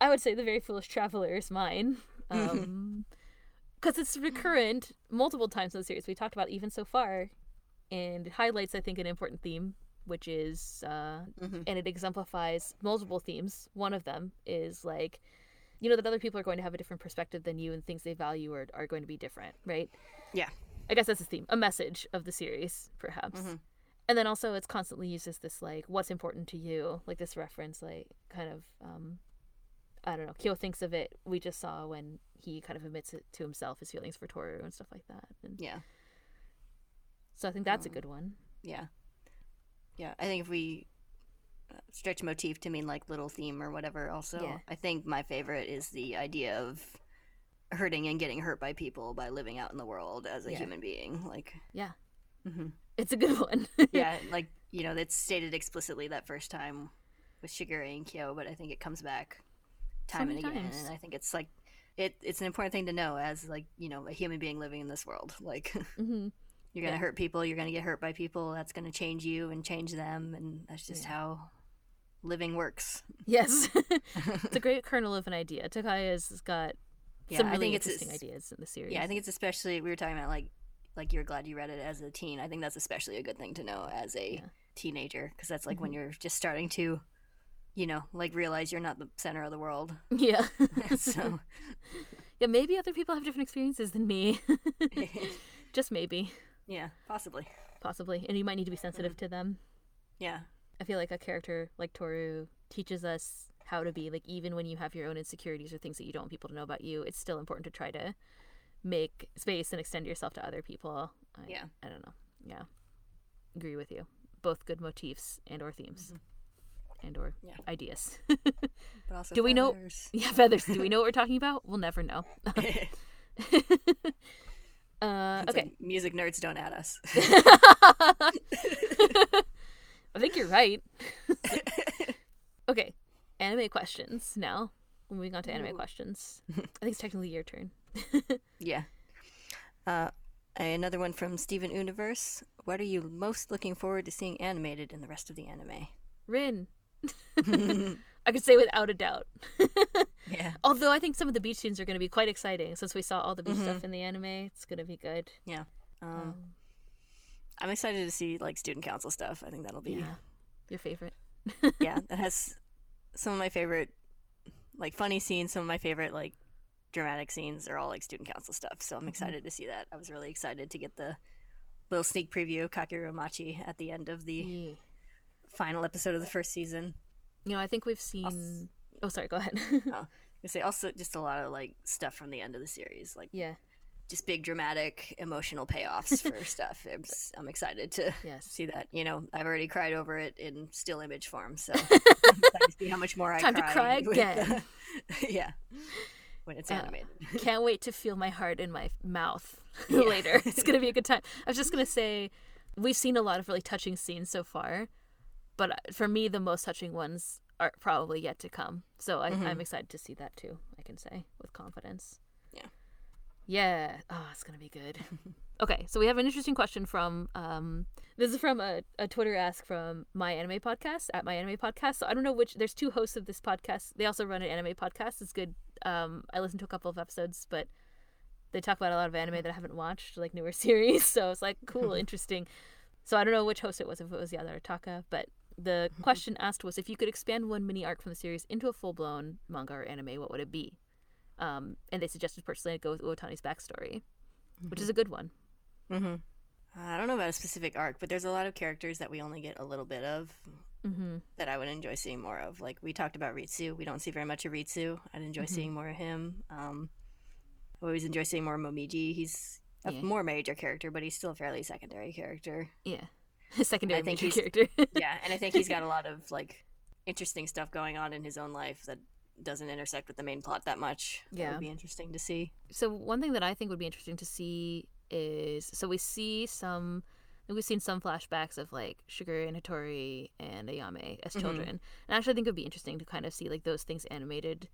[SPEAKER 1] I would say the very foolish traveler is mine. Um, because it's recurrent multiple times in the series. We talked about even so far, and it highlights, I think, an important theme, which is, uh,
[SPEAKER 2] Mhm.
[SPEAKER 1] and it exemplifies multiple themes. One of them is like, you know, that other people are going to have a different perspective than you, and things they value are are going to be different, right?
[SPEAKER 2] Yeah.
[SPEAKER 1] I guess that's the theme, a message of the series, perhaps.
[SPEAKER 2] Mhm.
[SPEAKER 1] And then also, it's constantly used as this like, what's important to you, like this reference, like kind of, um, I don't know. Kyo thinks of it. We just saw when he kind of admits it to himself, his feelings for Toru and stuff like that. And
[SPEAKER 2] Yeah,
[SPEAKER 1] so I think that's a
[SPEAKER 2] Um,
[SPEAKER 1] good one.
[SPEAKER 2] yeah, yeah. I think if we uh, stretch motif to mean like little theme or whatever, also,
[SPEAKER 1] Yeah.
[SPEAKER 2] I think my favorite is the idea of hurting and getting hurt by people by living out in the world as a
[SPEAKER 1] Yeah.
[SPEAKER 2] human being. Like,
[SPEAKER 1] Yeah.
[SPEAKER 2] hmm
[SPEAKER 1] It's a good one.
[SPEAKER 2] yeah, like you know, it's stated explicitly that first time with Shigure and Kyo, but I think it comes back time
[SPEAKER 1] many
[SPEAKER 2] and again, and I think it's like it. It's an important thing to know as like you know a human being living in this world. Like
[SPEAKER 1] hmm
[SPEAKER 2] you're gonna
[SPEAKER 1] Yeah.
[SPEAKER 2] hurt people, you're gonna get hurt by people. That's gonna change you and change them, and that's just
[SPEAKER 1] Yeah.
[SPEAKER 2] how living works.
[SPEAKER 1] Yes. it's a great kernel of an idea. Takaya's got
[SPEAKER 2] Yeah,
[SPEAKER 1] some
[SPEAKER 2] I
[SPEAKER 1] really
[SPEAKER 2] think
[SPEAKER 1] interesting
[SPEAKER 2] it's-
[SPEAKER 1] ideas in the series.
[SPEAKER 2] Yeah, I think it's especially we were talking about like like you're glad you read it as a teen. I think that's especially a good thing to know as a
[SPEAKER 1] Yeah.
[SPEAKER 2] teenager because that's like when
[SPEAKER 1] Mhm.
[SPEAKER 2] you're just starting to, you know, like realize you're not the center of the world.
[SPEAKER 1] Yeah.
[SPEAKER 2] so
[SPEAKER 1] yeah, maybe other people have different experiences than me. Just maybe,
[SPEAKER 2] yeah, possibly.
[SPEAKER 1] possibly. And you might need to be sensitive
[SPEAKER 2] Mm-hmm.
[SPEAKER 1] to them.
[SPEAKER 2] Yeah,
[SPEAKER 1] I feel like a character like Toru teaches us how to be like even when you have your own insecurities or things that you don't want people to know about you, it's still important to try to make space and extend yourself to other people. I,
[SPEAKER 2] Yeah.
[SPEAKER 1] I don't know. Yeah. Agree with you. Both good motifs and or themes. And or
[SPEAKER 2] Yeah.
[SPEAKER 1] ideas.
[SPEAKER 2] but also
[SPEAKER 1] Do we know-
[SPEAKER 2] feathers.
[SPEAKER 1] yeah, feathers. Do we know what we're talking about? We'll never know. Uh okay.
[SPEAKER 2] like music nerds don't add us.
[SPEAKER 1] I think you're right. okay, anime questions now. Moving on to anime
[SPEAKER 2] Ooh.
[SPEAKER 1] questions. I think it's technically your turn.
[SPEAKER 2] yeah. Uh, another one from Steven Universe. What are you most looking forward to seeing animated in the rest of the anime?
[SPEAKER 1] Rin. I could say without a doubt.
[SPEAKER 2] yeah.
[SPEAKER 1] Although I think some of the beach scenes are going to be quite exciting since we saw all the beach
[SPEAKER 2] Mhm.
[SPEAKER 1] stuff in the anime. It's going to be good.
[SPEAKER 2] Um,
[SPEAKER 1] Um,
[SPEAKER 2] I'm excited to see like student council stuff. I think that'll be
[SPEAKER 1] yeah. Your favorite.
[SPEAKER 2] yeah, that has some of my favorite like funny scenes, some of my favorite like dramatic scenes are all like student council stuff. So I'm excited to see that. I was really excited to get the little sneak preview of Kakeru Machi at the end of the
[SPEAKER 1] Yeah.
[SPEAKER 2] final episode of the first season.
[SPEAKER 1] You know, I think we've seen. Oh, sorry. Go ahead.
[SPEAKER 2] I say also just a lot of like stuff from the end of the series, like
[SPEAKER 1] yeah.
[SPEAKER 2] just big dramatic emotional payoffs for stuff. I'm, I'm excited to
[SPEAKER 1] Yes.
[SPEAKER 2] see that. You know, I've already cried over it in still image form, so I'm excited to see how much more I
[SPEAKER 1] Time to
[SPEAKER 2] cry.
[SPEAKER 1] cry
[SPEAKER 2] with
[SPEAKER 1] again.
[SPEAKER 2] yeah, when it's
[SPEAKER 1] Uh,
[SPEAKER 2] animated.
[SPEAKER 1] Can't wait to feel my heart in my mouth
[SPEAKER 2] Yeah.
[SPEAKER 1] later. It's gonna be a good time. I was just gonna say, we've seen a lot of really touching scenes so far, but uh, for me, the most touching ones are probably yet to come. So I,
[SPEAKER 2] Mhm.
[SPEAKER 1] I'm excited to see that too. I can say with confidence.
[SPEAKER 2] Yeah.
[SPEAKER 1] Yeah. Oh, it's gonna be good. okay, so we have an interesting question from um this is from a, a Twitter ask from my anime podcast at my anime podcast. So I don't know which there's two hosts of this podcast. They also run an anime podcast. It's good. Um I listened to a couple of episodes, but they talk about a lot of anime that I haven't watched, like newer series. So it's like cool, interesting. So I don't know which host it was, if it was Yada or Taka, but the question asked was if you could expand one mini arc from the series into a full blown manga or anime, what would it be? Um, and they suggested personally go with Uotani's backstory, which is a good one.
[SPEAKER 2] Mm-hmm. I don't know about a specific arc, but there's a lot of characters that we only get a little bit of
[SPEAKER 1] Mm-hmm.
[SPEAKER 2] that I would enjoy seeing more of. Like we talked about Ritsu, we don't see very much of Ritsu. I'd enjoy
[SPEAKER 1] Mhm.
[SPEAKER 2] seeing more of him. Um, I always enjoy seeing more of Momiji. He's a
[SPEAKER 1] Yeah.
[SPEAKER 2] more major character, but he's still a fairly secondary character.
[SPEAKER 1] Yeah, secondary
[SPEAKER 2] I think
[SPEAKER 1] major
[SPEAKER 2] he's-
[SPEAKER 1] character.
[SPEAKER 2] yeah, and I think he's got a lot of like interesting stuff going on in his own life that doesn't intersect with the main plot that much.
[SPEAKER 1] Yeah.
[SPEAKER 2] would be interesting to see.
[SPEAKER 1] so one thing that I think would be interesting to see is so we see some we've seen some flashbacks of like Shigure and Hattori and Ayame as
[SPEAKER 2] Mhm.
[SPEAKER 1] children. And actually I think it would be interesting to kind of see like those things animated.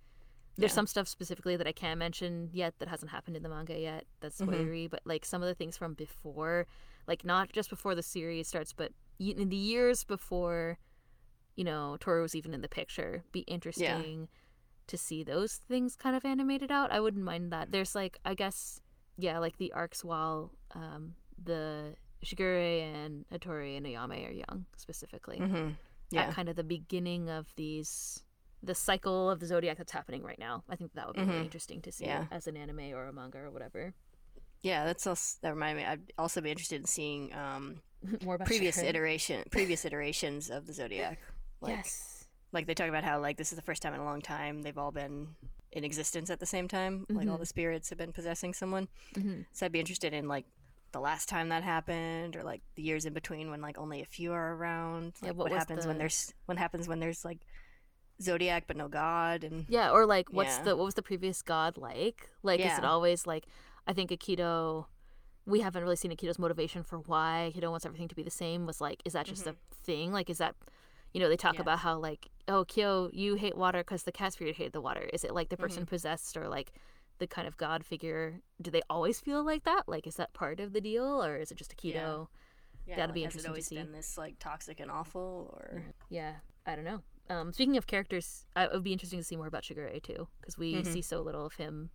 [SPEAKER 1] There's
[SPEAKER 2] Yeah.
[SPEAKER 1] some stuff specifically that I can't mention yet that hasn't happened in the manga yet. That's
[SPEAKER 2] Mhm.
[SPEAKER 1] spoilery, but like some of the things from before, like not just before the series starts, but in the years before, you know, Toru was even in the picture. Be interesting to see those things kind of animated out. I wouldn't mind that. There's like I guess yeah, like the arcs while um the Shigure and Hattori and Ayame are young specifically.
[SPEAKER 2] Mm-hmm. Yeah.
[SPEAKER 1] At kind of the beginning of these the cycle of the zodiac that's happening right now. I think that would be really
[SPEAKER 2] Mhm.
[SPEAKER 1] interesting to see
[SPEAKER 2] Yeah.
[SPEAKER 1] as an anime or a manga or whatever.
[SPEAKER 2] Yeah, that's also that reminded me. I'd also be interested in seeing um,
[SPEAKER 1] More about
[SPEAKER 2] previous
[SPEAKER 1] Shigure.
[SPEAKER 2] iteration, previous iterations of the zodiac. Like,
[SPEAKER 1] yes.
[SPEAKER 2] like they talk about how like this is the first time in a long time they've all been in existence at the same time. Like all
[SPEAKER 1] Mhm.
[SPEAKER 2] the spirits have been possessing someone.
[SPEAKER 1] hmm
[SPEAKER 2] So I'd be interested in like the last time that happened, or like the years in between when like only a few are around.
[SPEAKER 1] Yeah, what
[SPEAKER 2] what, happens when there's what happens when there's like zodiac but no god and
[SPEAKER 1] Yeah, or like what's
[SPEAKER 2] Yeah.
[SPEAKER 1] the what was the previous god like? Like is it always like I think Akito we haven't really seen Akito's motivation for why Akito wants everything to be the same was like is that just a thing? Like is that you know, they talk
[SPEAKER 2] Mm-hmm. Yeah.
[SPEAKER 1] about how like, oh, Kyo, you hate water because the cat spirit hated the water. Is it like the
[SPEAKER 2] Mm-hmm.
[SPEAKER 1] person possessed or like the kind of god figure? Do they always feel like that? Like, is that part of the deal, or is it just Akito?
[SPEAKER 2] yeah,
[SPEAKER 1] That'd be
[SPEAKER 2] like, has
[SPEAKER 1] interesting
[SPEAKER 2] it
[SPEAKER 1] to
[SPEAKER 2] always
[SPEAKER 1] see.
[SPEAKER 2] been this like toxic and awful or
[SPEAKER 1] Yeah, I don't know. Um, speaking of characters, I, it would be interesting to see more about Shigure too, because we
[SPEAKER 2] Mhm.
[SPEAKER 1] see so little of him.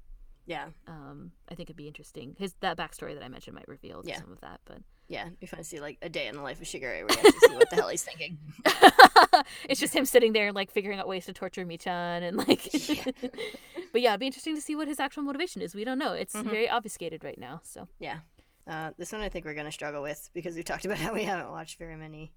[SPEAKER 2] Yeah
[SPEAKER 1] Um, I think it'd be interesting. His that backstory that I mentioned might reveal
[SPEAKER 2] Yeah.
[SPEAKER 1] some of that, but
[SPEAKER 2] yeah it'd be fun to see like a day in the life of Shigure where you actually see what the hell he's thinking.
[SPEAKER 1] it's just him sitting there like figuring out ways to torture Michan and like.
[SPEAKER 2] Yeah.
[SPEAKER 1] but yeah, it'd be interesting to see what his actual motivation is. We don't know. It's
[SPEAKER 2] Mhm.
[SPEAKER 1] very obfuscated right now. So
[SPEAKER 2] Yeah. Uh, this one I think we're gonna struggle with because we've talked about how we haven't watched very many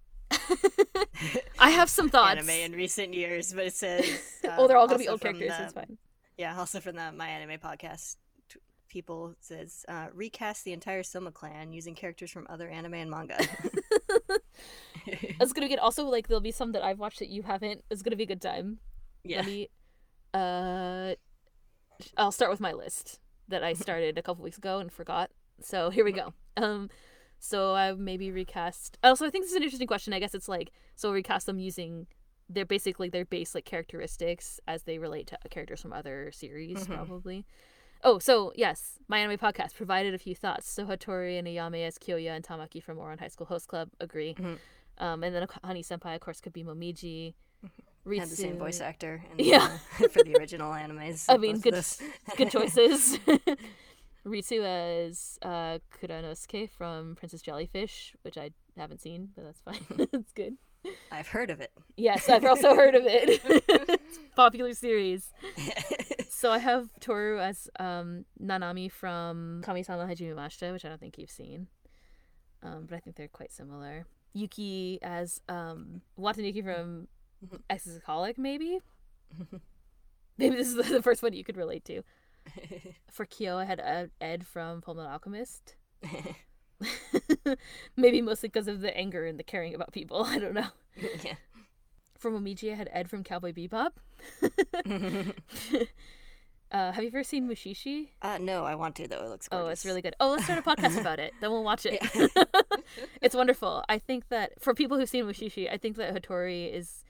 [SPEAKER 1] I have some thoughts.
[SPEAKER 2] anime in recent years, but it says uh,
[SPEAKER 1] oh, they're all gonna be old characters.
[SPEAKER 2] the-
[SPEAKER 1] It's fine.
[SPEAKER 2] Yeah, also from the My Anime podcast, t- people says uh, recast the entire Soma clan using characters from other anime and manga.
[SPEAKER 1] It's gonna get also like there'll be some that I've watched that you haven't. It's gonna be a good time.
[SPEAKER 2] yeah,
[SPEAKER 1] Let me. Uh, I'll start with my list that I started a couple weeks ago and forgot. So here we go. Um, so I maybe recast. Also, I think this is an interesting question. I guess it's like so recast them using their basically their base like characteristics as they relate to characters from other series,
[SPEAKER 2] Mhm.
[SPEAKER 1] probably. Oh, so yes, my anime podcast provided a few thoughts. So Hattori and Ayame as Kyoya and Tamaki from Ouran High School Host Club agree.
[SPEAKER 2] Mhm.
[SPEAKER 1] Um, and then Honey Senpai, of course, could be Momiji.
[SPEAKER 2] had the same voice actor. In,
[SPEAKER 1] Yeah.
[SPEAKER 2] uh, for the original animes.
[SPEAKER 1] I mean, good- good choices. Ritsu as uh, Kuranosuke from Princess Jellyfish, which I haven't seen, but that's fine. that's good.
[SPEAKER 2] I've heard of it.
[SPEAKER 1] Yes, I've also heard of it. it's a popular series. So I have Toru as um, Nanami from Kami-sama Hajime Mashita, which I don't think you've seen, um, but I think they're quite similar. Yuki as um, Watanuki from xxxHolic, maybe. Maybe this is the first one you could relate to. For Kyo, I had Ed- Ed from Fullmetal Alchemist. Maybe mostly because of the anger and the caring about people. I don't know.
[SPEAKER 2] yeah.
[SPEAKER 1] Momiji, I had Ed from Cowboy Bebop. uh, have you ever seen Mushishi?
[SPEAKER 2] uh, no, I want to though. It looks gorgeous.
[SPEAKER 1] Oh, it's really good. Oh, let's start a podcast about it. Then we'll watch it.
[SPEAKER 2] Yeah.
[SPEAKER 1] it's wonderful. I think that for people who've seen Mushishi, I think that Hattori is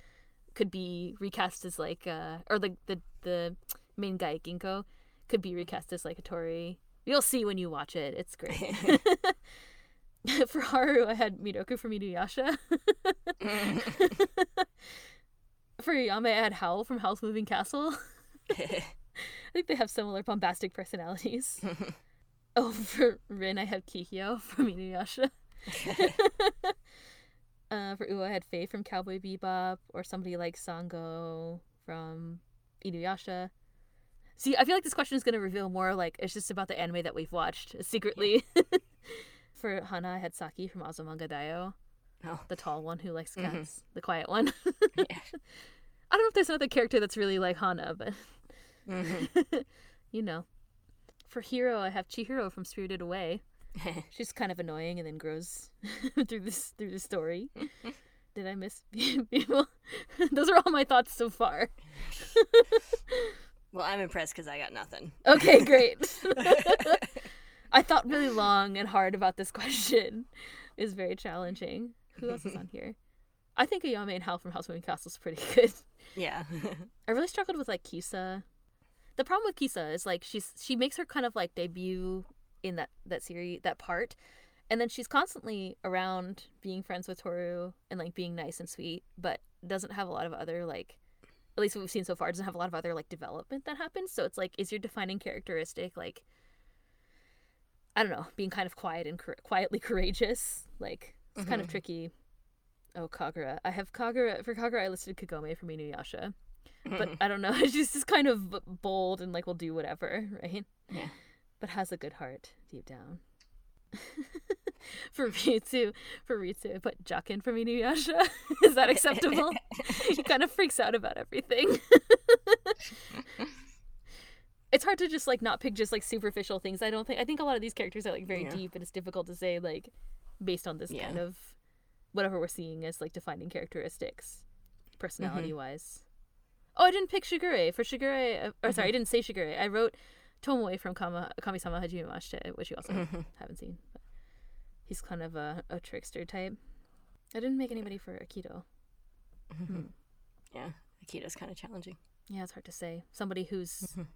[SPEAKER 1] could be recast as like uh or the the the main guy Ginko could be recast as like Hattori. You'll see when you watch it. It's great. for Haru, I had Miroku from Inuyasha. for Yame, I had Howl from Howl's Moving Castle. I think they have similar bombastic personalities. oh, for Rin, I had Kikyo from Inuyasha. uh, for Uo, I had Faye from Cowboy Bebop, or somebody like Sango from Inuyasha. See, I feel like this question is going to reveal more like it's just about the anime that we've watched secretly. for Hana, I had Saki from Azumanga Daioh,
[SPEAKER 2] oh.
[SPEAKER 1] the tall one who likes cats,
[SPEAKER 2] Mhm.
[SPEAKER 1] the quiet one.
[SPEAKER 2] Yeah.
[SPEAKER 1] I don't know if there's another character that's really like Hana, but
[SPEAKER 2] Mhm.
[SPEAKER 1] you know. For Hiro, I have Chihiro from Spirited Away. She's kind of annoying and then grows through this through the story. Did I miss people? Those are all my thoughts so far.
[SPEAKER 2] Well, I'm impressed because I got nothing.
[SPEAKER 1] Okay, great. I thought really long and hard about this question. It's very challenging. Who else is on here? I think Ayame and Howl from Howl's Moving Castle is pretty good.
[SPEAKER 2] yeah.
[SPEAKER 1] I really struggled with like Kisa. The problem with Kisa is like she's she makes her kind of like debut in that that series that part, and then she's constantly around being friends with Toru and like being nice and sweet, but doesn't have a lot of other like at least what we've seen so far doesn't have a lot of other like development that happens. So it's like is your defining characteristic like I don't know being kind of quiet and cour- quietly courageous like it's kind of
[SPEAKER 2] Mhm.
[SPEAKER 1] tricky. Oh Kagura, I have Kagura for Kagura. I listed Kagome from Inuyasha but I don't know. She's just kind of bold and like will do whatever, right?
[SPEAKER 2] Yeah.
[SPEAKER 1] But has a good heart deep down. for Ritsu, for Ritsu, I put Jaken from Inuyasha. Is that acceptable? he kind of freaks out about everything. it's hard to just like not pick just like superficial things. I don't think. I think a lot of these characters are like very
[SPEAKER 2] Yeah.
[SPEAKER 1] deep, and it's difficult to say like based on this
[SPEAKER 2] Yeah.
[SPEAKER 1] kind of whatever we're seeing as like defining characteristics, personality wise. Oh, I didn't pick Shigure. For Shigure, uh, or sorry, I didn't say Shigure. I wrote Tomoe from Kama, Kami-sama Hajime Mashite, which you also
[SPEAKER 2] Mhm.
[SPEAKER 1] haven't seen. But he's kind of a, a trickster type. I didn't make anybody for Akito. Hmm.
[SPEAKER 2] Yeah. Akito's kind of challenging.
[SPEAKER 1] Yeah, it's hard to say. Somebody who's
[SPEAKER 2] Mhm.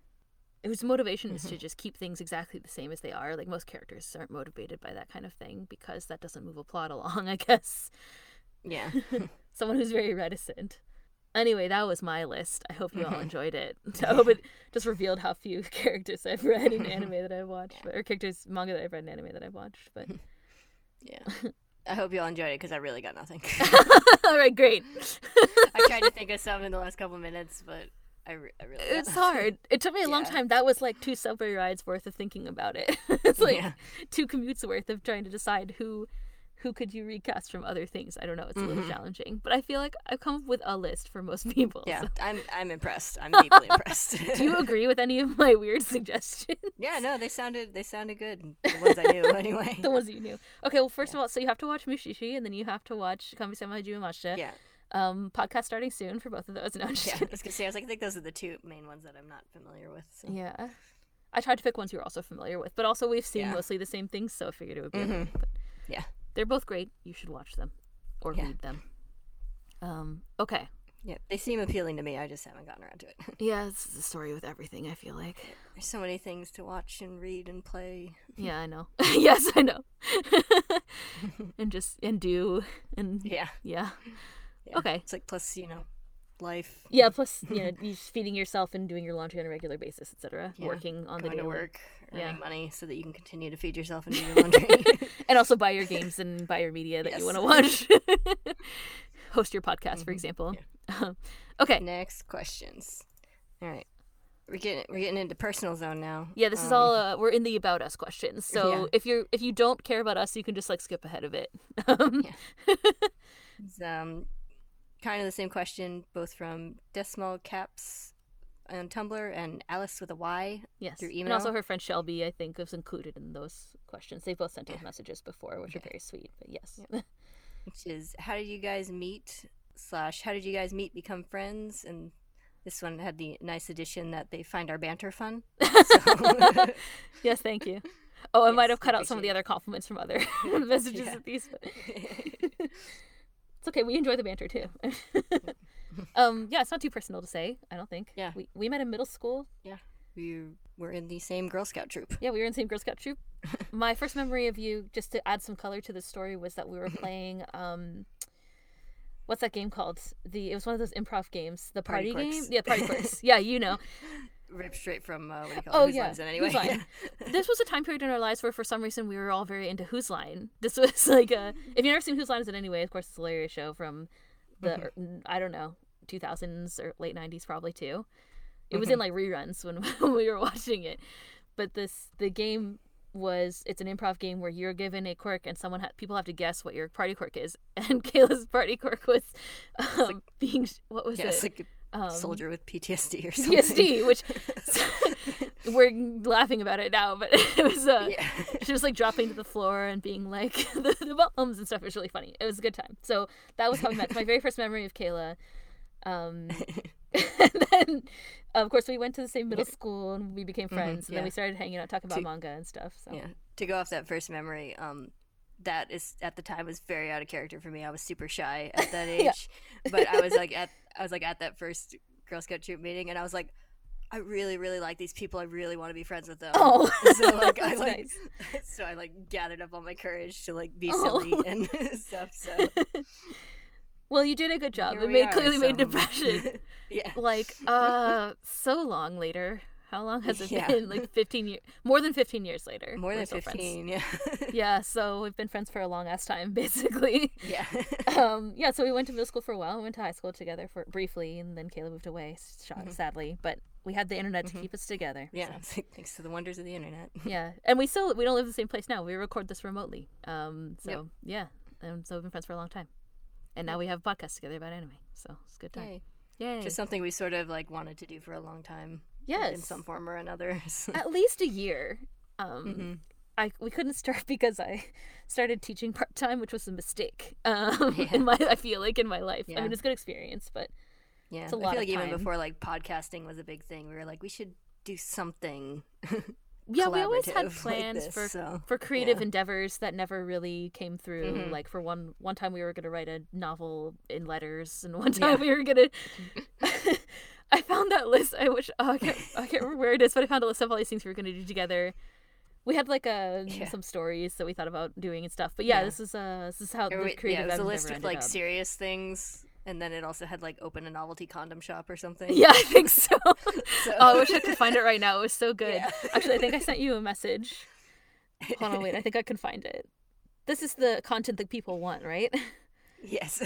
[SPEAKER 1] whose motivation is to just keep things exactly the same as they are. Like most characters aren't motivated by that kind of thing because that doesn't move a plot along, I guess.
[SPEAKER 2] Yeah.
[SPEAKER 1] Someone who's very reticent. Anyway, that was my list. I hope you all enjoyed it. I hope it just revealed how few characters I've read in anime that I've watched, or characters manga that I've read in anime that I've watched. But
[SPEAKER 2] Yeah. I hope you all enjoyed it because I really got nothing.
[SPEAKER 1] all right, great.
[SPEAKER 2] I tried to think of some in the last couple minutes, but I, re- I really
[SPEAKER 1] It's hard. It took me a long time. That was like two subway rides worth of thinking about it. it's like
[SPEAKER 2] Yeah.
[SPEAKER 1] two commutes worth of trying to decide who who could you recast from other things. I don't know. It's a little
[SPEAKER 2] Mhm.
[SPEAKER 1] challenging, but I feel like I've come up with a list for most people.
[SPEAKER 2] Yeah,
[SPEAKER 1] so-
[SPEAKER 2] I'm I'm impressed. I'm deeply impressed.
[SPEAKER 1] Do you agree with any of my weird suggestions?
[SPEAKER 2] yeah, no, they sounded they sounded good. The ones I knew anyway.
[SPEAKER 1] the ones you knew. Okay, well, first of all, so you have to watch Mushishi, and then you have to watch Kami-sama Hajime Mashita.
[SPEAKER 2] Yeah,
[SPEAKER 1] Um, podcast starting soon for both of those. No, I'm just
[SPEAKER 2] yeah. I was gonna say I was like I think those are the two main ones that I'm not familiar with. So.
[SPEAKER 1] Yeah. I tried to pick ones you were also familiar with, but also we've seen
[SPEAKER 2] Yeah.
[SPEAKER 1] mostly the same things, so I figured it would be.
[SPEAKER 2] Mhm.
[SPEAKER 1] okay. But
[SPEAKER 2] Yeah.
[SPEAKER 1] They're both great. You should watch them or
[SPEAKER 2] Yeah.
[SPEAKER 1] read them. Um, okay.
[SPEAKER 2] Yeah, they seem appealing to me. I just haven't gotten around to it.
[SPEAKER 1] Yeah, it's the story with everything. I feel like.
[SPEAKER 2] There's so many things to watch and read and play.
[SPEAKER 1] Yeah, I know. yes, I know. and just and do and
[SPEAKER 2] Yeah.
[SPEAKER 1] yeah.
[SPEAKER 2] yeah.
[SPEAKER 1] Okay.
[SPEAKER 2] It's like plus you know, life.
[SPEAKER 1] Yeah, plus you know, you just feeding yourself and doing your laundry on a regular basis, etc.
[SPEAKER 2] Yeah.
[SPEAKER 1] Working on the
[SPEAKER 2] Going to work, earning
[SPEAKER 1] Yeah.
[SPEAKER 2] money so that you can continue to feed yourself and do your laundry.
[SPEAKER 1] and also buy your games and buy your media that you want to watch. Host your podcast, for
[SPEAKER 2] Mhm.
[SPEAKER 1] example. okay.
[SPEAKER 2] Next questions. All right, we're getting we're getting into personal zone now.
[SPEAKER 1] Yeah, this is
[SPEAKER 2] Um,
[SPEAKER 1] all uh, we're in the about us questions. So
[SPEAKER 2] Yeah.
[SPEAKER 1] if you're if you don't care about us, you can just like skip ahead of it. Um,
[SPEAKER 2] Yeah. Um, kind of the same question, both from Decimal Caps on Tumblr and Alice with a Y.
[SPEAKER 1] yes.
[SPEAKER 2] Through
[SPEAKER 1] And also her friend Shelby, I think, was included in those questions. They both sent us
[SPEAKER 2] Yeah.
[SPEAKER 1] messages before, which are very sweet. But yes.
[SPEAKER 2] which is how did you guys meet slash how did you guys meet become friends and this one had the nice addition that they find our banter fun so
[SPEAKER 1] yes, thank you. Oh, I might have cut out some of the other compliments from other messages
[SPEAKER 2] Yeah.
[SPEAKER 1] of these. It's okay. We enjoy the banter too. um, yeah, it's not too personal to say. I don't think.
[SPEAKER 2] Yeah.
[SPEAKER 1] We we met in middle school. Yeah.
[SPEAKER 2] We were in the same Girl Scout troop.
[SPEAKER 1] Yeah, we were in the same Girl Scout troop. My first memory of you, just to add some color to the story, was that we were playing. Um, what's that game called? The it was one of those improv games. The
[SPEAKER 2] Party
[SPEAKER 1] party, game. Yeah, party quirks. Yeah, you know.
[SPEAKER 2] Ripped straight from uh, what do you call
[SPEAKER 1] Oh
[SPEAKER 2] it?
[SPEAKER 1] Yeah,
[SPEAKER 2] Line Is It anyway?
[SPEAKER 1] Line? this was a time period in our lives where, for some reason, we were all very into Whose Line. This was like a. If you've never seen Whose Line Is It anyway, of course, it's a hilarious show from the
[SPEAKER 2] Mm-hmm.
[SPEAKER 1] I don't know 2000s or late 90s probably too. It was
[SPEAKER 2] Mm-hmm.
[SPEAKER 1] in like reruns when, when we were watching it, but this the game was it's an improv game where you're given a quirk and someone ha- people have to guess what your party quirk is and Kayla's party quirk was um, being what was
[SPEAKER 2] yeah,
[SPEAKER 1] it
[SPEAKER 2] like
[SPEAKER 1] um,
[SPEAKER 2] soldier with PTSD or something.
[SPEAKER 1] PTSD which we're laughing about it now but it was uh,
[SPEAKER 2] yeah.
[SPEAKER 1] she was like dropping to the floor and being like the, the bombs and stuff. It was really funny. It was a good time. So that was how we met. It's my very first memory of Kayla. Um, and then, of course, we went to the same middle school and we became friends. and then we started hanging out, talking about
[SPEAKER 2] To-
[SPEAKER 1] manga and stuff. So
[SPEAKER 2] Yeah. To go off that first memory, um, that is at the time was very out of character for me. I was super shy at that age,
[SPEAKER 1] Yeah.
[SPEAKER 2] but I was like at I was like at that first Girl Scout troop meeting, and I was like, I really really like these people. I really want to be friends with them.
[SPEAKER 1] Oh,
[SPEAKER 2] so like I like
[SPEAKER 1] nice.
[SPEAKER 2] so I like gathered up all my courage to like be
[SPEAKER 1] Oh.
[SPEAKER 2] silly and stuff. So
[SPEAKER 1] Well, you did a good job.
[SPEAKER 2] here
[SPEAKER 1] It made
[SPEAKER 2] are,
[SPEAKER 1] clearly made
[SPEAKER 2] so-
[SPEAKER 1] impression.
[SPEAKER 2] yeah.
[SPEAKER 1] like, uh, so long later. How long has it
[SPEAKER 2] Yeah.
[SPEAKER 1] been? Like fifteen years, more than fifteen years later.
[SPEAKER 2] More than
[SPEAKER 1] still friends.
[SPEAKER 2] fifteen. Yeah.
[SPEAKER 1] Yeah, so we've been friends for a long ass time, basically.
[SPEAKER 2] yeah.
[SPEAKER 1] um, yeah, so we went to middle school for a while. We went to high school together for briefly, and then Kayla moved away, sh- sadly. But we had the internet to keep us together.
[SPEAKER 2] Mm-hmm. Yeah.
[SPEAKER 1] so-
[SPEAKER 2] Thanks to the wonders of the internet.
[SPEAKER 1] yeah, and we still we don't live in the same place now. We record this remotely. Um, so
[SPEAKER 2] Yep.
[SPEAKER 1] yeah, and so we've been friends for a long time, and now we have a podcast together about anime. So it's a good time.
[SPEAKER 2] Yay.
[SPEAKER 1] Yay!
[SPEAKER 2] Just something we sort of like wanted to do for a long time. Like, in some form or another.
[SPEAKER 1] at least a year. Um,
[SPEAKER 2] Mhm.
[SPEAKER 1] I we couldn't start because I started teaching part time, which was a mistake. Um,
[SPEAKER 2] Yeah.
[SPEAKER 1] in my I feel like in my life. I mean, it's a good experience, but
[SPEAKER 2] Yeah,
[SPEAKER 1] It's a
[SPEAKER 2] I
[SPEAKER 1] lot
[SPEAKER 2] I
[SPEAKER 1] feel
[SPEAKER 2] like even before like podcasting was a big thing, we were like, we should do something.
[SPEAKER 1] yeah, we always had
[SPEAKER 2] collaborative like
[SPEAKER 1] plans
[SPEAKER 2] this,
[SPEAKER 1] for
[SPEAKER 2] so,
[SPEAKER 1] for creative
[SPEAKER 2] yeah.
[SPEAKER 1] endeavors that never really came through.
[SPEAKER 2] Mhm.
[SPEAKER 1] Like for one one time we were gonna write a novel in letters, and one time
[SPEAKER 2] Yeah.
[SPEAKER 1] we were gonna. I found that list. I wish oh, I can't I can't remember where it is, but I found a list of all these things we were gonna do together. We had like a
[SPEAKER 2] Yeah.
[SPEAKER 1] some stories that we thought about doing and stuff. But yeah,
[SPEAKER 2] Yeah.
[SPEAKER 1] this is uh this is how
[SPEAKER 2] Or
[SPEAKER 1] the
[SPEAKER 2] we-
[SPEAKER 1] creative
[SPEAKER 2] yeah, it was a list of like
[SPEAKER 1] up.
[SPEAKER 2] serious things, and then it also had like open a novelty condom shop or something.
[SPEAKER 1] Yeah, I think so.
[SPEAKER 2] So-
[SPEAKER 1] oh, I wish I could find it right now. It was so good.
[SPEAKER 2] Yeah.
[SPEAKER 1] Actually, I think I sent you a message. Hold on, wait. I think I can find it. This is the content that people want, right?
[SPEAKER 2] yes.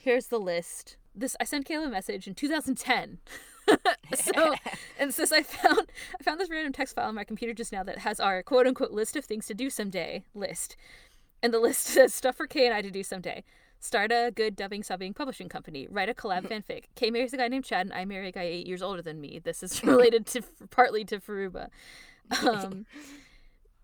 [SPEAKER 1] Here's the list. This I sent Kayla a message in 2010. so and since I found I found this random text file on my computer just now that has our quote unquote list of things to do someday list. And the list says stuff for Kay and I to do someday. Start a good dubbing subbing publishing company. Write a collab fanfic. Kay marries a guy named Chad and I marry a guy eight years older than me. This is related to partly to Furuba. Um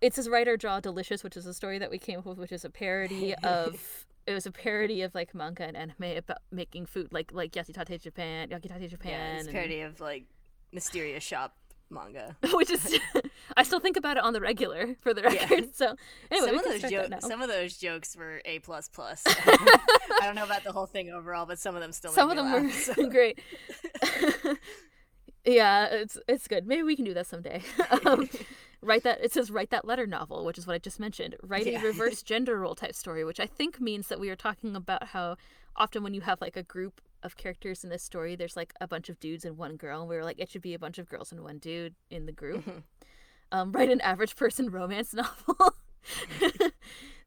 [SPEAKER 1] it says write or draw delicious, which is a story that we came up with, which is a parody of it was a parody of like manga and anime about making food, like like Yakitate Japan, Yakitate Japan,
[SPEAKER 2] yeah, it's a
[SPEAKER 1] and-
[SPEAKER 2] parody of like mysterious shop manga.
[SPEAKER 1] which is I still think about it on the regular for the record. So anyway,
[SPEAKER 2] some of those jokes, some of those jokes were a plus plus. I don't know about the whole thing overall, but some of them still.
[SPEAKER 1] Some of them were
[SPEAKER 2] laugh, so-
[SPEAKER 1] great. yeah, it's it's good. Maybe we can do that someday. um, write that. It says write that letter novel, which is what I just mentioned. Write
[SPEAKER 2] Yeah.
[SPEAKER 1] a reverse gender role type story, which I think means that we are talking about how often when you have like a group of characters in this story, there's like a bunch of dudes and one girl, and we were like, it should be a bunch of girls and one dude in the group. um, write an average person romance novel.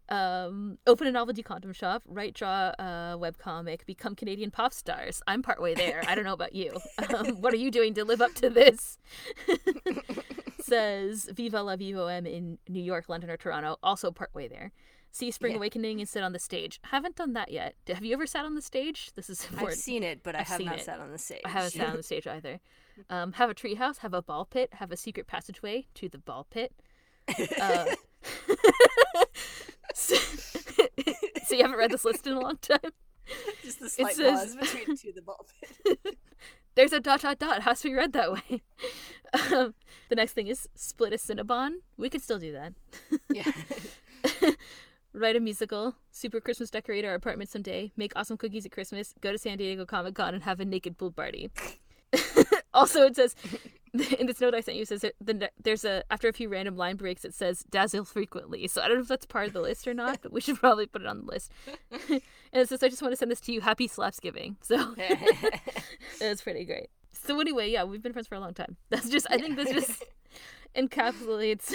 [SPEAKER 1] um, open a novelty condom shop. Write, draw a webcomic. Become Canadian pop stars. I'm partway there. I don't know about you. Um, what are you doing to live up to this? Says Viva la VOM in New York, London, or Toronto. Also partway there. See Spring
[SPEAKER 2] Yeah.
[SPEAKER 1] Awakening and sit on the stage. Haven't done that yet. Have you ever sat on the stage? This is
[SPEAKER 2] I've seen it, but I
[SPEAKER 1] I've
[SPEAKER 2] have not
[SPEAKER 1] it.
[SPEAKER 2] sat on the stage.
[SPEAKER 1] I haven't sat on the stage either. Um, have a treehouse, have a ball pit, have a secret passageway to the ball pit. Uh, so, so you haven't read this list in a long time.
[SPEAKER 2] Just the slight
[SPEAKER 1] says-
[SPEAKER 2] pause between to the ball pit.
[SPEAKER 1] There's a dot dot dot. Has to be read that way. Um, the next thing is split a Cinnabon. We could still do that.
[SPEAKER 2] Yeah.
[SPEAKER 1] write a musical, super Christmas decorate our apartment someday, make awesome cookies at Christmas, go to San Diego Comic Con, and have a naked pool party. also, it says in this note I sent you it says the, there's a after a few random line breaks it says dazzle frequently. So I don't know if that's part of the list or not, but we should probably put it on the list. and it says I just want to send this to you. Happy Slapsgiving. So it's pretty great. So anyway, yeah, we've been friends for a long time. That's just I think this just encapsulates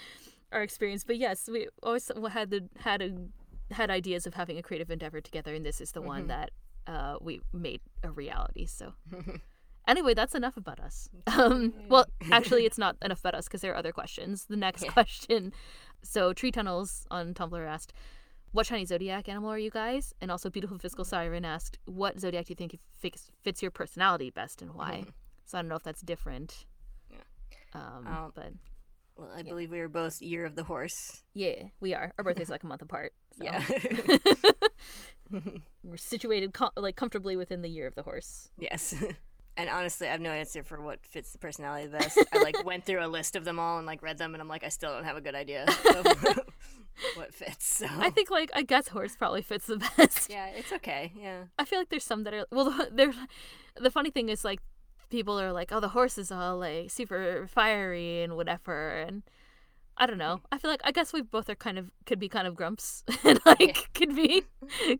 [SPEAKER 1] our experience. But yes, we always had the had a had ideas of having a creative endeavor together, and this is the one that uh, we made a reality. So anyway, that's enough about us. Um, well, actually, it's not enough about us because there are other questions. The next
[SPEAKER 2] Yeah.
[SPEAKER 1] question. So Tree Tunnels on Tumblr asked. What Chinese zodiac animal are you guys? And also, Beautiful Fiscal Siren asked, "What zodiac do you think fits, fits your personality best, and why?" So I don't know if that's different.
[SPEAKER 2] Yeah.
[SPEAKER 1] Um,
[SPEAKER 2] Um,
[SPEAKER 1] but
[SPEAKER 2] well, I believe we were both Year of the Horse.
[SPEAKER 1] yeah, we are. Our birthday's like a month apart. So.
[SPEAKER 2] Yeah.
[SPEAKER 1] We're situated com- like comfortably within the year of the horse.
[SPEAKER 2] yes. And honestly, I have no answer for what fits the personality the best. I like went through a list of them all and like read them, and I'm like, I still don't have a good idea of what fits. So
[SPEAKER 1] I think like I guess horse probably fits the best.
[SPEAKER 2] yeah, it's okay. Yeah.
[SPEAKER 1] I feel like there's some that are well. the- They're the funny thing is like people are like, oh, the horse is all like super fiery and whatever, and I don't know. I feel like I guess we both are kind of could be kind of grumps and like
[SPEAKER 2] Yeah.
[SPEAKER 1] could be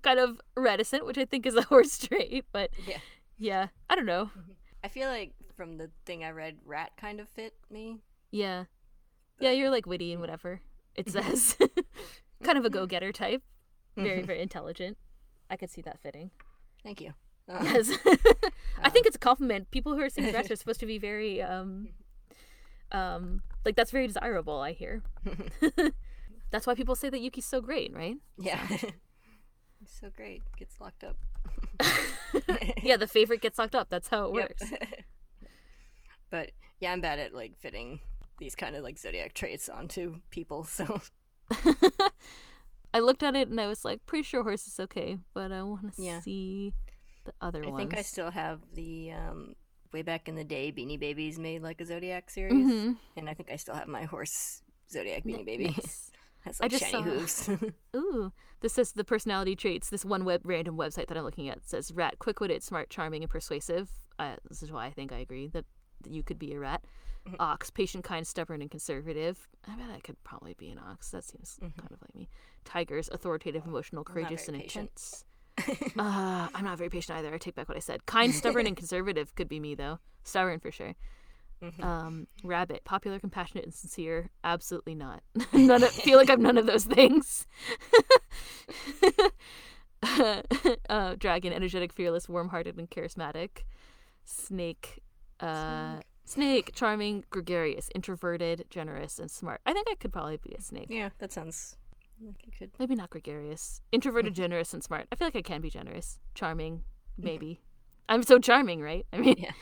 [SPEAKER 1] kind of reticent, which I think is a horse trait. But
[SPEAKER 2] Yeah.
[SPEAKER 1] Yeah, I don't know.
[SPEAKER 2] I feel like from the thing I read, rat kind of fit me.
[SPEAKER 1] Yeah, yeah, you're like witty and whatever. It says kind of a go-getter type, very very intelligent. I could see that fitting.
[SPEAKER 2] Thank you. Uh,
[SPEAKER 1] Yes. I think it's a compliment. People who are singing rats are supposed to be very um um like that's very desirable, I hear. that's why people say that Yuki's so great, right?
[SPEAKER 2] yeah. It's so great. Gets locked up.
[SPEAKER 1] Yeah, the favorite gets locked up. That's how it
[SPEAKER 2] Yep.
[SPEAKER 1] works.
[SPEAKER 2] but yeah, I'm bad at like fitting these kind of like zodiac traits onto people. So
[SPEAKER 1] I looked at it and I was like, pretty sure horse is okay, but I want to
[SPEAKER 2] Yeah.
[SPEAKER 1] see the other
[SPEAKER 2] I
[SPEAKER 1] ones.
[SPEAKER 2] think I still have the um, way back in the day Beanie Babies made like a zodiac series,
[SPEAKER 1] Mhm.
[SPEAKER 2] and I think I still have my horse zodiac Beanie Baby.
[SPEAKER 1] Nice.
[SPEAKER 2] Has
[SPEAKER 1] I just
[SPEAKER 2] shiny
[SPEAKER 1] saw-
[SPEAKER 2] hooves.
[SPEAKER 1] Ooh, this says the personality traits. This one web random website that I'm looking at says rat, quick-witted, smart, charming, and persuasive. Uh, this is why I think I agree that, you could be a rat.
[SPEAKER 2] Mm-hmm.
[SPEAKER 1] Ox, patient, kind, stubborn, and conservative. I bet I could probably be an ox. That seems kind of like me. Tigers, authoritative, emotional,
[SPEAKER 2] Mm-hmm.
[SPEAKER 1] courageous, and intense. uh, I'm not very patient either. I take back what I said. Kind, stubborn, and conservative could be me though. Stubborn for sure.
[SPEAKER 2] Mm-hmm.
[SPEAKER 1] Um, rabbit, popular, compassionate, and sincere. Absolutely not. none of, feel like I'm none of those things. uh, dragon, energetic, fearless, warm-hearted, and charismatic. Snake, uh, snake, charming, gregarious, introverted, generous, and smart. I think I could probably be a snake.
[SPEAKER 2] yeah, that sounds like you could.
[SPEAKER 1] Maybe not gregarious. Introverted, generous, and smart. I feel like I can be generous. Charming, maybe. I'm so charming, right? I mean,
[SPEAKER 2] Yeah.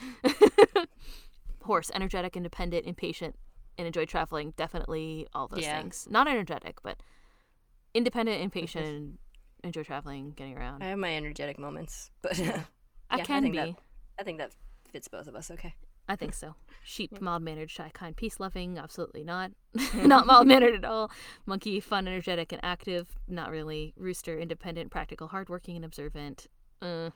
[SPEAKER 1] Horse, energetic, independent, impatient, and enjoy traveling. Definitely all those
[SPEAKER 2] Yeah.
[SPEAKER 1] things. Not energetic, but independent, impatient, and enjoy traveling, getting around.
[SPEAKER 2] I have my energetic moments, but
[SPEAKER 1] I
[SPEAKER 2] I
[SPEAKER 1] can
[SPEAKER 2] think
[SPEAKER 1] be.
[SPEAKER 2] that- I think that fits both of us. Okay.
[SPEAKER 1] I think so. Sheep, mild mannered, shy, kind, peace loving. Absolutely not. not mild mannered at all. Monkey, fun, energetic, and active. Not really. Rooster, independent, practical, hardworking, and observant. Uh,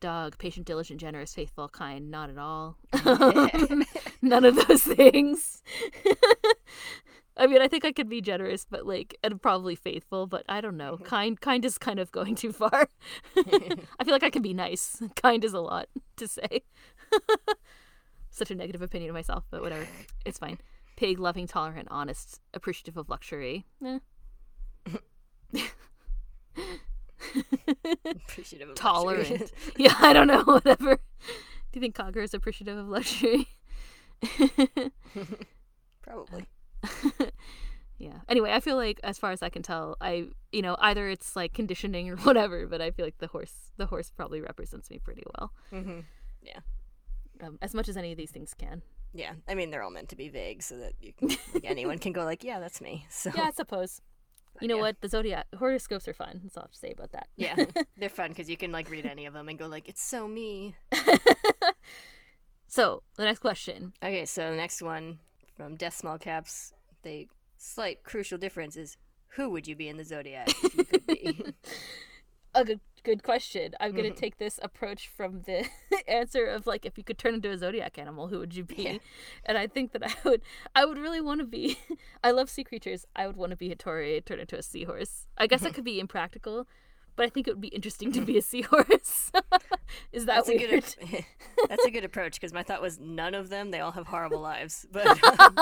[SPEAKER 1] dog, patient, diligent, generous, faithful, kind. Not at all. None of those things. I mean, I think I could be generous, but like, and probably faithful, but I don't know. Kind, kind is kind of going too far. I feel like I can be nice. Kind is a lot to say. Such a negative opinion of myself, but whatever. It's fine. Pig, loving, tolerant, honest, appreciative of luxury. Eh.
[SPEAKER 2] Appreciative of
[SPEAKER 1] Tolerant. yeah, I don't know. Whatever. Do you think Kagura is appreciative of luxury?
[SPEAKER 2] Probably.
[SPEAKER 1] yeah. Anyway, I feel like as far as I can tell, I you know either it's like conditioning or whatever, but I feel like the horse the horse probably represents me pretty well,
[SPEAKER 2] hmm
[SPEAKER 1] um, as much as any of these things can.
[SPEAKER 2] Yeah, I mean they're all meant to be vague so that you can, like, anyone can go like, yeah, that's me. So
[SPEAKER 1] Yeah, I suppose. You know
[SPEAKER 2] yeah.
[SPEAKER 1] what? The zodiac horoscopes are fun. That's all I have to say about that.
[SPEAKER 2] yeah, they're fun because you can like read any of them and go like, it's so me.
[SPEAKER 1] So the next question.
[SPEAKER 2] Okay, so the next one from Death Small Caps, the slight crucial difference is who would you be in the zodiac if you could be?
[SPEAKER 1] a good good question. I'm gonna
[SPEAKER 2] Mhm.
[SPEAKER 1] take this approach from the answer of like if you could turn into a zodiac animal, who would you be?
[SPEAKER 2] Yeah.
[SPEAKER 1] And I think that I would I would really want to be I love sea creatures. I would want to be a Tori turn into a seahorse. I guess that could be impractical, but I think it would be interesting to be a seahorse. Is that
[SPEAKER 2] That's a good. that's a good approach because my thought was none of them. They all have horrible lives, but. um,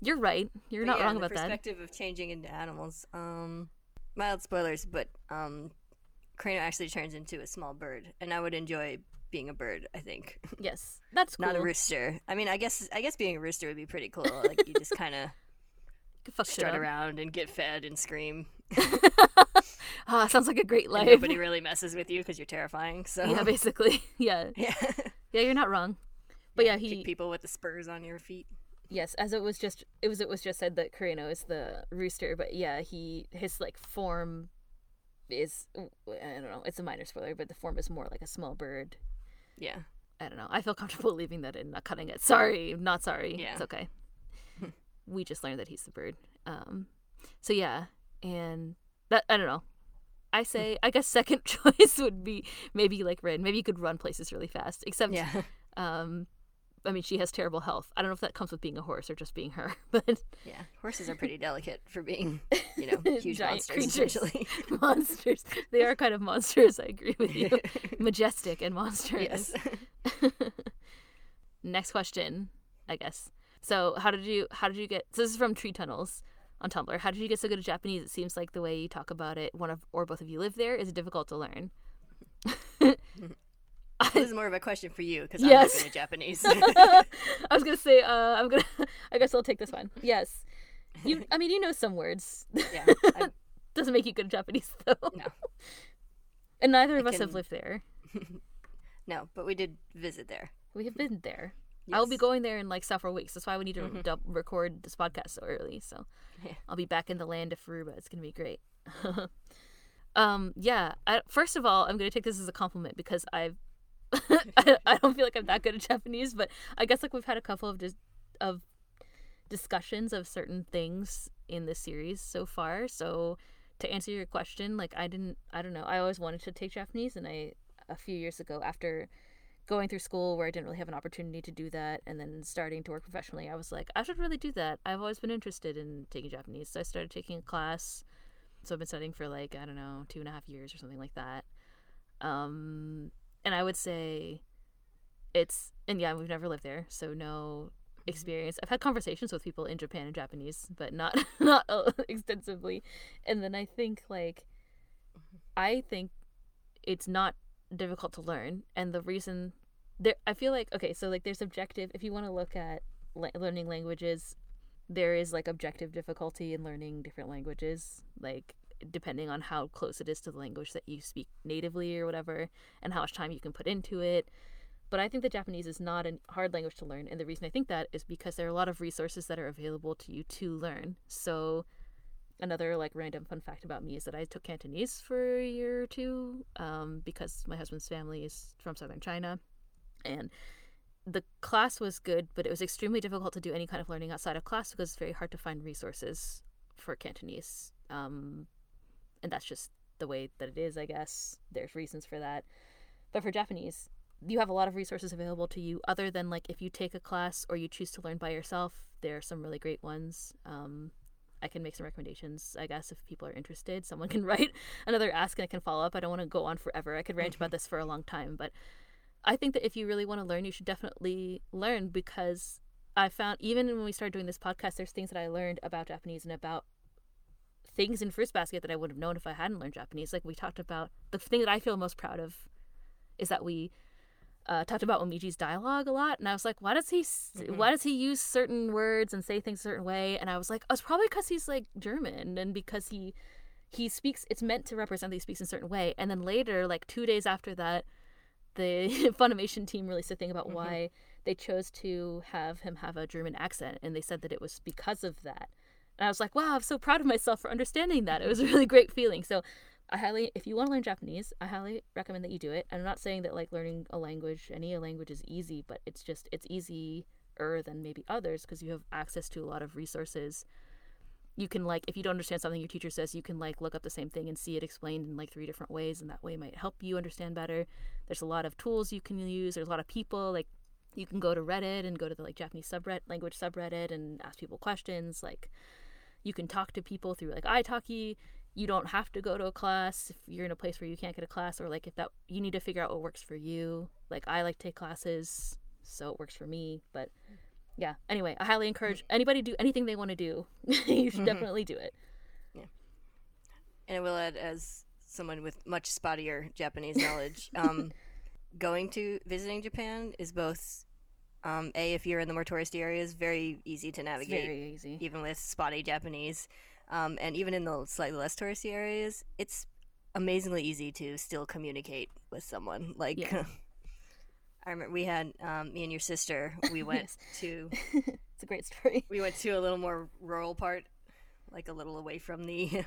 [SPEAKER 1] You're right. You're
[SPEAKER 2] But
[SPEAKER 1] not
[SPEAKER 2] yeah,
[SPEAKER 1] wrong about that.
[SPEAKER 2] perspective of changing into animals. Um, mild spoilers, but um, Kureno actually turns into a small bird, and I would enjoy being a bird. I think
[SPEAKER 1] Yes, that's cool.
[SPEAKER 2] not a rooster. I mean, I guess I guess being a rooster would be pretty cool. Like you just kind of
[SPEAKER 1] Fuck
[SPEAKER 2] strut around and get fed and scream.
[SPEAKER 1] Ah, sounds like a great
[SPEAKER 2] And
[SPEAKER 1] life.
[SPEAKER 2] nobody really messes with you because you're terrifying. So
[SPEAKER 1] yeah, basically. Yeah,
[SPEAKER 2] yeah.
[SPEAKER 1] yeah, you're not wrong. But yeah,
[SPEAKER 2] kick
[SPEAKER 1] he
[SPEAKER 2] people with the spurs on your feet.
[SPEAKER 1] Yes, as it was just it was it was just said that Kureno is the rooster, but yeah, he his like form is I don't know, it's a minor spoiler, but the form is more like a small bird.
[SPEAKER 2] Yeah.
[SPEAKER 1] I don't know. I feel comfortable leaving that in, not cutting it. Sorry, not sorry.
[SPEAKER 2] Yeah.
[SPEAKER 1] It's okay. we just learned that he's the bird. Um, so yeah, and that I don't know. I say I guess second choice would be maybe like Rin. Maybe you could run places really fast. Except,
[SPEAKER 2] Yeah.
[SPEAKER 1] um, I mean she has terrible health. I don't know if that comes with being a horse or just being her, but
[SPEAKER 2] Yeah. Horses are pretty delicate for being, you know, huge monsters. Essentially.
[SPEAKER 1] monsters. They are kind of monsters. I agree with you. Majestic and monstrous.
[SPEAKER 2] yes.
[SPEAKER 1] Next question, I guess. So, how did you how did you get? So this is from Tree Tunnels on Tumblr. How did you get so good at Japanese? It seems like the way you talk about it, one of or both of you live there. Is difficult to learn? Mm-hmm.
[SPEAKER 2] this is more of a question for you because
[SPEAKER 1] Yes.
[SPEAKER 2] I'm not good at Japanese.
[SPEAKER 1] I was gonna say, uh, I'm gonna. I guess I'll take this one. Yes, you. I mean, you know some words.
[SPEAKER 2] yeah. I,
[SPEAKER 1] Doesn't make you good at Japanese though.
[SPEAKER 2] No.
[SPEAKER 1] And neither
[SPEAKER 2] I
[SPEAKER 1] of us have lived there.
[SPEAKER 2] no, but we did visit there.
[SPEAKER 1] We have been there. I'll be going there in like several weeks. That's why we need to
[SPEAKER 2] Mhm.
[SPEAKER 1] dub- record this podcast so early. So
[SPEAKER 2] Yeah.
[SPEAKER 1] I'll be back in the land of Furuba. It's gonna be great. um, yeah. I, first of all, I'm gonna take this as a compliment because I've I, don't feel like I'm that good at Japanese, but I guess like we've had a couple of dis- of discussions of certain things in the series so far. So to answer your question, like I didn't, I don't know. I always wanted to take Japanese, and I a few years ago after going through school where I didn't really have an opportunity to do that and then starting to work professionally, I was like, I should really do that. I've always been interested in taking Japanese. So I started taking a class. So I've been studying for like, I don't know, two and a half years or something like that. Um, and I would say it's, and yeah, we've never lived there. So no experience. I've had conversations with people in Japan in Japanese, but not, not uh, extensively. And then I think like, I think it's not difficult to learn and the reason there i feel like okay so like there's objective if you want to look at la- learning languages there is like objective difficulty in learning different languages like depending on how close it is to the language that you speak natively or whatever and how much time you can put into it. But i think that japanese is not a hard language to learn and the reason i think that is because there are a lot of resources that are available to you to learn. So another like random fun fact about me is that I took Cantonese for a year or two um, because my husband's family is from southern China, and the class was good, but it was extremely difficult to do any kind of learning outside of class because it's very hard to find resources for Cantonese, um, and that's just the way that it is. I guess there's reasons for that, but for Japanese. You have a lot of resources available to you, other than like if you take a class or you choose to learn by yourself. There are some really great ones. Um, I can make some recommendations, I guess, if people are interested. Someone can write another ask and I can follow up. I don't want to go on forever. I could rant about this for a long time, but I think that if you really want to learn, you should definitely learn because I found even when we started doing this podcast, there's things that I learned about Japanese and about things in Fruits Basket that I would have known if I hadn't learned Japanese. Like we talked about the thing that I feel most proud of is that we uh, talked about Momiji's dialogue a lot, and I was like, why does he s
[SPEAKER 2] Mhm.
[SPEAKER 1] why does he use certain words and say things a certain way? And I was like, oh, it's probably because he's like German and because he he speaks. It's meant to represent that he speaks in a certain way. And then later, like two days after that, the Funimation team released a thing about
[SPEAKER 2] Mhm.
[SPEAKER 1] why they chose to have him have a German accent, and they said that it was because of that. And I was like, wow, I'm so proud of myself for understanding that. It was a really great feeling. So I highly, if you want to learn Japanese, I highly recommend that you do it. I'm not saying that like learning a language, any language is easy, but it's just, it's easier than maybe others because you have access to a lot of resources you can like if you don't understand something your teacher says you can like look up the same thing and see it explained in like three different ways and that way might help you understand better there's a lot of tools you can use there's a lot of people like you can go to reddit and go to the like japanese subreddit language subreddit and ask people questions like you can talk to people through like italki. You don't have to go to a class if you're in a place where you can't get a class or like if that you need to figure out what works for you. Like i like to take classes so it works for me but yeah. Anyway i highly encourage anybody to do anything they want to do. You should definitely do it.
[SPEAKER 2] Yeah, And I will add, as someone with much spottier Japanese knowledge, um, going to visiting Japan is both um, a if you're in the more touristy areas, very easy to
[SPEAKER 1] it's
[SPEAKER 2] navigate,
[SPEAKER 1] very easy
[SPEAKER 2] even with spotty Japanese, um, and even in the slightly less touristy areas, it's amazingly easy to still communicate with someone. Like,
[SPEAKER 1] Yeah.
[SPEAKER 2] I remember we had um, me and your sister. We went
[SPEAKER 1] Yes.
[SPEAKER 2] to
[SPEAKER 1] it's a great story
[SPEAKER 2] we went to a little more rural part, like a little away from the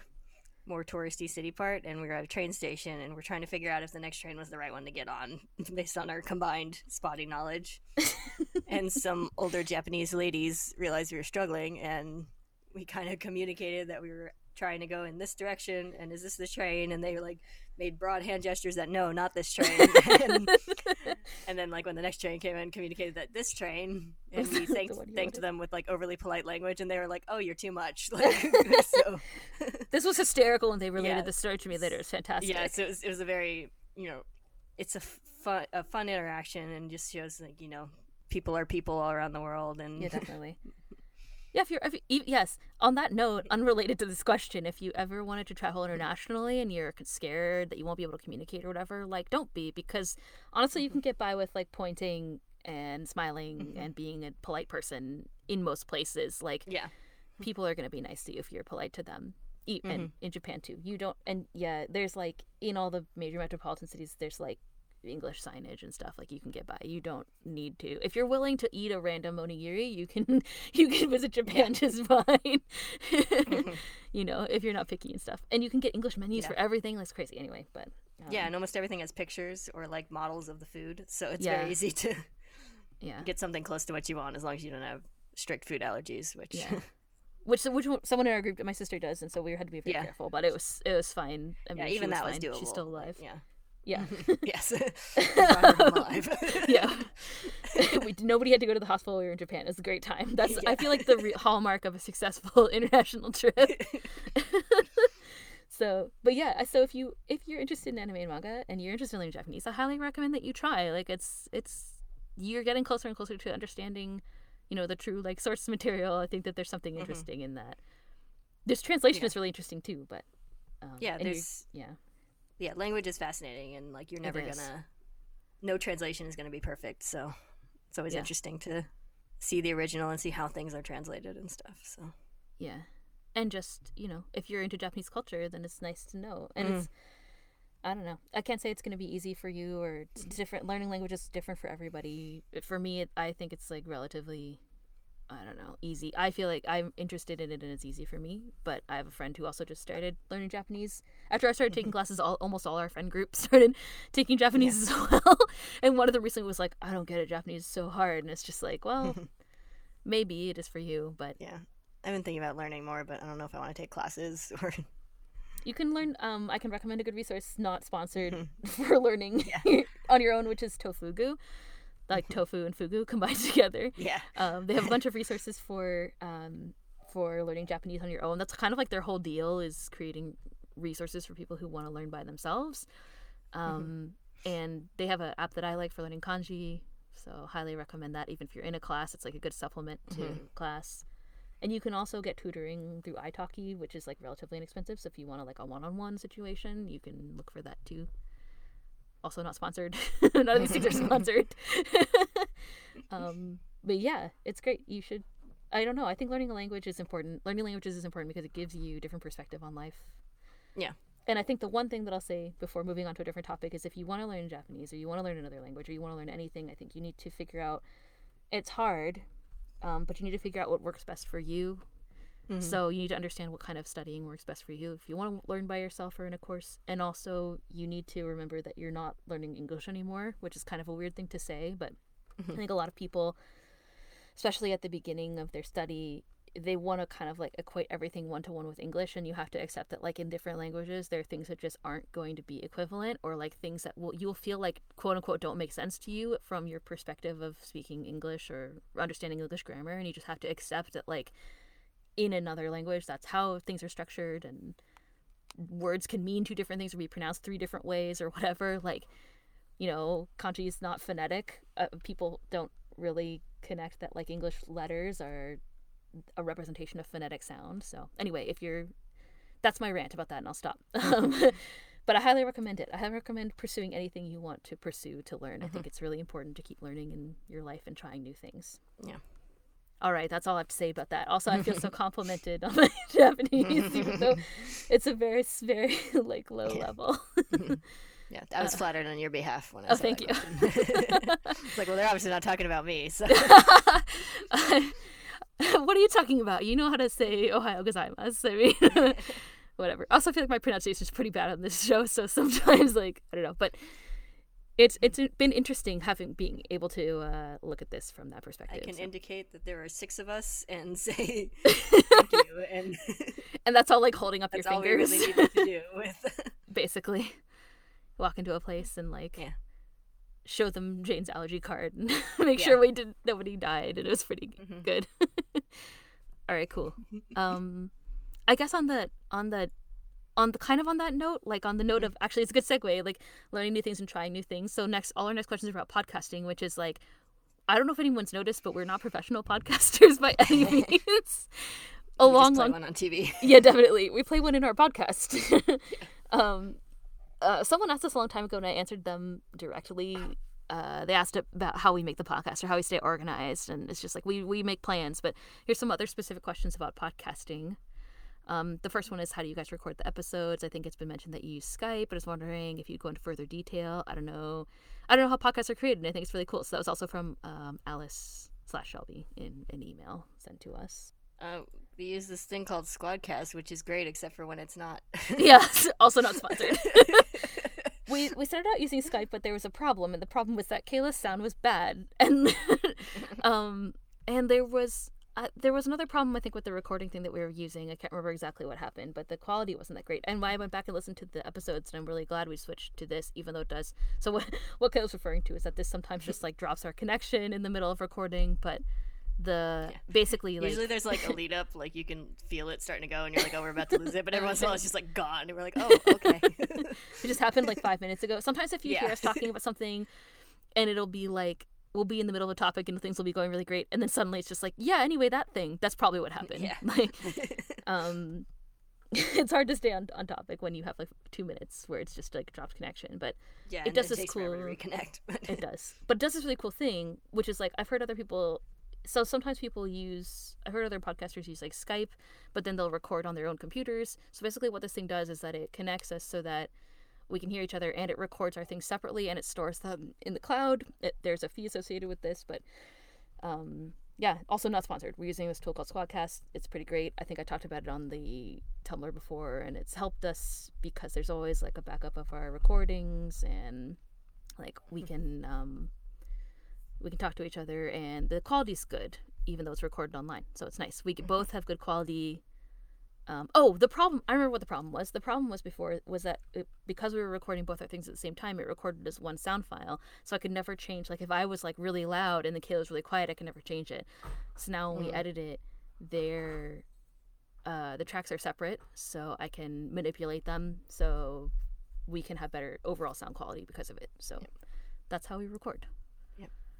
[SPEAKER 2] more touristy city part, and we were at a train station, and we're trying to figure out if the next train was the right one to get on, based on our combined spotty knowledge. and some older Japanese ladies realized we were struggling, and we kind of communicated that we were trying to go in this direction, and is this the train? And they were like made broad hand gestures that no, not this train. and, and then like when the next train came in, communicated that this train, and we thanked,
[SPEAKER 1] you
[SPEAKER 2] thanked them with like overly polite language, and they were like, "Oh, you're too much." Like so,
[SPEAKER 1] this was hysterical and they related
[SPEAKER 2] Yeah.
[SPEAKER 1] the story to me later it's fantastic
[SPEAKER 2] yeah. So it was, it was a very you know, it's a fun a fun interaction, and just shows like you know, people are people all around the world, and
[SPEAKER 1] Yeah, definitely. Yeah, if you're, if you, yes. On that note, unrelated to this question, if you ever wanted to travel internationally and you're scared that you won't be able to communicate or whatever, like, don't be because honestly, you can get by with like pointing and smiling mm-hmm. and being a polite person in most places. Like,
[SPEAKER 2] yeah,
[SPEAKER 1] people are going to be nice to you if you're polite to them. And mm-hmm. in Japan too, you don't. And yeah, there's like in all the major metropolitan cities, there's like English signage and stuff like you can get by. You don't need to. If you're willing to eat a random onigiri, you can you can visit Japan just fine. you know, if you're not picky and stuff, and you can get English menus
[SPEAKER 2] Yeah.
[SPEAKER 1] for everything. That's crazy. Anyway, but um,
[SPEAKER 2] yeah, and almost everything has pictures or like models of the food, so it's
[SPEAKER 1] Yeah.
[SPEAKER 2] very easy to
[SPEAKER 1] yeah.
[SPEAKER 2] get something close to what you want as long as you don't have strict food allergies. Which
[SPEAKER 1] Yeah. Which which someone in our group, my sister does, and so we had to be very
[SPEAKER 2] Yeah.
[SPEAKER 1] careful. But it was it was fine. I mean,
[SPEAKER 2] yeah, even that was doable.
[SPEAKER 1] She's still alive.
[SPEAKER 2] Yeah.
[SPEAKER 1] Yeah.
[SPEAKER 2] yes. I'm alive.
[SPEAKER 1] yeah. we, nobody had to go to the hospital. We were in Japan. It was a great time. That's I feel like the re- hallmark of a successful international trip. so, but yeah. So if you if you're interested in anime and manga and you're interested in learning Japanese, I highly recommend that you try. Like it's it's you're getting closer and closer to understanding, you know, the true like source material. I think that there's something interesting in that. This translation
[SPEAKER 2] Mm-hmm. Yeah.
[SPEAKER 1] is really interesting too, but um,
[SPEAKER 2] Yeah, there's-
[SPEAKER 1] yeah.
[SPEAKER 2] Yeah, language is fascinating, and like you're never gonna. No translation is gonna be perfect, so it's always
[SPEAKER 1] Yeah.
[SPEAKER 2] interesting to see the original and see how things are translated and stuff. So
[SPEAKER 1] Yeah. And just, you know, if you're into Japanese culture, then it's nice to know. And
[SPEAKER 2] Mm.
[SPEAKER 1] it's, I don't know. I can't say it's to be easy for you or different. Learning language is different for everybody. For me, it, I think it's like relatively, I don't know, easy. I feel like I'm interested in it and it's easy for me. But I have a friend who also just started learning Japanese. After I started taking classes, all, almost all our friend group started taking Japanese as well. and one of them recently was like, I don't get it. Japanese is so hard. And it's just like, well, maybe it is for you, but
[SPEAKER 2] yeah, I've been thinking about learning more, but I don't know if I want to take classes or.
[SPEAKER 1] You can learn. Um, I can recommend a good resource, not sponsored, for learning on your own, which is Tofugu, like tofu and fugu combined together.
[SPEAKER 2] yeah.
[SPEAKER 1] Um, they have a bunch of resources for um, for learning Japanese on your own. That's kind of like their whole deal is creating resources for people who want to learn by themselves. Um, And they have an app that I like for learning kanji, so highly recommend that. Even if you're in a class, it's like a good supplement to class. And you can also get tutoring through italki, which is like relatively inexpensive. So if you want to like a one-on-one situation, you can look for that too. Also not sponsored. None of these things are sponsored. um, but yeah, it's great. You should. I don't know. I think learning a language is important. Learning languages is important because it gives you different perspective on life.
[SPEAKER 2] Yeah.
[SPEAKER 1] And I think the one thing that I'll say before moving on to a different topic is if you want to learn Japanese or you want to learn another language or you want to learn anything, I think you need to figure out. It's hard, um, but you need to figure out what works best for you.
[SPEAKER 2] Mm-hmm.
[SPEAKER 1] So you need to understand what kind of studying works best for you if you want to learn by yourself or in a course. And also, you need to remember that you're not learning English anymore, which is kind of a weird thing to say, but I think a lot of people, especially at the beginning of their study, they want to kind of like equate everything one to one with English, and you have to accept that like in different languages, there are things that just aren't going to be equivalent, or like things that will you'll feel like quote unquote don't make sense to you from your perspective of speaking English or understanding English grammar, and you just have to accept that like in another language, that's how things are structured, and words can mean two different things or be pronounced three different ways or whatever. Like, you know, kanji is not phonetic. Uh, people don't really connect that like English letters are a representation of phonetic sound. So anyway, if you're, that's my rant about that, and I'll stop. Um, but I highly recommend it. I highly recommend pursuing anything you want to pursue to learn. I think it's really important to keep learning in your life and trying new things.
[SPEAKER 2] Yeah.
[SPEAKER 1] All right, that's all I have to say about that. Also, I feel so complimented on my Japanese, even though it's a very, very like low level.
[SPEAKER 2] Yeah, I was uh, flattered on your behalf when I
[SPEAKER 1] oh, thank you.
[SPEAKER 2] it's like, well, they're obviously not talking about me. So
[SPEAKER 1] what are you talking about? You know how to say Ohayo gozaimasu. I mean, whatever. Also, I feel like my pronunciation is pretty bad on this show, so sometimes, like, I don't know. But it's it's been interesting having being able to uh, look at this from that perspective.
[SPEAKER 2] I can
[SPEAKER 1] so.
[SPEAKER 2] indicate that there are six of us and say thank you, and
[SPEAKER 1] and that's all like holding up
[SPEAKER 2] that's
[SPEAKER 1] your
[SPEAKER 2] all we
[SPEAKER 1] fingers,
[SPEAKER 2] really needed to do. With
[SPEAKER 1] basically. Walk into a place and like
[SPEAKER 2] Yeah.
[SPEAKER 1] show them Jane's allergy card and make
[SPEAKER 2] Yeah.
[SPEAKER 1] sure we did nobody died and it was pretty
[SPEAKER 2] Mhm.
[SPEAKER 1] good. all right, cool. Um, I guess on the on the on the kind of on that note, like on the note of actually, it's a good segue, like learning new things and trying new things. So next, all our next questions are about podcasting, which is like, I don't know if anyone's noticed, but we're not professional podcasters by any means. A
[SPEAKER 2] we
[SPEAKER 1] long,
[SPEAKER 2] just play
[SPEAKER 1] long
[SPEAKER 2] one on TV.
[SPEAKER 1] yeah, definitely. We play one in our podcast. um, uh, someone asked us a long time ago, and I answered them directly. Uh, they asked about how we make the podcast or how we stay organized, and it's just like we we make plans. But here's some other specific questions about podcasting. Um, the first one is how do you guys record the episodes? I think it's been mentioned that you use Skype, but I was wondering if you'd go into further detail. I don't know. I don't know how podcasts are created, and I think it's really cool. So that was also from um, Alice slash Shelby in an email sent to us.
[SPEAKER 2] Uh, we use this thing called Squadcast, which is great, except for when it's not.
[SPEAKER 1] yes, also not sponsored. we we started out using Skype, but there was a problem, and the problem was that Kayla's sound was bad, and um, and there was uh, there was another problem I think with the recording thing that we were using. I can't remember exactly what happened, but the quality wasn't that great. And why I went back and listened to the episodes, and I'm really glad we switched to this, even though it does. So what what Kayla's referring to is that this sometimes just like drops our connection in the middle of recording, but the
[SPEAKER 2] Yeah.
[SPEAKER 1] basically like
[SPEAKER 2] Usually there's like a lead up, like you can feel it starting to go, and you're like, oh, we're about to lose it. But every once in a while, it's just like gone, and we're like, oh, okay.
[SPEAKER 1] It just happened like five minutes ago. Sometimes if you hear us talking about something and it'll be like we'll be in the middle of a topic and things will be going really great and then suddenly it's just like, yeah, anyway, that thing. That's probably what happened.
[SPEAKER 2] Yeah.
[SPEAKER 1] Like um it's hard to stay on, on topic when you have like two minutes where it's just like dropped connection, but
[SPEAKER 2] yeah,
[SPEAKER 1] It does
[SPEAKER 2] it
[SPEAKER 1] this
[SPEAKER 2] takes forever to
[SPEAKER 1] cool-
[SPEAKER 2] reconnect.
[SPEAKER 1] It does. But it does this really cool thing, which is like I've heard other people. So sometimes people use. I've heard other podcasters use like Skype, but then they'll record on their own computers. So basically, what this thing does is that it connects us so that we can hear each other, and it records our things separately, and it stores them in the cloud. It, there's a fee associated with this, but um, yeah, also not sponsored. We're using this tool called Squadcast. It's pretty great. I think I talked about it on the Tumblr before, and it's helped us because there's always like a backup of our recordings, and like we can um, we can talk to each other, and the quality's good, even though it's recorded online. So it's nice. We can both have good quality. Um, oh, the problem. I remember what the problem was. The problem was before was that it, because we were recording both our things at the same time, it recorded as one sound file. So I could never change. Like if I was like really loud and the Kayla was really quiet, I could never change it. So now when we
[SPEAKER 2] Mm.
[SPEAKER 1] edit it, they're uh, the tracks are separate, so I can manipulate them so we can have better overall sound quality because of it. So that's how we record.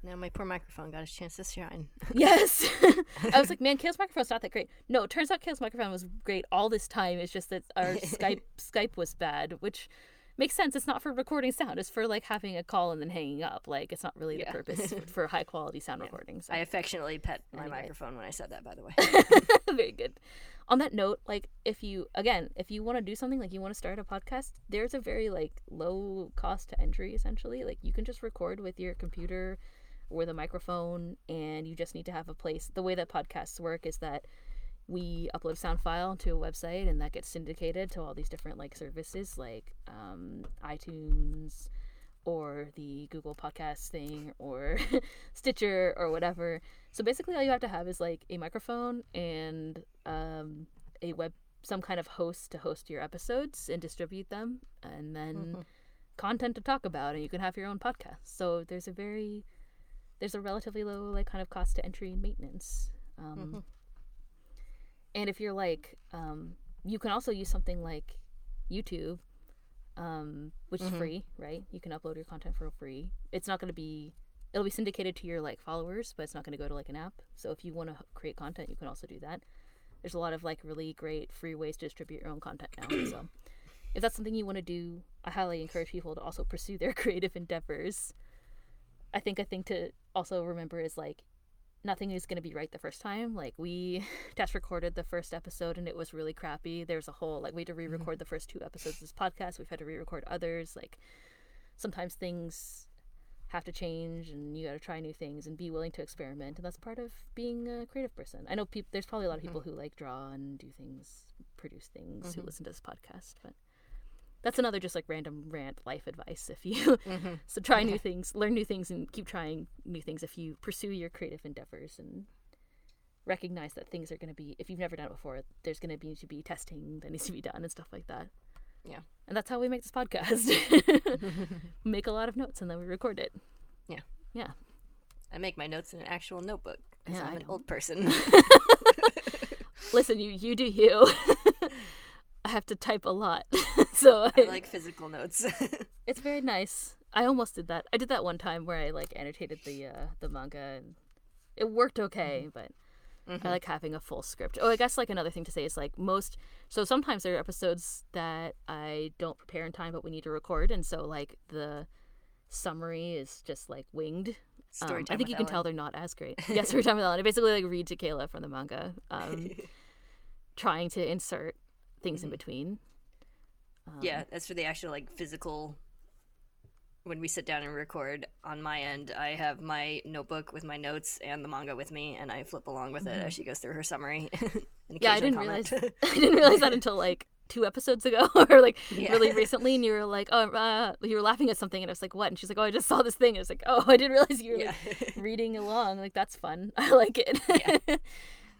[SPEAKER 2] Now my poor microphone got its chance to shine.
[SPEAKER 1] Yes. I was like, man, Kale's microphone's not that great. No, it turns out Kale's microphone was great all this time. It's just that our Skype Skype was bad, which makes sense. It's not for recording sound. It's for like having a call and then hanging up. Like it's not really
[SPEAKER 2] Yeah.
[SPEAKER 1] the purpose for high quality sound recordings. So
[SPEAKER 2] I affectionately pet my
[SPEAKER 1] Anyway.
[SPEAKER 2] microphone when I said that. By the way,
[SPEAKER 1] very good. On that note, like if you again, if you want to do something like you want to start a podcast, there's a very like low cost to entry essentially. Like you can just record with your computer or the microphone and you just need to have a place. The way that podcasts work is that we upload a sound file to a website and that gets syndicated to all these different like services like um, iTunes or the Google Podcast thing or Stitcher or whatever. So basically, all you have to have is like a microphone and um, a web, some kind of host to host your episodes and distribute them, and then
[SPEAKER 2] Mhm.
[SPEAKER 1] content to talk about, and you can have your own podcast. So there's a very, there's a relatively low like kind of cost to entry and maintenance. Um,
[SPEAKER 2] Mhm.
[SPEAKER 1] And if you're like, um, you can also use something like YouTube, um, which is
[SPEAKER 2] Mhm.
[SPEAKER 1] free, right? You can upload your content for free. It's not going to be, it'll be syndicated to your like followers, but it's not going to go to like an app. So if you want to create content, you can also do that. There's a lot of like really great free ways to distribute your own content now. so if that's something you want to do, I highly encourage people to also pursue their creative endeavors. I think a thing to also remember is like nothing is going to be right the first time. Like we test recorded the first episode and it was really crappy. There's a whole like we had to re-record the first two episodes of this podcast. We've had to re-record others. Like sometimes things have to change and you got to try new things and be willing to experiment and that's part of being a creative person. I know people there's probably a lot of people who like draw and do things, produce things who
[SPEAKER 2] Mhm.
[SPEAKER 1] listen to this podcast, but that's another just like random rant life advice if you
[SPEAKER 2] Mhm.
[SPEAKER 1] so try new things, learn new things, and keep trying new things if you pursue your creative endeavors and recognize that things are going to be, if you've never done it before, there's going to be to be testing that needs to be done and stuff like that.
[SPEAKER 2] Yeah.
[SPEAKER 1] And that's how we make this podcast. make a lot of notes and then we record it. Yeah. Yeah.
[SPEAKER 2] I make my notes in an actual notebook because
[SPEAKER 1] Yeah,
[SPEAKER 2] I'm an old person.
[SPEAKER 1] Listen, you you do you. I have to type a lot, so
[SPEAKER 2] I like physical notes.
[SPEAKER 1] it's very nice. I almost did that. I did that one time where I like annotated the uh, the manga and it worked okay, but
[SPEAKER 2] Mhm.
[SPEAKER 1] I like having a full script. Oh, I guess like another thing to say is like most. So sometimes there are episodes that I don't prepare in time, but we need to record, and so like the summary is just like winged. Um, I think you can tell they're not as great. Yeah, story time with Ellen. I basically like read to Kayla from the manga, um, trying to insert things in between. Um,
[SPEAKER 2] yeah, as for the actual like physical when we sit down and record on my end, I have my notebook with my notes and the manga with me and I flip along with it as she goes through her summary.
[SPEAKER 1] Yeah, I didn't
[SPEAKER 2] comment.
[SPEAKER 1] realize. I didn't realize that until like two episodes ago, or like
[SPEAKER 2] Yeah.
[SPEAKER 1] really recently. And you were like, "Oh, uh, you were laughing at something," and I was like, "What?" And she's like, "Oh, I just saw this thing." And I was like, "Oh, I didn't realize you were
[SPEAKER 2] yeah.
[SPEAKER 1] like reading along. Like that's fun. I like it."
[SPEAKER 2] Yeah.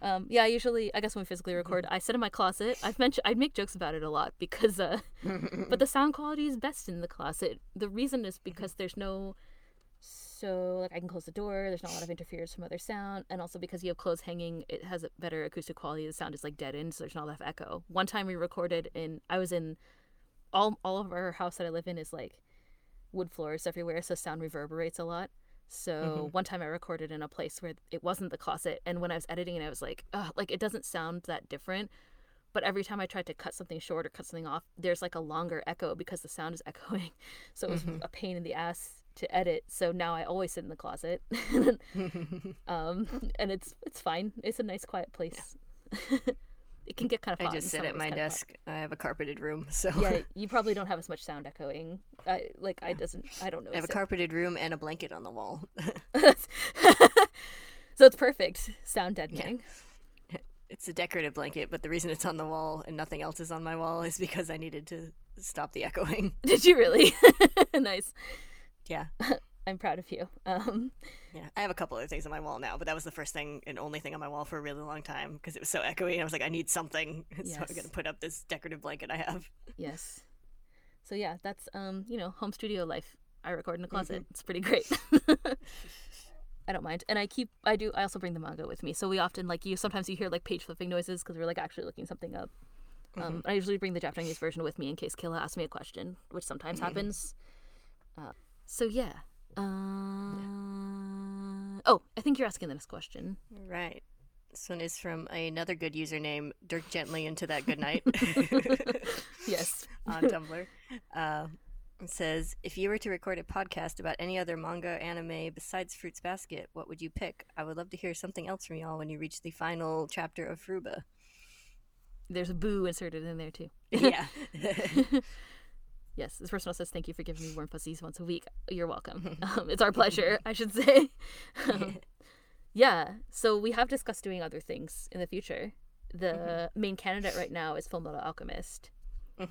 [SPEAKER 1] Um, yeah. I usually, I guess when we physically record, I sit in my closet. I've mentioned, I make jokes about it a lot because, uh, but the sound quality is best in the closet. The reason is because there's no so like I can close the door. There's not a lot of interference from other sound, and also because you have clothes hanging, it has a better acoustic quality. The sound is like deadened, so there's not a lot of echo. One time we recorded in, I was in, all all of our house that I live in is like wood floors everywhere, so sound reverberates a lot. So one time I recorded in a place where it wasn't the closet, and when I was editing it, I was like, Ugh, like it doesn't sound that different. But every time I tried to cut something short or cut something off, there's like a longer echo because the sound is echoing. So it was
[SPEAKER 2] Mhm.
[SPEAKER 1] a pain in the ass to edit. So now I always sit in the closet, um, and it's it's fine. It's a nice quiet place. It can get kind of
[SPEAKER 2] I just sit at my
[SPEAKER 1] hot.
[SPEAKER 2] desk. I have a carpeted room, so
[SPEAKER 1] Yeah, you probably don't have as much sound echoing. I like I doesn't. I don't know.
[SPEAKER 2] I have a carpeted room and a blanket on the wall.
[SPEAKER 1] so it's perfect sound deadening.
[SPEAKER 2] it's a decorative blanket, but the reason it's on the wall and nothing else is on my wall is because I needed to stop the echoing.
[SPEAKER 1] Did you really? nice.
[SPEAKER 2] Yeah.
[SPEAKER 1] I'm proud of you. Um,
[SPEAKER 2] Yeah, I have a couple other things on my wall now, but that was the first thing and only thing on my wall for a really long time because it was so echoey. And I was like, I need something, so I'm gonna put up this decorative blanket I have.
[SPEAKER 1] yes. So yeah, that's um, you know, home studio life. I record in a closet. It's pretty great. I don't mind, and I keep. I do. I also bring the manga with me, so we often like you. Sometimes you hear like page flipping noises because we're like actually looking something up. Um, I usually bring the Japanese version with me in case Kayla asks me a question, which sometimes happens. Uh, so yeah. Uh, oh, I think you're asking the next question.
[SPEAKER 2] Right. This one is from another good username, Dirk Gently into that good night
[SPEAKER 1] Yes.
[SPEAKER 2] on Tumblr. Uh, it says, if you were to record a podcast about any other manga anime besides Fruits Basket, what would you pick? I would love to hear something else from y'all when you reach the final chapter of Furuba.
[SPEAKER 1] There's a boo inserted in there too.
[SPEAKER 2] yeah.
[SPEAKER 1] Yes, this person also says, "Thank you for giving me warm fuzzies once a week. You're welcome. um, it's our pleasure, I should say." Um, yeah, so we have discussed doing other things in the future. The main candidate right now is Full Metal Alchemist,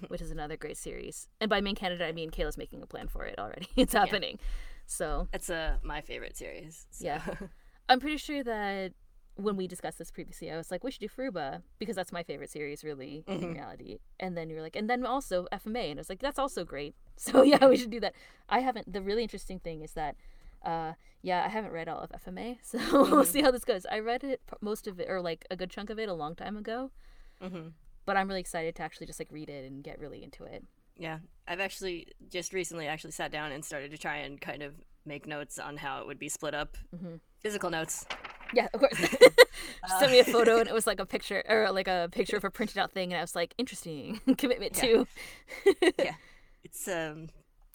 [SPEAKER 1] which is another great series. And by main candidate, I mean Kayla's making a plan for it already. It's happening. So
[SPEAKER 2] It's uh, my favorite series. so-
[SPEAKER 1] Yeah. I'm pretty sure that when we discussed this previously, I was like, we should do Furuba because that's my favorite series, really, in
[SPEAKER 2] Mhm.
[SPEAKER 1] reality. And then you were like, and then also FMA. And I was like, that's also great. So yeah, we should do that. I haven't, the really interesting thing is that, uh, yeah, I haven't read all of FMA. So we'll see how this goes. I read it, most of it, or like a good chunk of it a long time ago.
[SPEAKER 2] Mhm.
[SPEAKER 1] But I'm really excited to actually just like read it and get really into it.
[SPEAKER 2] Yeah, I've actually just recently actually sat down and started to try and kind of make notes on how it would be split up.
[SPEAKER 1] Mhm.
[SPEAKER 2] Physical notes.
[SPEAKER 1] Yeah, of course. she sent me a photo and it was like a picture or like a picture of a printed out thing and I was like, interesting. Commitment
[SPEAKER 2] Yeah.
[SPEAKER 1] to.
[SPEAKER 2] yeah, it's um.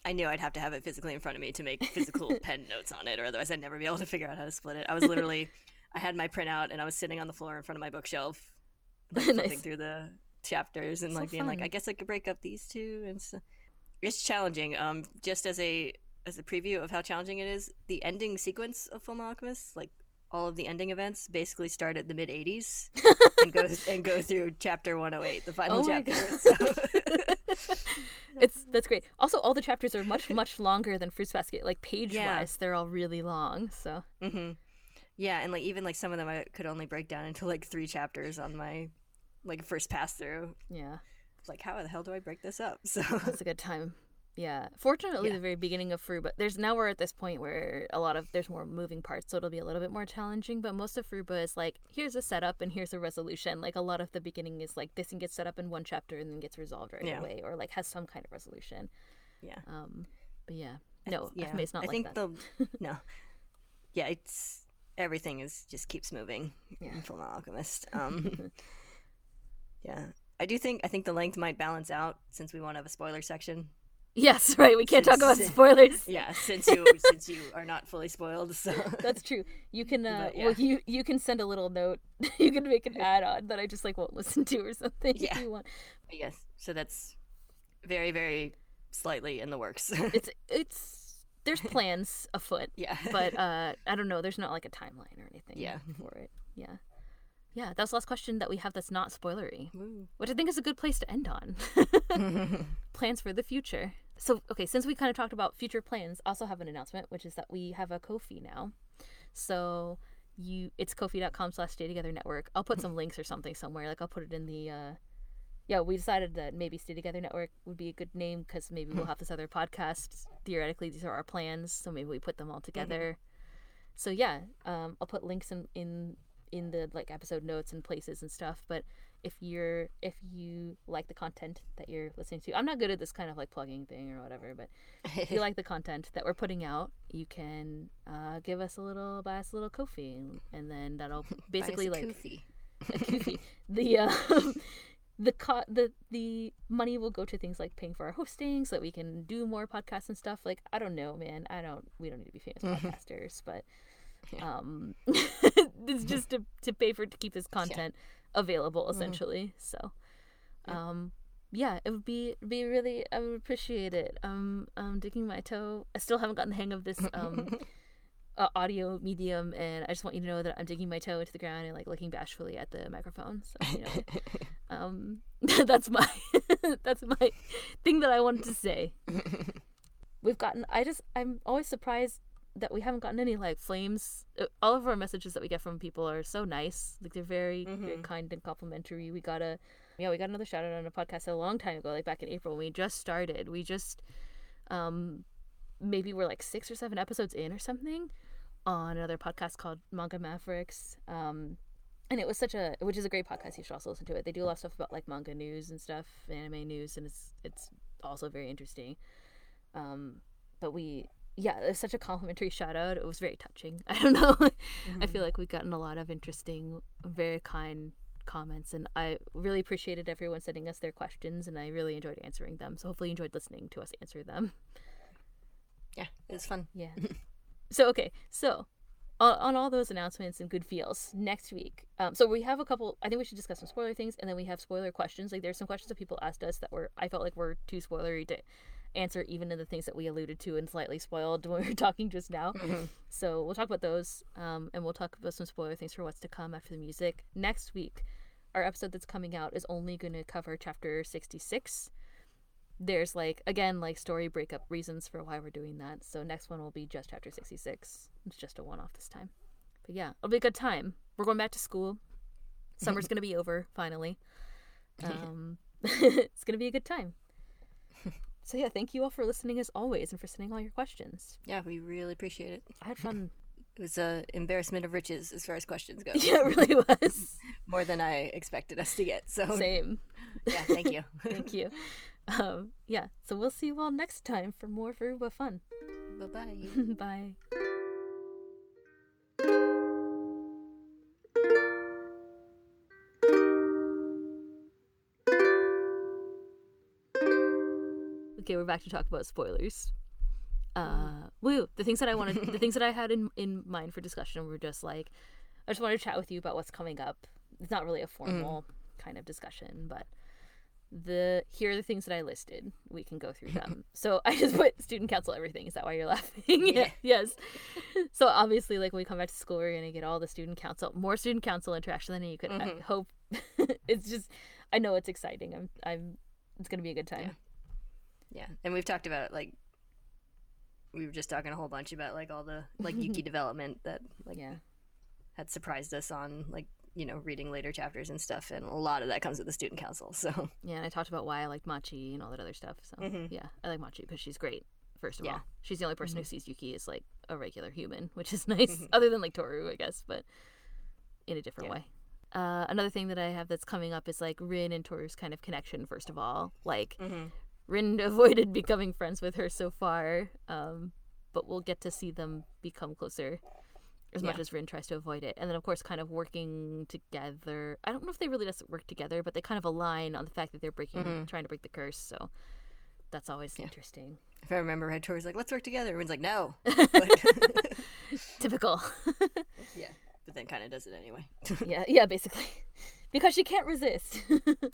[SPEAKER 2] I knew I'd have to have it physically in front of me to make physical pen notes on it, or otherwise I'd never be able to figure out how to split it. I was literally, I had my printout and I was sitting on the floor in front of my bookshelf, like, flipping
[SPEAKER 1] nice.
[SPEAKER 2] through the chapters and
[SPEAKER 1] So
[SPEAKER 2] like being like. I guess I could break up these two, and so it's challenging. Um, just as a as a preview of how challenging it is, the ending sequence of Full Alchemist, like all of the ending events, basically start at the mid '80s and go and go through chapter 108, the final
[SPEAKER 1] Oh
[SPEAKER 2] chapter. So.
[SPEAKER 1] it's that's great. Also, all the chapters are much much longer than Fruits Basket. Like page
[SPEAKER 2] Yeah.
[SPEAKER 1] wise, they're all really long. So
[SPEAKER 2] hmm Yeah, and like even like some of them I could only break down into like three chapters on my like first pass through.
[SPEAKER 1] yeah,
[SPEAKER 2] like how the hell do I break this up? So
[SPEAKER 1] that's a good time. Yeah, fortunately,
[SPEAKER 2] Yeah.
[SPEAKER 1] the very beginning of Furuba, there's now we're at this point where a lot of there's more moving parts, so it'll be a little bit more challenging. But most of Furuba is like here's a setup and here's a resolution. Like a lot of the beginning is like this thing gets set up in one chapter and then gets resolved right
[SPEAKER 2] Yeah.
[SPEAKER 1] away, or like has some kind of resolution.
[SPEAKER 2] yeah,
[SPEAKER 1] Um, but yeah, no,
[SPEAKER 2] yeah.
[SPEAKER 1] FMA not
[SPEAKER 2] I
[SPEAKER 1] like
[SPEAKER 2] think
[SPEAKER 1] that.
[SPEAKER 2] the no, yeah, it's everything is just keeps moving.
[SPEAKER 1] Yeah.
[SPEAKER 2] in Full Metal Alchemist. Um, yeah, I do think I think the length might balance out since we won't have a spoiler section.
[SPEAKER 1] Yes, right. We can't talk about spoilers.
[SPEAKER 2] Yeah, since you since you are not fully spoiled, so
[SPEAKER 1] That's true. You can, uh,
[SPEAKER 2] But,
[SPEAKER 1] well, you you can send a little note. you can make an add on that I just like won't listen to or something
[SPEAKER 2] Yeah.
[SPEAKER 1] if you want.
[SPEAKER 2] yes, so that's very very slightly in the works.
[SPEAKER 1] It's it's there's plans afoot,
[SPEAKER 2] yeah,
[SPEAKER 1] but uh, I don't know. There's not like a timeline or anything.
[SPEAKER 2] Yeah.
[SPEAKER 1] for it. Yeah, yeah. That was the last question that we have that's not spoilery,
[SPEAKER 2] Woo.
[SPEAKER 1] which I think is a good place to end on. plans for the future. So, okay, since we kind of talked about future plans, I also have an announcement, which is that we have a Ko-fi now. So you it's ko-fi.com slash stay together network. I'll put some links or something somewhere. Like I'll put it in the uh yeah, we decided that maybe Stay Together Network would be a good name because maybe we'll have this other podcast. Theoretically, these are our plans, so maybe we put them all together. So yeah, um, I'll put links in, in in the like episode notes and places and stuff. But if you're if you like the content that you're listening to, I'm not good at this kind of like plugging thing or whatever. But if you like the content that we're putting out, you can uh, give us a little buy us a little Kofi, and, then that'll basically
[SPEAKER 2] Buy us a
[SPEAKER 1] like
[SPEAKER 2] Kofi.
[SPEAKER 1] a the um, the co- the the money will go to things like paying for our hosting so that we can do more podcasts and stuff. Like I don't know, man. I don't. We don't need to be famous podcasters, but
[SPEAKER 2] Yeah.
[SPEAKER 1] um, it's just to to pay for to keep this content available essentially. So,
[SPEAKER 2] Yeah.
[SPEAKER 1] um. Yeah, it would be be really. I would appreciate it. Um, I'm digging my toe. I still haven't gotten the hang of this um uh, audio medium, and I just want you to know that I'm digging my toe into the ground and like looking bashfully at the microphone. So you know, um, that's my that's my thing that I wanted to say. We've gotten. I just I'm always surprised that we haven't gotten any like flames. Uh, All of our messages that we get from people are so nice. Like they're very very
[SPEAKER 2] Mhm.
[SPEAKER 1] kind and complimentary. We got a yeah we got another shout out on a podcast a long time ago, like back in April. when We just started. We just um maybe we're like six or seven episodes in or something on another podcast called Manga Mavericks. Um, and it was such a which is a great podcast. You should also listen to it. They do a lot of stuff about like manga news and stuff, anime news, and it's it's also very interesting. Um, but we yeah, it was such a complimentary shout out. It was very touching. I don't know. I feel like we've gotten a lot of interesting, very kind comments, and I really appreciated everyone sending us their questions, and I really enjoyed answering them. So hopefully, you enjoyed listening to us answer them.
[SPEAKER 2] yeah, it was fun.
[SPEAKER 1] Yeah. so okay, so on, on all those announcements and good feels next week. Um, so we have a couple. I think we should discuss some spoiler things, and then we have spoiler questions. Like there's some questions that people asked us that were I felt like were too spoilery to answer, even in the things that we alluded to and slightly spoiled when we were talking just now. So we'll talk about those, um, and we'll talk about some spoiler things for what's to come after the music next week. our episode that's coming out is only going to cover chapter 66. There's like again like story breakup reasons for why we're doing that. So next one will be just chapter 66. It's just a one off this time. But yeah, it'll be a good time. We're going back to school. Summer's going to be over finally. Um, it's going to be a good time. So yeah, thank you all for listening as always and for sending all your questions.
[SPEAKER 2] Yeah, we really appreciate it.
[SPEAKER 1] I had fun.
[SPEAKER 2] It was a embarrassment of riches as far as questions go.
[SPEAKER 1] yeah, it really was.
[SPEAKER 2] More than I expected us to get. So
[SPEAKER 1] Same.
[SPEAKER 2] yeah, thank you.
[SPEAKER 1] Thank you. Um, yeah, so we'll see you all next time for more Furuba fun.
[SPEAKER 2] Bye bye
[SPEAKER 1] bye. Okay, we're back to talk about spoilers. Uh, woo! The things that I wanted, the things that I had in in mind for discussion were just like, I just wanted to chat with you about what's coming up. It's not really a formal kind of discussion, but the here are the things that I listed. We can go through them. so I just put student council everything. Is that why you're laughing?
[SPEAKER 2] Yeah.
[SPEAKER 1] yes. So obviously, like when we come back to school, we're gonna get all the student council, more student council interaction than you could
[SPEAKER 2] Mhm.
[SPEAKER 1] hope. it's just, I know it's exciting. I'm, I'm. It's gonna be a good time.
[SPEAKER 2] Yeah, and we've talked about like we were just talking a whole bunch about like all the like Yuki development that like
[SPEAKER 1] Yeah.
[SPEAKER 2] had surprised us on like you know reading later chapters and stuff, and a lot of that comes with the student council. So
[SPEAKER 1] Yeah, and I talked about why I like Machi and all that other stuff. So
[SPEAKER 2] Mhm.
[SPEAKER 1] yeah, I like Machi because she's great. First of
[SPEAKER 2] Yeah.
[SPEAKER 1] all, she's the only person who sees Yuki as like a regular human, which is nice. Other than like Toru, I guess, but in a different
[SPEAKER 2] Yeah.
[SPEAKER 1] way. Uh, another thing that I have that's coming up is like Rin and Toru's kind of connection. First of all, like
[SPEAKER 2] Mhm.
[SPEAKER 1] Rin avoided becoming friends with her so far, um, but we'll get to see them become closer as much as Rin tries to avoid it. And then, of course, kind of working together. I don't know if they really doesn't work together, but they kind of align on the fact that they're breaking,
[SPEAKER 2] Mhm.
[SPEAKER 1] trying to break the curse. So that's always
[SPEAKER 2] Yeah.
[SPEAKER 1] interesting.
[SPEAKER 2] if I remember right, Toru's like, "Let's work together." Everyone's like, "No,"
[SPEAKER 1] Typical.
[SPEAKER 2] yeah, but then kind of does it anyway.
[SPEAKER 1] yeah, yeah, basically, because she can't resist.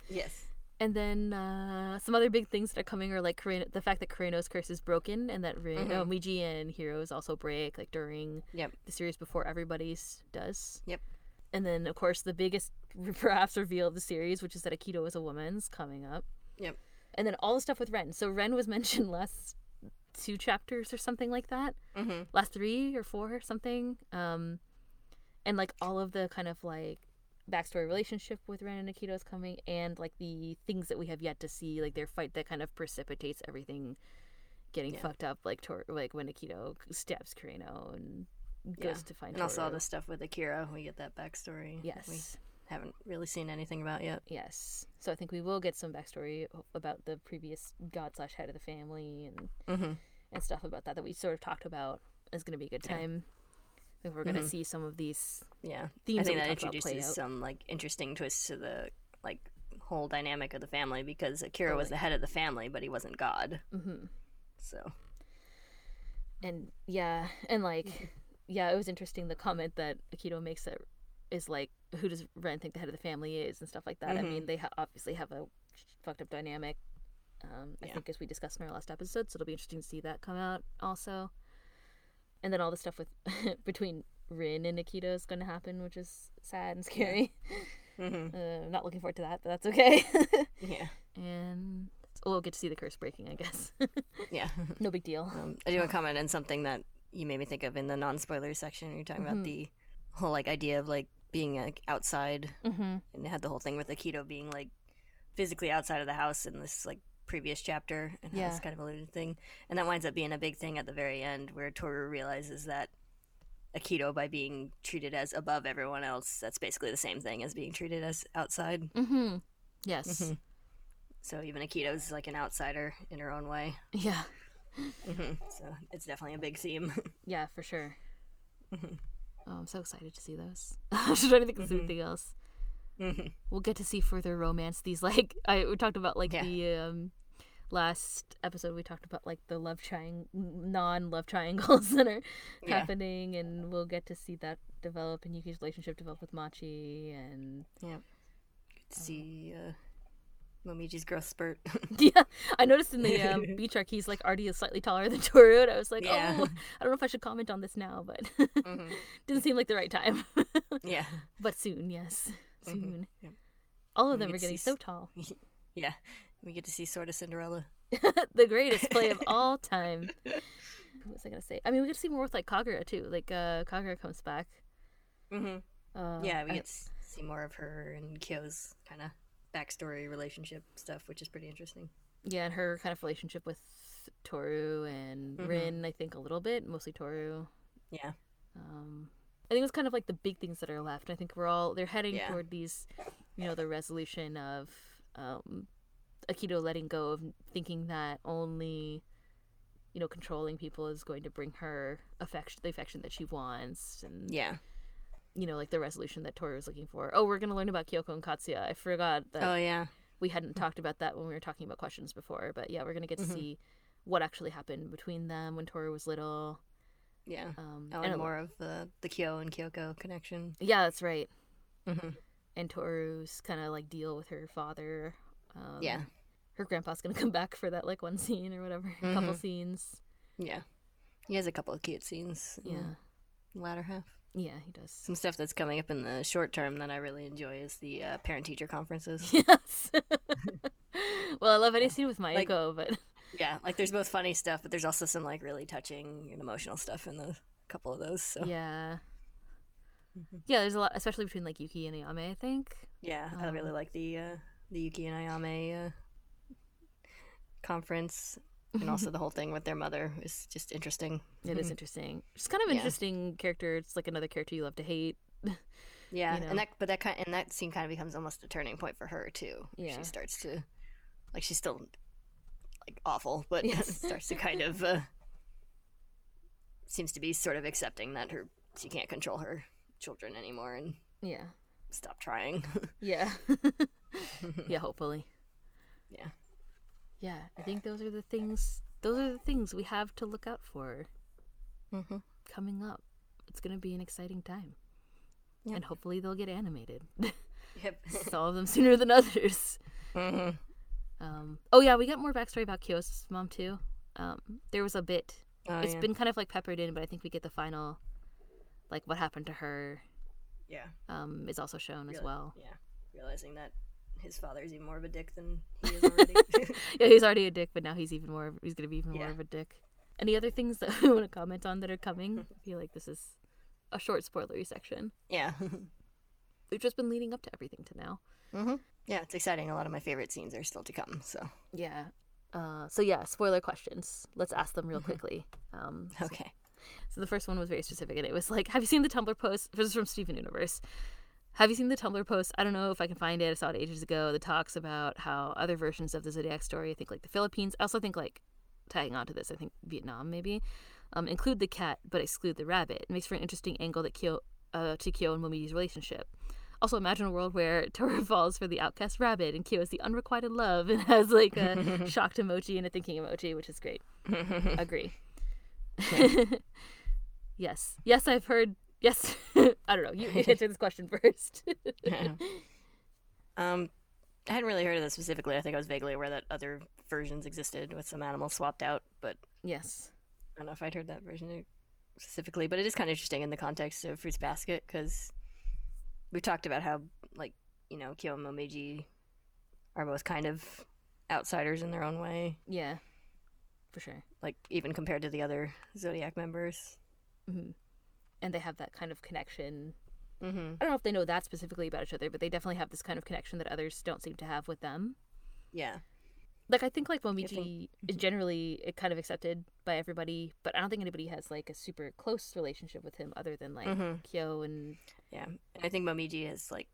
[SPEAKER 2] yes.
[SPEAKER 1] And then uh, some other big things that are coming are like the fact that Kureno's curse is broken and that Rin-
[SPEAKER 2] Mhm.
[SPEAKER 1] uh, Miji and Hiro's also break like during
[SPEAKER 2] Yep.
[SPEAKER 1] the series before everybody's does.
[SPEAKER 2] Yep.
[SPEAKER 1] And then of course the biggest perhaps reveal of the series, which is that Akito is a woman's coming up.
[SPEAKER 2] Yep.
[SPEAKER 1] And then all the stuff with Ren. So Ren was mentioned last two chapters or something like that.
[SPEAKER 2] Mm-hmm.
[SPEAKER 1] Last three or four or something. Um, and like all of the kind of like backstory relationship with Ren and Akito is coming, and like the things that we have yet to see, like their fight that kind of precipitates everything getting
[SPEAKER 2] Yeah.
[SPEAKER 1] fucked up, like Tor- like when Akito stabs Kureno and goes
[SPEAKER 2] Yeah.
[SPEAKER 1] to find
[SPEAKER 2] And also all the stuff with Akira, we get that backstory.
[SPEAKER 1] Yes.
[SPEAKER 2] We haven't really seen anything about yet.
[SPEAKER 1] Yes. So I think we will get some backstory about the previous god slash head of the family and
[SPEAKER 2] Mm-hmm.
[SPEAKER 1] and stuff about that that we sort of talked about. Is going to be a good time. I think we're going to
[SPEAKER 2] Mhm.
[SPEAKER 1] see some of these
[SPEAKER 2] Yeah.
[SPEAKER 1] themes
[SPEAKER 2] I think
[SPEAKER 1] that,
[SPEAKER 2] that
[SPEAKER 1] we talked about play
[SPEAKER 2] introduces some like interesting twists to the like whole dynamic of the family because Akira was the head of the family, but he wasn't God.
[SPEAKER 1] hmm
[SPEAKER 2] So
[SPEAKER 1] And yeah, and like,
[SPEAKER 2] Mm-hmm.
[SPEAKER 1] yeah, it was interesting the comment that Akito makes that is like, who does Ren think the head of the family is and stuff like that. I
[SPEAKER 2] Mhm.
[SPEAKER 1] mean, they ha- obviously have a fucked up dynamic. Um, I
[SPEAKER 2] Yeah.
[SPEAKER 1] think as we discussed in our last episode, so it'll be interesting to see that come out also. And then all the stuff with between Rin and Akito is going to happen, which is sad and scary.
[SPEAKER 2] Mhm.
[SPEAKER 1] Uh, not looking forward to that, but that's okay.
[SPEAKER 2] yeah,
[SPEAKER 1] and we'll get to see the curse breaking, I guess.
[SPEAKER 2] yeah.
[SPEAKER 1] no big deal.
[SPEAKER 2] Um, I do want to comment on something that you made me think of in the non-spoiler section. You're talking
[SPEAKER 1] Mhm.
[SPEAKER 2] about the whole like idea of like being like outside,
[SPEAKER 1] Mm-hmm.
[SPEAKER 2] and had the whole thing with Akito being like physically outside of the house in this like previous chapter, and
[SPEAKER 1] Yeah.
[SPEAKER 2] this kind of a alluded thing, and that winds up being a big thing at the very end where Toru realizes that Akito, by being treated as above everyone else, that's basically the same thing as being treated as outside.
[SPEAKER 1] Mm-hmm. Yes.
[SPEAKER 2] Mhm. So even Akito's like an outsider in her own way.
[SPEAKER 1] Yeah.
[SPEAKER 2] hmm So it's definitely a big theme.
[SPEAKER 1] Yeah, for sure.
[SPEAKER 2] Mhm.
[SPEAKER 1] Oh, I'm so excited to see those. I'm just trying to think of anything else.
[SPEAKER 2] Mhm.
[SPEAKER 1] We'll get to see further romance. These like I we talked about like
[SPEAKER 2] Yeah.
[SPEAKER 1] the um last episode we talked about like the love triangle non love triangles that are
[SPEAKER 2] Yeah.
[SPEAKER 1] happening and we'll get to see that develop and Yuki's relationship develop with Machi and yeah
[SPEAKER 2] Good to see uh, Momiji's growth spurt.
[SPEAKER 1] yeah I noticed in the um, beach arc he's like already slightly taller than Toru and I was like
[SPEAKER 2] Yeah.
[SPEAKER 1] oh I don't know if I should comment on this now but
[SPEAKER 2] Mhm.
[SPEAKER 1] didn't seem like the right time
[SPEAKER 2] Yeah.
[SPEAKER 1] but soon yes
[SPEAKER 2] Mhm.
[SPEAKER 1] soon
[SPEAKER 2] Yep.
[SPEAKER 1] All of them are getting so tall.
[SPEAKER 2] Yeah, we get to see sort of Cinderella.
[SPEAKER 1] the greatest play of all time. What was I gonna say? I mean, we get to see more with like Kagura too. Like uh, Kagura comes back.
[SPEAKER 2] Mm-hmm.
[SPEAKER 1] Uh,
[SPEAKER 2] yeah, we
[SPEAKER 1] I-
[SPEAKER 2] get to see more of her and Kyo's kind of backstory relationship stuff, which is pretty interesting.
[SPEAKER 1] yeah, and her kind of relationship with Toru and
[SPEAKER 2] Mhm.
[SPEAKER 1] Rin. I think a little bit, mostly Toru.
[SPEAKER 2] Yeah.
[SPEAKER 1] Um, I think it's kind of like the big things that are left. I think we're all they're heading
[SPEAKER 2] Yeah.
[SPEAKER 1] toward these, you know, the resolution of um, Akito letting go of thinking that only, you know, controlling people is going to bring her affection, the affection that she wants, and
[SPEAKER 2] Yeah.
[SPEAKER 1] you know, like the resolution that Toru was looking for. Oh, we're gonna learn about Kyoko and Katsuya. I forgot that
[SPEAKER 2] Oh yeah.
[SPEAKER 1] we hadn't talked about that when we were talking about questions before, but yeah, we're gonna get to
[SPEAKER 2] Mhm.
[SPEAKER 1] see what actually happened between them when Toru was little.
[SPEAKER 2] Yeah.
[SPEAKER 1] Um,
[SPEAKER 2] Oh,
[SPEAKER 1] and
[SPEAKER 2] and more of the the Kyo and Kyoko connection.
[SPEAKER 1] Yeah, that's right.
[SPEAKER 2] Mm-hmm.
[SPEAKER 1] And Toru's kind of like deal with her father. Um,
[SPEAKER 2] Yeah.
[SPEAKER 1] Her grandpa's gonna come back for that like one scene or whatever, a couple scenes.
[SPEAKER 2] Yeah. He has a couple of cute scenes.
[SPEAKER 1] Yeah,
[SPEAKER 2] the latter half.
[SPEAKER 1] yeah, he does.
[SPEAKER 2] Some stuff that's coming up in the short term that I really enjoy is the uh, parent teacher conferences.
[SPEAKER 1] yes. well, I love any scene with Mayuko,
[SPEAKER 2] Like-
[SPEAKER 1] but
[SPEAKER 2] yeah, like there's both funny stuff, but there's also some like really touching and emotional stuff in the couple of those. So
[SPEAKER 1] yeah,
[SPEAKER 2] Mhm.
[SPEAKER 1] yeah. There's a lot, especially between like Yuki and Ayame. I think.
[SPEAKER 2] yeah, I really
[SPEAKER 1] Um,
[SPEAKER 2] like the uh, the Yuki and Ayame uh, conference, and also the whole thing with their mother is just interesting.
[SPEAKER 1] It is interesting. It's kind of an
[SPEAKER 2] Yeah.
[SPEAKER 1] interesting character. It's like another character you love to hate.
[SPEAKER 2] Yeah,
[SPEAKER 1] you know.
[SPEAKER 2] and that but that kind and that scene kind of becomes almost a turning point for her too.
[SPEAKER 1] Yeah.
[SPEAKER 2] she starts to like she's still like awful, but
[SPEAKER 1] Yes.
[SPEAKER 2] starts to kind of uh, seems to be sort of accepting that her she can't control her children anymore and
[SPEAKER 1] Yeah.
[SPEAKER 2] stop trying.
[SPEAKER 1] Yeah. yeah, hopefully.
[SPEAKER 2] Yeah.
[SPEAKER 1] Yeah, I think those are the things those are the things we have to look out for
[SPEAKER 2] mm-hmm.
[SPEAKER 1] coming up. It's going to be an exciting time.
[SPEAKER 2] Yep.
[SPEAKER 1] And hopefully they'll get animated.
[SPEAKER 2] Yep.
[SPEAKER 1] Some of them sooner than others.
[SPEAKER 2] hmm
[SPEAKER 1] Um, oh yeah, we got more backstory about Kyo's mom too. Um, there was a bit.
[SPEAKER 2] Oh,
[SPEAKER 1] It's
[SPEAKER 2] yeah.
[SPEAKER 1] been kind of like peppered in, but I think we get the final, like what happened to her,
[SPEAKER 2] yeah.
[SPEAKER 1] um, is also shown as well.
[SPEAKER 2] Yeah, realizing that his father's even more of a dick than he is already.
[SPEAKER 1] yeah, he's already a dick, but now he's even more. He's gonna be even more of a dick. Any other things that we want to comment on that are coming? I feel like this is a short spoilery section.
[SPEAKER 2] yeah.
[SPEAKER 1] We've just been leading up to everything to now.
[SPEAKER 2] hmm Yeah, it's exciting. A lot of my favorite scenes are still to come. So
[SPEAKER 1] Yeah. Uh, so yeah, spoiler questions. Let's ask them real quickly. Um, so,
[SPEAKER 2] okay.
[SPEAKER 1] so the first one was very specific, and it was like, "Have you seen the Tumblr post?" This is from Steven Universe. Have you seen the Tumblr post? I don't know if I can find it. I saw it ages ago. That talks about how other versions of the Zodiac story, I think like the Philippines, I also think like tagging on to this, I think Vietnam maybe, um, include the cat but exclude the rabbit. It makes for an interesting angle that Kyo, uh, to Kyo and Momiji's relationship. Also, imagine a world where Toru falls for the outcast rabbit and Kyo is the unrequited love and has like a shocked emoji and a thinking emoji, which is great. Agree. yes. Yes, I've heard. Yes. I don't know. You answer this question first.
[SPEAKER 2] um, I hadn't really heard of this specifically. I think I was vaguely aware that other versions existed with some animals swapped out, but
[SPEAKER 1] yes.
[SPEAKER 2] I don't know if I'd heard that version specifically. But it is kind of interesting in the context of Fruits Basket because we talked about how, like, you know, Kyo and Momiji are both kind of outsiders in their own way,
[SPEAKER 1] Yeah. For sure.
[SPEAKER 2] like even compared to the other Zodiac members.
[SPEAKER 1] hmm And they have that kind of connection.
[SPEAKER 2] Mm-hmm.
[SPEAKER 1] I don't know if they know that specifically about each other, but they definitely have this kind of connection that others don't seem to have with them.
[SPEAKER 2] Yeah.
[SPEAKER 1] Like I think like
[SPEAKER 2] think-
[SPEAKER 1] Momiji is generally kind of accepted by everybody, but I don't think anybody has like a super close relationship with him other than like
[SPEAKER 2] Mhm.
[SPEAKER 1] Kyo and
[SPEAKER 2] Yeah, and I think Momiji has like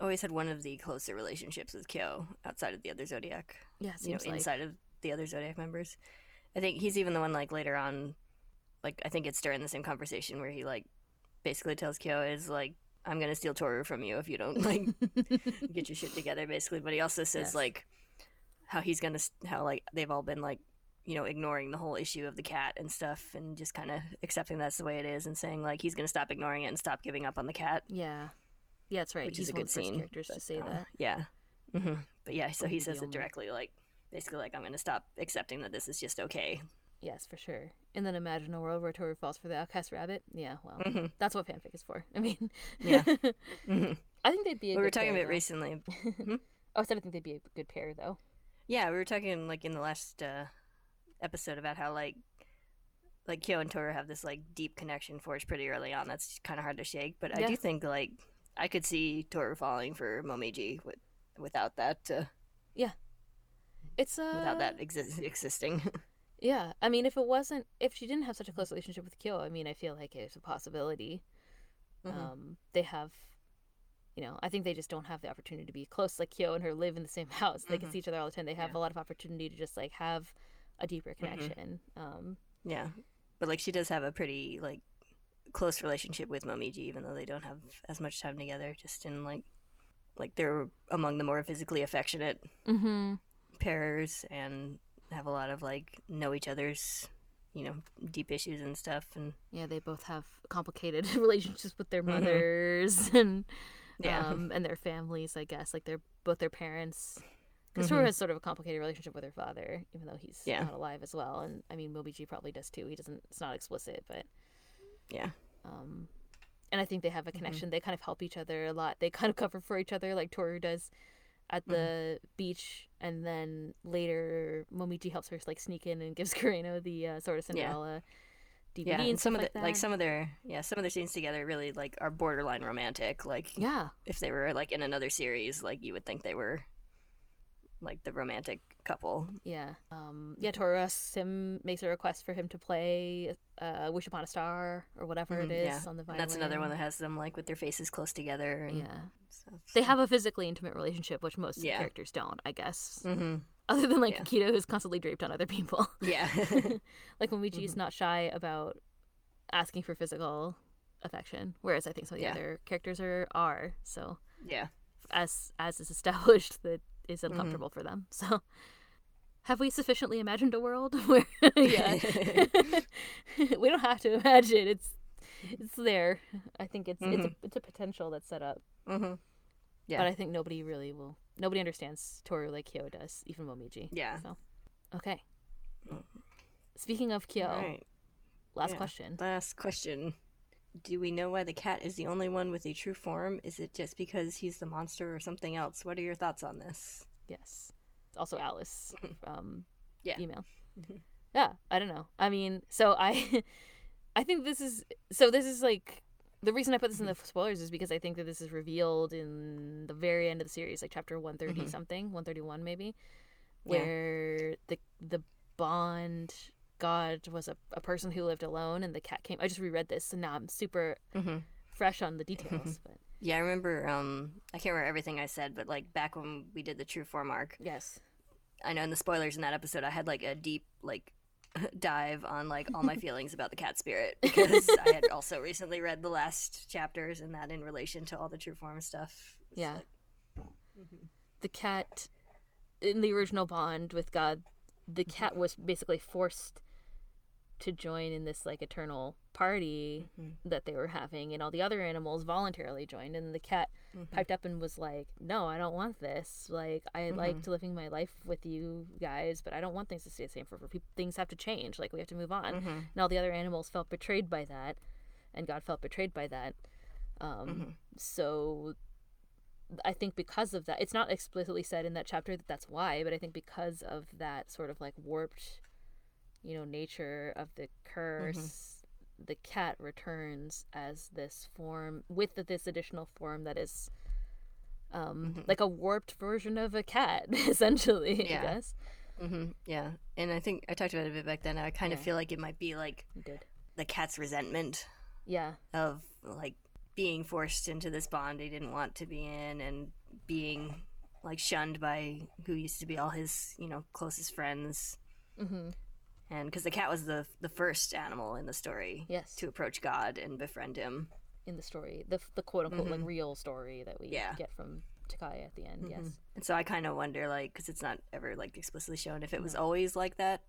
[SPEAKER 2] always had one of the closer relationships with Kyo outside of the other Zodiac.
[SPEAKER 1] yeah,
[SPEAKER 2] You know,
[SPEAKER 1] like
[SPEAKER 2] inside of the other Zodiac members. I think he's even the one like later on, like I think it's during the same conversation where he like basically tells Kyo is like I'm gonna steal Toru from you if you don't like get your shit together, basically. But he also says
[SPEAKER 1] Yes.
[SPEAKER 2] like how he's gonna how like they've all been like you know ignoring the whole issue of the cat and stuff and just kind of accepting that's the way it is and saying like he's gonna stop ignoring it and stop giving up on the cat
[SPEAKER 1] yeah, yeah, that's right.
[SPEAKER 2] which
[SPEAKER 1] He's
[SPEAKER 2] is a good
[SPEAKER 1] of the first
[SPEAKER 2] scene.
[SPEAKER 1] characters to say
[SPEAKER 2] uh,
[SPEAKER 1] that.
[SPEAKER 2] Yeah. hmm But yeah, so he says it directly, like basically, like I'm going to stop accepting that this is just okay.
[SPEAKER 1] Yes, for sure. And then imagine a world where Toru falls for the outcast rabbit. Yeah, well,
[SPEAKER 2] Mhm.
[SPEAKER 1] that's what fanfic is for. I mean,
[SPEAKER 2] Yeah. hmm
[SPEAKER 1] I think they'd be. A
[SPEAKER 2] we
[SPEAKER 1] good
[SPEAKER 2] were talking
[SPEAKER 1] pair,
[SPEAKER 2] about
[SPEAKER 1] though.
[SPEAKER 2] recently.
[SPEAKER 1] oh, I said I think they'd be a good pair though.
[SPEAKER 2] Yeah, we were talking like in the last uh, episode about how like like Kyo and Toru have this like deep connection forged pretty early on. That's kind of hard to shake, but I do think like I could see Toru falling for Momiji with, without that uh,
[SPEAKER 1] It's uh,
[SPEAKER 2] without that exi- existing.
[SPEAKER 1] Yeah, I mean, if it wasn't, if she didn't have such a close relationship with Kyo, I mean, I feel like it's a possibility.
[SPEAKER 2] Mhm.
[SPEAKER 1] Um, they have, you know, I think they just don't have the opportunity to be close. Like Kyo and her live in the same house; they can
[SPEAKER 2] Mhm.
[SPEAKER 1] see each other all the time. They have
[SPEAKER 2] Yeah.
[SPEAKER 1] a lot of opportunity to just like have a deeper
[SPEAKER 2] Mm-hmm.
[SPEAKER 1] connection. Um,
[SPEAKER 2] yeah, but like she does have a pretty like close relationship with Momiji, even though they don't have as much time together. Just in like like they're among the more physically affectionate
[SPEAKER 1] mm-hmm.
[SPEAKER 2] pairs and have a lot of like know each other's you know deep issues and stuff and
[SPEAKER 1] Yeah, they both have complicated relationships with their
[SPEAKER 2] Mhm.
[SPEAKER 1] mothers and
[SPEAKER 2] yeah
[SPEAKER 1] um, and their families. I guess like they're both their parents. Because
[SPEAKER 2] Mhm.
[SPEAKER 1] Toru has sort of a complicated relationship with her father, even though he's
[SPEAKER 2] Yeah.
[SPEAKER 1] not alive as well. And I mean, Momiji probably does too. He doesn't. It's not explicit, but
[SPEAKER 2] yeah
[SPEAKER 1] um, and I think they
[SPEAKER 2] Mm-hmm.
[SPEAKER 1] have a connection. They kind of help each other a lot. They kind of cover for each other, like Toru does at
[SPEAKER 2] Mm-hmm.
[SPEAKER 1] the beach, and then later Momiji helps her like sneak in and gives Kureno the uh, Sort of
[SPEAKER 2] Yeah.
[SPEAKER 1] Cinderella DVD
[SPEAKER 2] yeah
[SPEAKER 1] and
[SPEAKER 2] and some of the
[SPEAKER 1] that.
[SPEAKER 2] like some of their yeah some of their scenes together really like are borderline romantic like
[SPEAKER 1] yeah,
[SPEAKER 2] if they were like in another series like you would think they were like the romantic couple
[SPEAKER 1] yeah, um, yeah. Toru asks him, makes a request for him to play uh, "Wish Upon a Star" or whatever
[SPEAKER 2] Mhm,
[SPEAKER 1] it is
[SPEAKER 2] yeah.
[SPEAKER 1] on the
[SPEAKER 2] and
[SPEAKER 1] violin.
[SPEAKER 2] that's another one that has them like with their faces close together and
[SPEAKER 1] Yeah,
[SPEAKER 2] stuff.
[SPEAKER 1] they have a physically intimate relationship, which most
[SPEAKER 2] Yeah.
[SPEAKER 1] characters don't, I guess.
[SPEAKER 2] hmm
[SPEAKER 1] Other than like
[SPEAKER 2] Yeah.
[SPEAKER 1] Akito, who's constantly draped on other people.
[SPEAKER 2] yeah
[SPEAKER 1] like Momiji is
[SPEAKER 2] Mhm.
[SPEAKER 1] not shy about asking for physical affection, whereas I think some of the
[SPEAKER 2] Yeah.
[SPEAKER 1] other characters are are. So
[SPEAKER 2] yeah
[SPEAKER 1] as as is established, that is
[SPEAKER 2] Mm-hmm.
[SPEAKER 1] uncomfortable for them. So have we sufficiently imagined a world where yeah we don't have to imagine it's it's there. I think it's it's a it's a potential that's set up,
[SPEAKER 2] hmm Yeah.
[SPEAKER 1] but I think nobody really will. Nobody understands Toru like Kyo does, even Momiji.
[SPEAKER 2] yeah
[SPEAKER 1] So okay.
[SPEAKER 2] Mm.
[SPEAKER 1] Speaking of Kyo,
[SPEAKER 2] right.
[SPEAKER 1] last
[SPEAKER 2] Yeah.
[SPEAKER 1] question.
[SPEAKER 2] Last question. Do we know why the cat is the only one with a true form? Is it just because he's the monster or something else? What are your thoughts on this?
[SPEAKER 1] Yes. Also Alice um
[SPEAKER 2] Yeah.
[SPEAKER 1] email.
[SPEAKER 2] Mhm.
[SPEAKER 1] Yeah, I don't know. I mean, so I I think this is so this is like the reason I put this in the
[SPEAKER 2] Mm-hmm.
[SPEAKER 1] spoilers is because I think that this is revealed in the very end of the series, like chapter 130
[SPEAKER 2] Mhm.
[SPEAKER 1] something, 131 maybe,
[SPEAKER 2] Yeah.
[SPEAKER 1] where the the bond god was a, a person who lived alone and the cat came I just reread this and now I'm super
[SPEAKER 2] Mm-hmm.
[SPEAKER 1] fresh on the details, but
[SPEAKER 2] Yeah, I remember. Um, I can't remember everything I said, but like back when we did the true form arc,
[SPEAKER 1] yes.
[SPEAKER 2] I know in the spoilers in that episode, I had like a deep like dive on like all my feelings about the cat spirit because I had also recently read the last chapters and that in relation to all the true form stuff.
[SPEAKER 1] Yeah.
[SPEAKER 2] like- Mhm.
[SPEAKER 1] the cat in the original bond with god the cat was basically forced to join in this like eternal party
[SPEAKER 2] Mhm.
[SPEAKER 1] that they were having and all the other animals voluntarily joined and the cat
[SPEAKER 2] Mhm.
[SPEAKER 1] piped up and was like no i don't want this like i liked living my life with you guys but i don't want things to stay the same forever Peop things have to change like we have to move on
[SPEAKER 2] Mhm.
[SPEAKER 1] and all the other animals felt betrayed by that and god felt betrayed by that um,
[SPEAKER 2] Mhm.
[SPEAKER 1] so i think because of that it's not explicitly said in that chapter that that's why but i think because of that sort of like warped you know nature of the curse the cat returns as this form with this additional form that is um
[SPEAKER 2] Mhm.
[SPEAKER 1] like a warped version of a cat essentially
[SPEAKER 2] Yeah.
[SPEAKER 1] i guess
[SPEAKER 2] hmm Yeah, and I think I talked about it a bit back then. I kind of feel like it might be like the cat's resentment
[SPEAKER 1] yeah
[SPEAKER 2] of like being forced into this bond he didn't want to be in, and being like shunned by who used to be all his you know closest friends.
[SPEAKER 1] mm-hmm.
[SPEAKER 2] And because the cat was the the first animal in the story
[SPEAKER 1] yes
[SPEAKER 2] to approach God and befriend him.
[SPEAKER 1] in the story the, the quote-unquote like real story that we
[SPEAKER 2] Mm-hmm. Yeah.
[SPEAKER 1] get from takaya at the end yes
[SPEAKER 2] And so I kind of wonder, like, because it's not ever like explicitly shown, if it was always like that,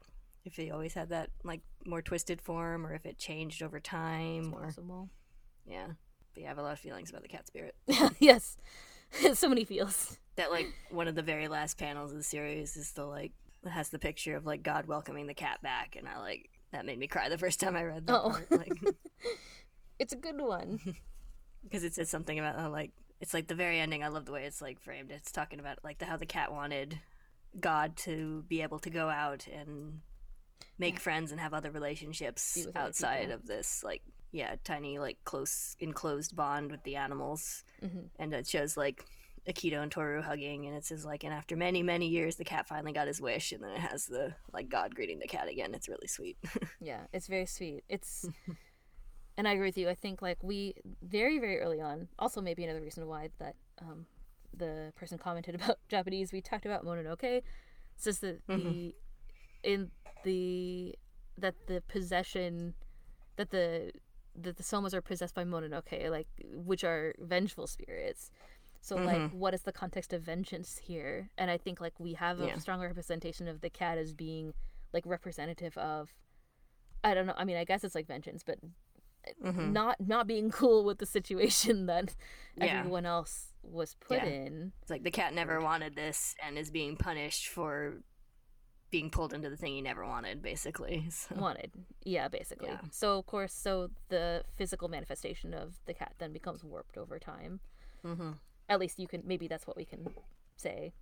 [SPEAKER 2] if he always had that like more twisted form, or if it changed over time, or
[SPEAKER 1] possible
[SPEAKER 2] yeah. But yeah, I have a lot of feelings about the cat spirit.
[SPEAKER 1] yes so many feels
[SPEAKER 2] That like one of the very last panels of the series is the like has the picture of like God welcoming the cat back, and I like that made me cry the first time I read that
[SPEAKER 1] Oh.
[SPEAKER 2] part, like
[SPEAKER 1] it's a good one
[SPEAKER 2] because it says something about how like it's like the very ending. I love the way it's like framed. It's talking about like the, how the cat wanted God to be able to go out and make
[SPEAKER 1] Yeah.
[SPEAKER 2] friends and have other relationships
[SPEAKER 1] Be with other
[SPEAKER 2] outside of this like yeah tiny like close enclosed bond with the animals
[SPEAKER 1] Mhm.
[SPEAKER 2] and it shows like Akito and Toru hugging and it says like and after many many years the cat finally got his wish and then it has the like God greeting the cat again it's really sweet
[SPEAKER 1] Yeah, it's very sweet. It's and I agree with you. I think like we very very early on. Also, maybe another reason why that um, the person commented about Japanese. We talked about Mononoke. It's just that the in the that the possession that the that the somas are possessed by Mononoke, like which are vengeful spirits. So like, what is the context of vengeance here? And I think like we have a
[SPEAKER 2] Yeah.
[SPEAKER 1] strong representation of the cat as being like representative of I don't know. I mean, I guess it's like vengeance, but
[SPEAKER 2] Mhm.
[SPEAKER 1] not not being cool with the situation that
[SPEAKER 2] Yeah.
[SPEAKER 1] everyone else was put
[SPEAKER 2] Yeah.
[SPEAKER 1] in.
[SPEAKER 2] it's like the cat never wanted this and is being punished for being pulled into the thing he never wanted basically so.
[SPEAKER 1] Wanted, yeah, basically.
[SPEAKER 2] Yeah.
[SPEAKER 1] So of course, so the physical manifestation of the cat then becomes warped over time.
[SPEAKER 2] mm-hmm.
[SPEAKER 1] At least you can. Maybe that's what we can say.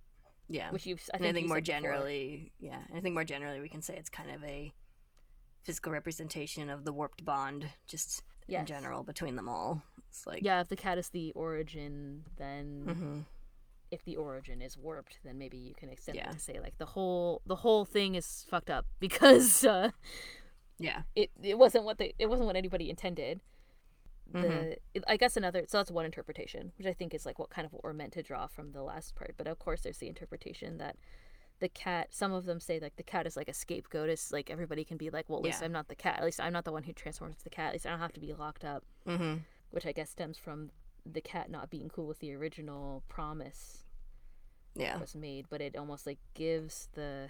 [SPEAKER 2] yeah
[SPEAKER 1] Which you've. I think
[SPEAKER 2] I think more
[SPEAKER 1] said before.
[SPEAKER 2] generally, yeah, I think more generally we can say it's kind of a physical representation of the warped bond, just in general between them all. It's like,
[SPEAKER 1] Yeah, if the cat is the origin, then
[SPEAKER 2] hmm
[SPEAKER 1] if the origin is warped, then maybe you can extend
[SPEAKER 2] Yeah.
[SPEAKER 1] it to say like the whole the whole thing is fucked up because uh,
[SPEAKER 2] yeah,
[SPEAKER 1] it it wasn't what they it wasn't what anybody intended. The
[SPEAKER 2] Mhm.
[SPEAKER 1] I guess another so that's one interpretation, which I think is like what kind of what we're meant to draw from the last part. But of course, there's the interpretation that the cat. Some of them say like the cat is like a scapegoat. It's like everybody can be like, well, at least
[SPEAKER 2] Yeah.
[SPEAKER 1] I'm not the cat. At least I'm not the one who transforms the cat. At least I don't have to be locked up.
[SPEAKER 2] hmm
[SPEAKER 1] Which I guess stems from the cat not being cool with the original promise
[SPEAKER 2] yeah,
[SPEAKER 1] was made, but it almost like gives the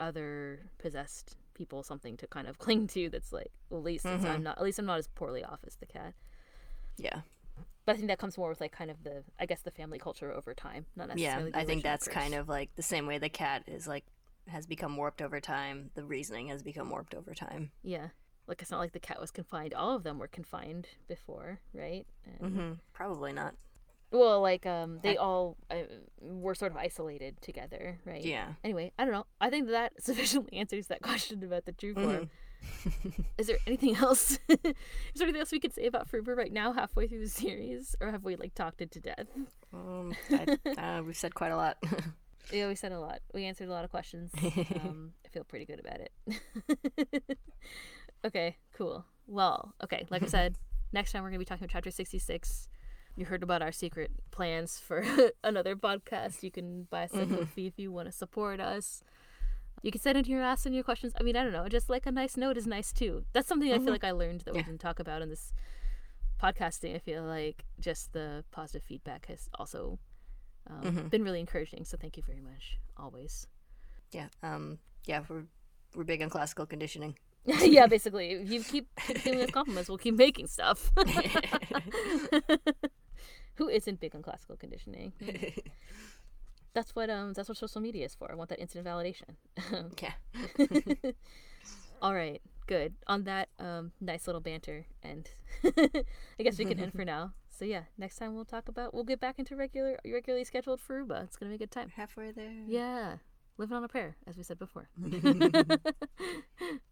[SPEAKER 1] other possessed people something to kind of cling to. That's like, well, at least it's, I'm not. At least I'm not as poorly off as the cat.
[SPEAKER 2] Yeah,
[SPEAKER 1] But I think that comes more with like kind of the, I guess, the family culture over time, not
[SPEAKER 2] yeah.
[SPEAKER 1] necessarily. the
[SPEAKER 2] I think that's kind of like the same way the cat is like has become warped over time. The reasoning has become warped over time.
[SPEAKER 1] yeah. Like it's not like the cat was confined. All of them were confined before, right? And,
[SPEAKER 2] hmm Probably not.
[SPEAKER 1] Well, like um, they
[SPEAKER 2] I-
[SPEAKER 1] all uh, were sort of isolated together, right?
[SPEAKER 2] Yeah.
[SPEAKER 1] Anyway, I don't know. I think that sufficiently answers that question about the true form.
[SPEAKER 2] Mhm.
[SPEAKER 1] Is there anything else? Is there anything else we could say about Furuba right now, halfway through the series, or have we like talked it to death?
[SPEAKER 2] Um, I, uh, we've said quite a lot.
[SPEAKER 1] Yeah, we said a lot. We answered a lot of questions. Um, I feel pretty good about it. okay, cool. Well, okay, like I said, next time we're gonna be talking about chapter sixty-six. You heard about our secret plans for another podcast. You can buy us a fee if you want to support us. You can send in your ask and your questions. I mean, I don't know. Just like a nice note is nice too. That's something I feel like I learned that we
[SPEAKER 2] Yeah.
[SPEAKER 1] didn't talk about in this podcasting. I feel like just the positive feedback has also um, been really encouraging. So thank you very much. Always.
[SPEAKER 2] yeah. Um. Yeah. We're we're big on classical conditioning.
[SPEAKER 1] yeah, basically, if you keep giving us compliments, we'll keep making stuff. Who isn't big on classical conditioning? That's what um that's what social media is for. I want that instant validation.
[SPEAKER 2] yeah.
[SPEAKER 1] All right, good. On that um nice little banter, and I guess we can end for now. So yeah, next time we'll talk about we'll get back into regular regularly scheduled Furuba. It's gonna be a good time.
[SPEAKER 2] Halfway there.
[SPEAKER 1] Yeah, living on a prayer, as we said before.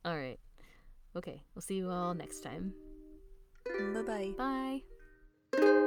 [SPEAKER 1] all right. Okay, we'll see you all next time.
[SPEAKER 2] Bye bye.
[SPEAKER 1] Bye.